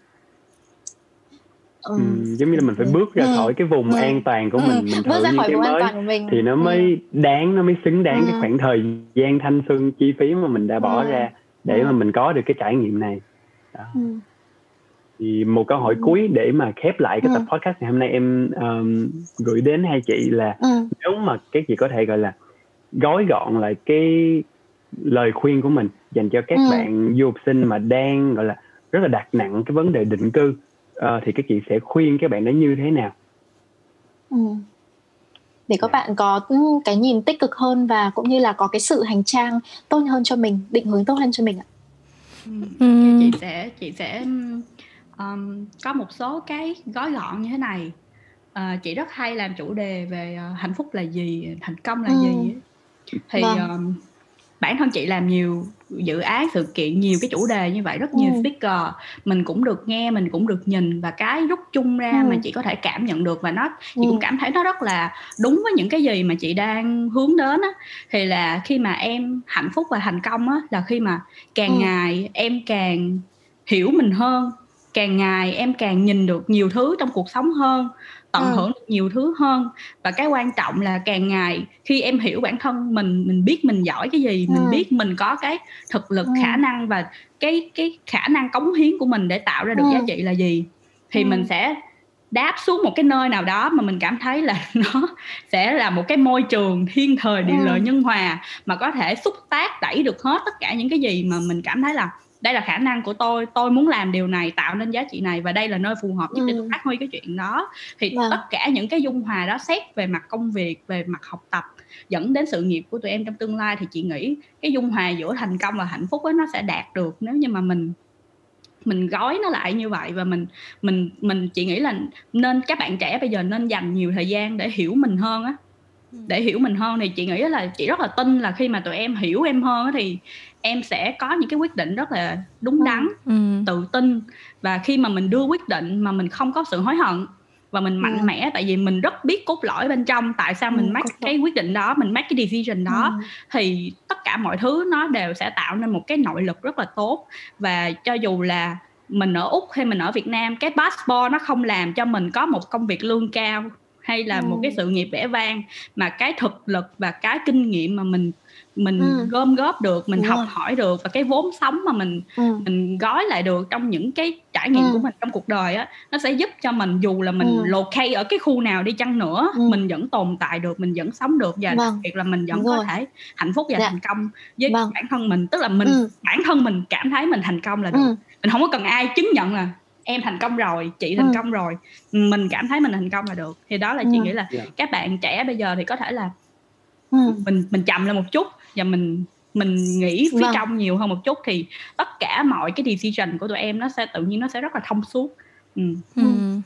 Ừ. Ừ, giống như là mình phải bước ra ừ. khỏi cái vùng ừ. an toàn của mình ừ. mình bước ra khỏi vùng mới an toàn của mình thì nó mới ừ. đáng nó mới xứng đáng ừ. cái khoảng thời gian thanh xuân chi phí mà mình đã bỏ ừ. ra để ừ. mà mình có được cái trải nghiệm này đó. Ừ. thì một câu hỏi ừ. cuối để mà khép lại cái tập ừ. podcast ngày hôm nay em um, gửi đến hai chị là ừ. nếu mà các chị có thể gọi là gói gọn lại cái lời khuyên của mình dành cho các ừ. bạn du học sinh mà đang gọi là rất là đặt nặng cái vấn đề định cư uh, thì các chị sẽ khuyên các bạn đó như thế nào ừ. để các dạ. bạn có cái nhìn tích cực hơn và cũng như là có cái sự hành trang tốt hơn cho mình định hướng tốt hơn cho mình ạ ừ. ừ. chị sẽ chị sẽ um, có một số cái gói gọn như thế này uh, chị rất hay làm chủ đề về uh, hạnh phúc là gì thành công là ừ. gì thì vâng. um, bản thân chị làm nhiều dự án sự kiện nhiều cái chủ đề như vậy rất nhiều ừ. speaker mình cũng được nghe mình cũng được nhìn và cái rút chung ra ừ. mà chị có thể cảm nhận được và nó chị ừ. cũng cảm thấy nó rất là đúng với những cái gì mà chị đang hướng đến á thì là khi mà em hạnh phúc và thành công á là khi mà càng ừ. ngày em càng hiểu mình hơn càng ngày em càng nhìn được nhiều thứ trong cuộc sống hơn tận ừ. hưởng được nhiều thứ hơn và cái quan trọng là càng ngày khi em hiểu bản thân mình mình biết mình giỏi cái gì ừ. mình biết mình có cái thực lực ừ. khả năng và cái cái khả năng cống hiến của mình để tạo ra được ừ. giá trị là gì thì ừ. mình sẽ đáp xuống một cái nơi nào đó mà mình cảm thấy là nó sẽ là một cái môi trường thiên thời địa ừ. lợi nhân hòa mà có thể xúc tác đẩy được hết tất cả những cái gì mà mình cảm thấy là đây là khả năng của tôi tôi muốn làm điều này tạo nên giá trị này và đây là nơi phù hợp nhất ừ. để tôi phát huy cái chuyện đó thì vâng. tất cả những cái dung hòa đó xét về mặt công việc về mặt học tập dẫn đến sự nghiệp của tụi em trong tương lai thì chị nghĩ cái dung hòa giữa thành công và hạnh phúc ấy nó sẽ đạt được nếu như mà mình mình gói nó lại như vậy và mình mình mình chị nghĩ là nên các bạn trẻ bây giờ nên dành nhiều thời gian để hiểu mình hơn á ừ. để hiểu mình hơn thì chị nghĩ là chị rất là tin là khi mà tụi em hiểu em hơn thì em sẽ có những cái quyết định rất là đúng đắn ừ. tự tin và khi mà mình đưa quyết định mà mình không có sự hối hận và mình mạnh ừ. mẽ tại vì mình rất biết cốt lõi bên trong tại sao mình ừ, make cái quyết định đó mình make cái decision đó ừ. thì tất cả mọi thứ nó đều sẽ tạo nên một cái nội lực rất là tốt và cho dù là mình ở úc hay mình ở việt nam cái passport nó không làm cho mình có một công việc lương cao hay là ừ. một cái sự nghiệp vẻ vang mà cái thực lực và cái kinh nghiệm mà mình mình ừ. gom góp được mình Đúng học rồi. hỏi được và cái vốn sống mà mình ừ. mình gói lại được trong những cái trải nghiệm ừ. của mình trong cuộc đời á nó sẽ giúp cho mình dù là mình ừ. locate ở cái khu nào đi chăng nữa ừ. mình vẫn tồn tại được mình vẫn sống được và vâng. đặc biệt là mình vẫn Đúng có rồi. thể hạnh phúc và dạ. thành công với vâng. bản thân mình tức là mình ừ. bản thân mình cảm thấy mình thành công là được ừ. mình không có cần ai chứng nhận là em thành công rồi chị thành ừ. công rồi mình cảm thấy mình thành công là được thì đó là chị ừ. nghĩ là yeah. Dạ. các bạn trẻ bây giờ thì có thể là ừ. mình mình chậm lại một chút và mình mình nghĩ phía vâng. trong nhiều hơn một chút thì tất cả mọi cái decision của tụi em nó sẽ tự nhiên nó sẽ rất là thông suốt ừ. Ừ.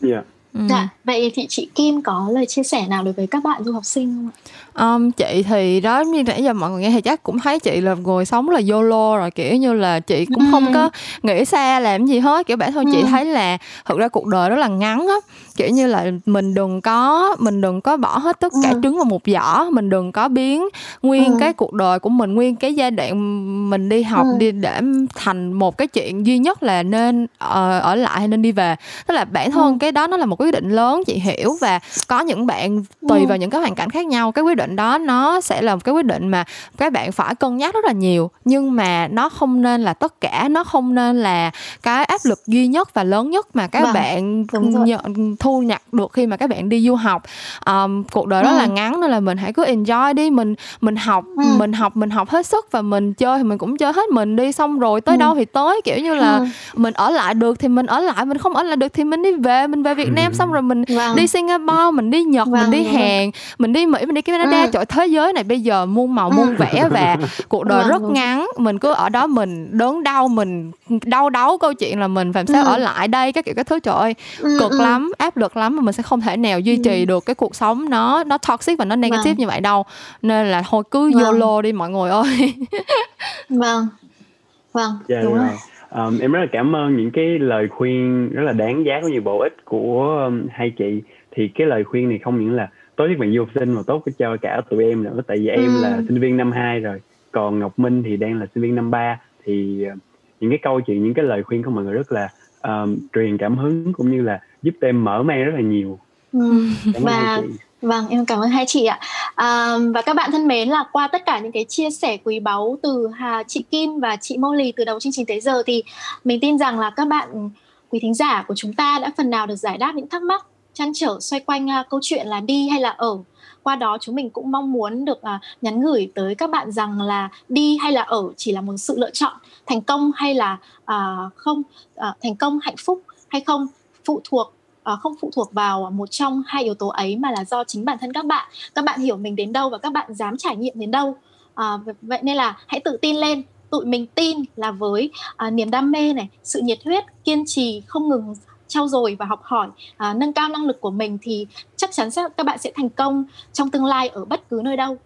Yeah. Ừ. Dạ, vậy thì chị Kim có lời chia sẻ nào đối với các bạn du học sinh không ạ? Um, chị thì đó như nãy giờ mọi người nghe thì chắc cũng thấy chị là ngồi sống là YOLO rồi kiểu như là chị cũng ừ. không có nghĩ xa làm gì hết kiểu bản thân ừ. chị thấy là thực ra cuộc đời rất là ngắn á kiểu như là mình đừng có mình đừng có bỏ hết tất cả ừ. trứng vào một giỏ mình đừng có biến nguyên ừ. cái cuộc đời của mình nguyên cái giai đoạn mình đi học ừ. đi để thành một cái chuyện duy nhất là nên uh, ở lại hay nên đi về tức là bản thân ừ. cái đó nó là một quyết định lớn chị hiểu và có những bạn tùy ừ. vào những cái hoàn cảnh khác nhau cái quyết định đó nó sẽ là một cái quyết định mà các bạn phải cân nhắc rất là nhiều nhưng mà nó không nên là tất cả nó không nên là cái áp lực duy nhất và lớn nhất mà các vâng, bạn nhận, thu nhập được khi mà các bạn đi du học um, cuộc đời ừ. rất là ngắn nên là mình hãy cứ enjoy đi mình mình học ừ. mình học mình học hết sức và mình chơi thì mình cũng chơi hết mình đi xong rồi tới ừ. đâu thì tới kiểu như là ừ. mình ở lại được thì mình ở lại mình không ở lại được thì mình đi về mình về Việt Nam năm xong rồi mình vâng. đi Singapore mình đi Nhật vâng, mình đi vâng. Hàn mình đi Mỹ mình đi Canada ừ. trời thế giới này bây giờ muôn màu muôn vẻ và cuộc đời vâng, rất vâng. ngắn mình cứ ở đó mình đớn đau mình đau đáu câu chuyện là mình làm sao ừ. ở lại đây các kiểu các thứ trời ơi ừ, cực ừ. lắm áp lực lắm mà mình sẽ không thể nào duy trì ừ. được cái cuộc sống nó nó toxic và nó negative vâng. như vậy đâu nên là thôi cứ vâng. YOLO đi mọi người ơi vâng vâng yeah, đúng rồi um, em rất là cảm ơn những cái lời khuyên rất là đáng giá cũng như bổ ích của um, hai chị thì cái lời khuyên này không những là tốt cho bạn du học sinh mà tốt cho cả tụi em nữa tại vì em ừ. là sinh viên năm 2 rồi còn Ngọc Minh thì đang là sinh viên năm 3 thì uh, những cái câu chuyện những cái lời khuyên của mọi người rất là um, truyền cảm hứng cũng như là giúp em mở mang rất là nhiều ừ. và Vâng, em cảm ơn hai chị ạ. À, và các bạn thân mến là qua tất cả những cái chia sẻ quý báu từ Hà, chị Kim và chị Molly từ đầu chương trình tới giờ thì mình tin rằng là các bạn quý thính giả của chúng ta đã phần nào được giải đáp những thắc mắc chăn trở xoay quanh uh, câu chuyện là đi hay là ở. Qua đó chúng mình cũng mong muốn được uh, nhắn gửi tới các bạn rằng là đi hay là ở chỉ là một sự lựa chọn, thành công hay là uh, không, uh, thành công hạnh phúc hay không phụ thuộc Ờ, không phụ thuộc vào một trong hai yếu tố ấy mà là do chính bản thân các bạn. Các bạn hiểu mình đến đâu và các bạn dám trải nghiệm đến đâu. À, vậy nên là hãy tự tin lên. Tụi mình tin là với à, niềm đam mê này sự nhiệt huyết kiên trì không ngừng trau dồi và học hỏi à, nâng cao năng lực của mình thì chắc chắn sẽ các bạn sẽ thành công trong tương lai ở bất cứ nơi đâu.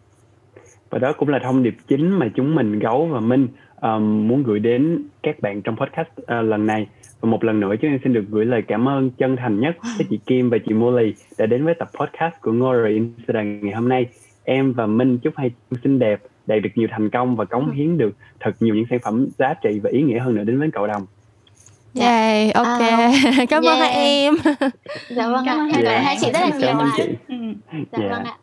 Và đó cũng là thông điệp chính mà chúng mình gấu và minh um, muốn gửi đến các bạn trong podcast uh, lần này và một lần nữa chúng em xin được gửi lời cảm ơn chân thành nhất với chị Kim và chị Molly đã đến với tập podcast của Ngồi Instagram ngày hôm nay. Em và Minh chúc hai chị xinh đẹp, đạt được nhiều thành công và cống hiến được thật nhiều những sản phẩm giá trị và ý nghĩa hơn nữa đến với cộng đồng. Yeah, ok. À, cảm ơn yeah. hai em. Dạ vâng, cảm ơn hai, hai chị rất là nhiều. Cảm ơn chị. Ừ. Dạ yeah. vâng ạ.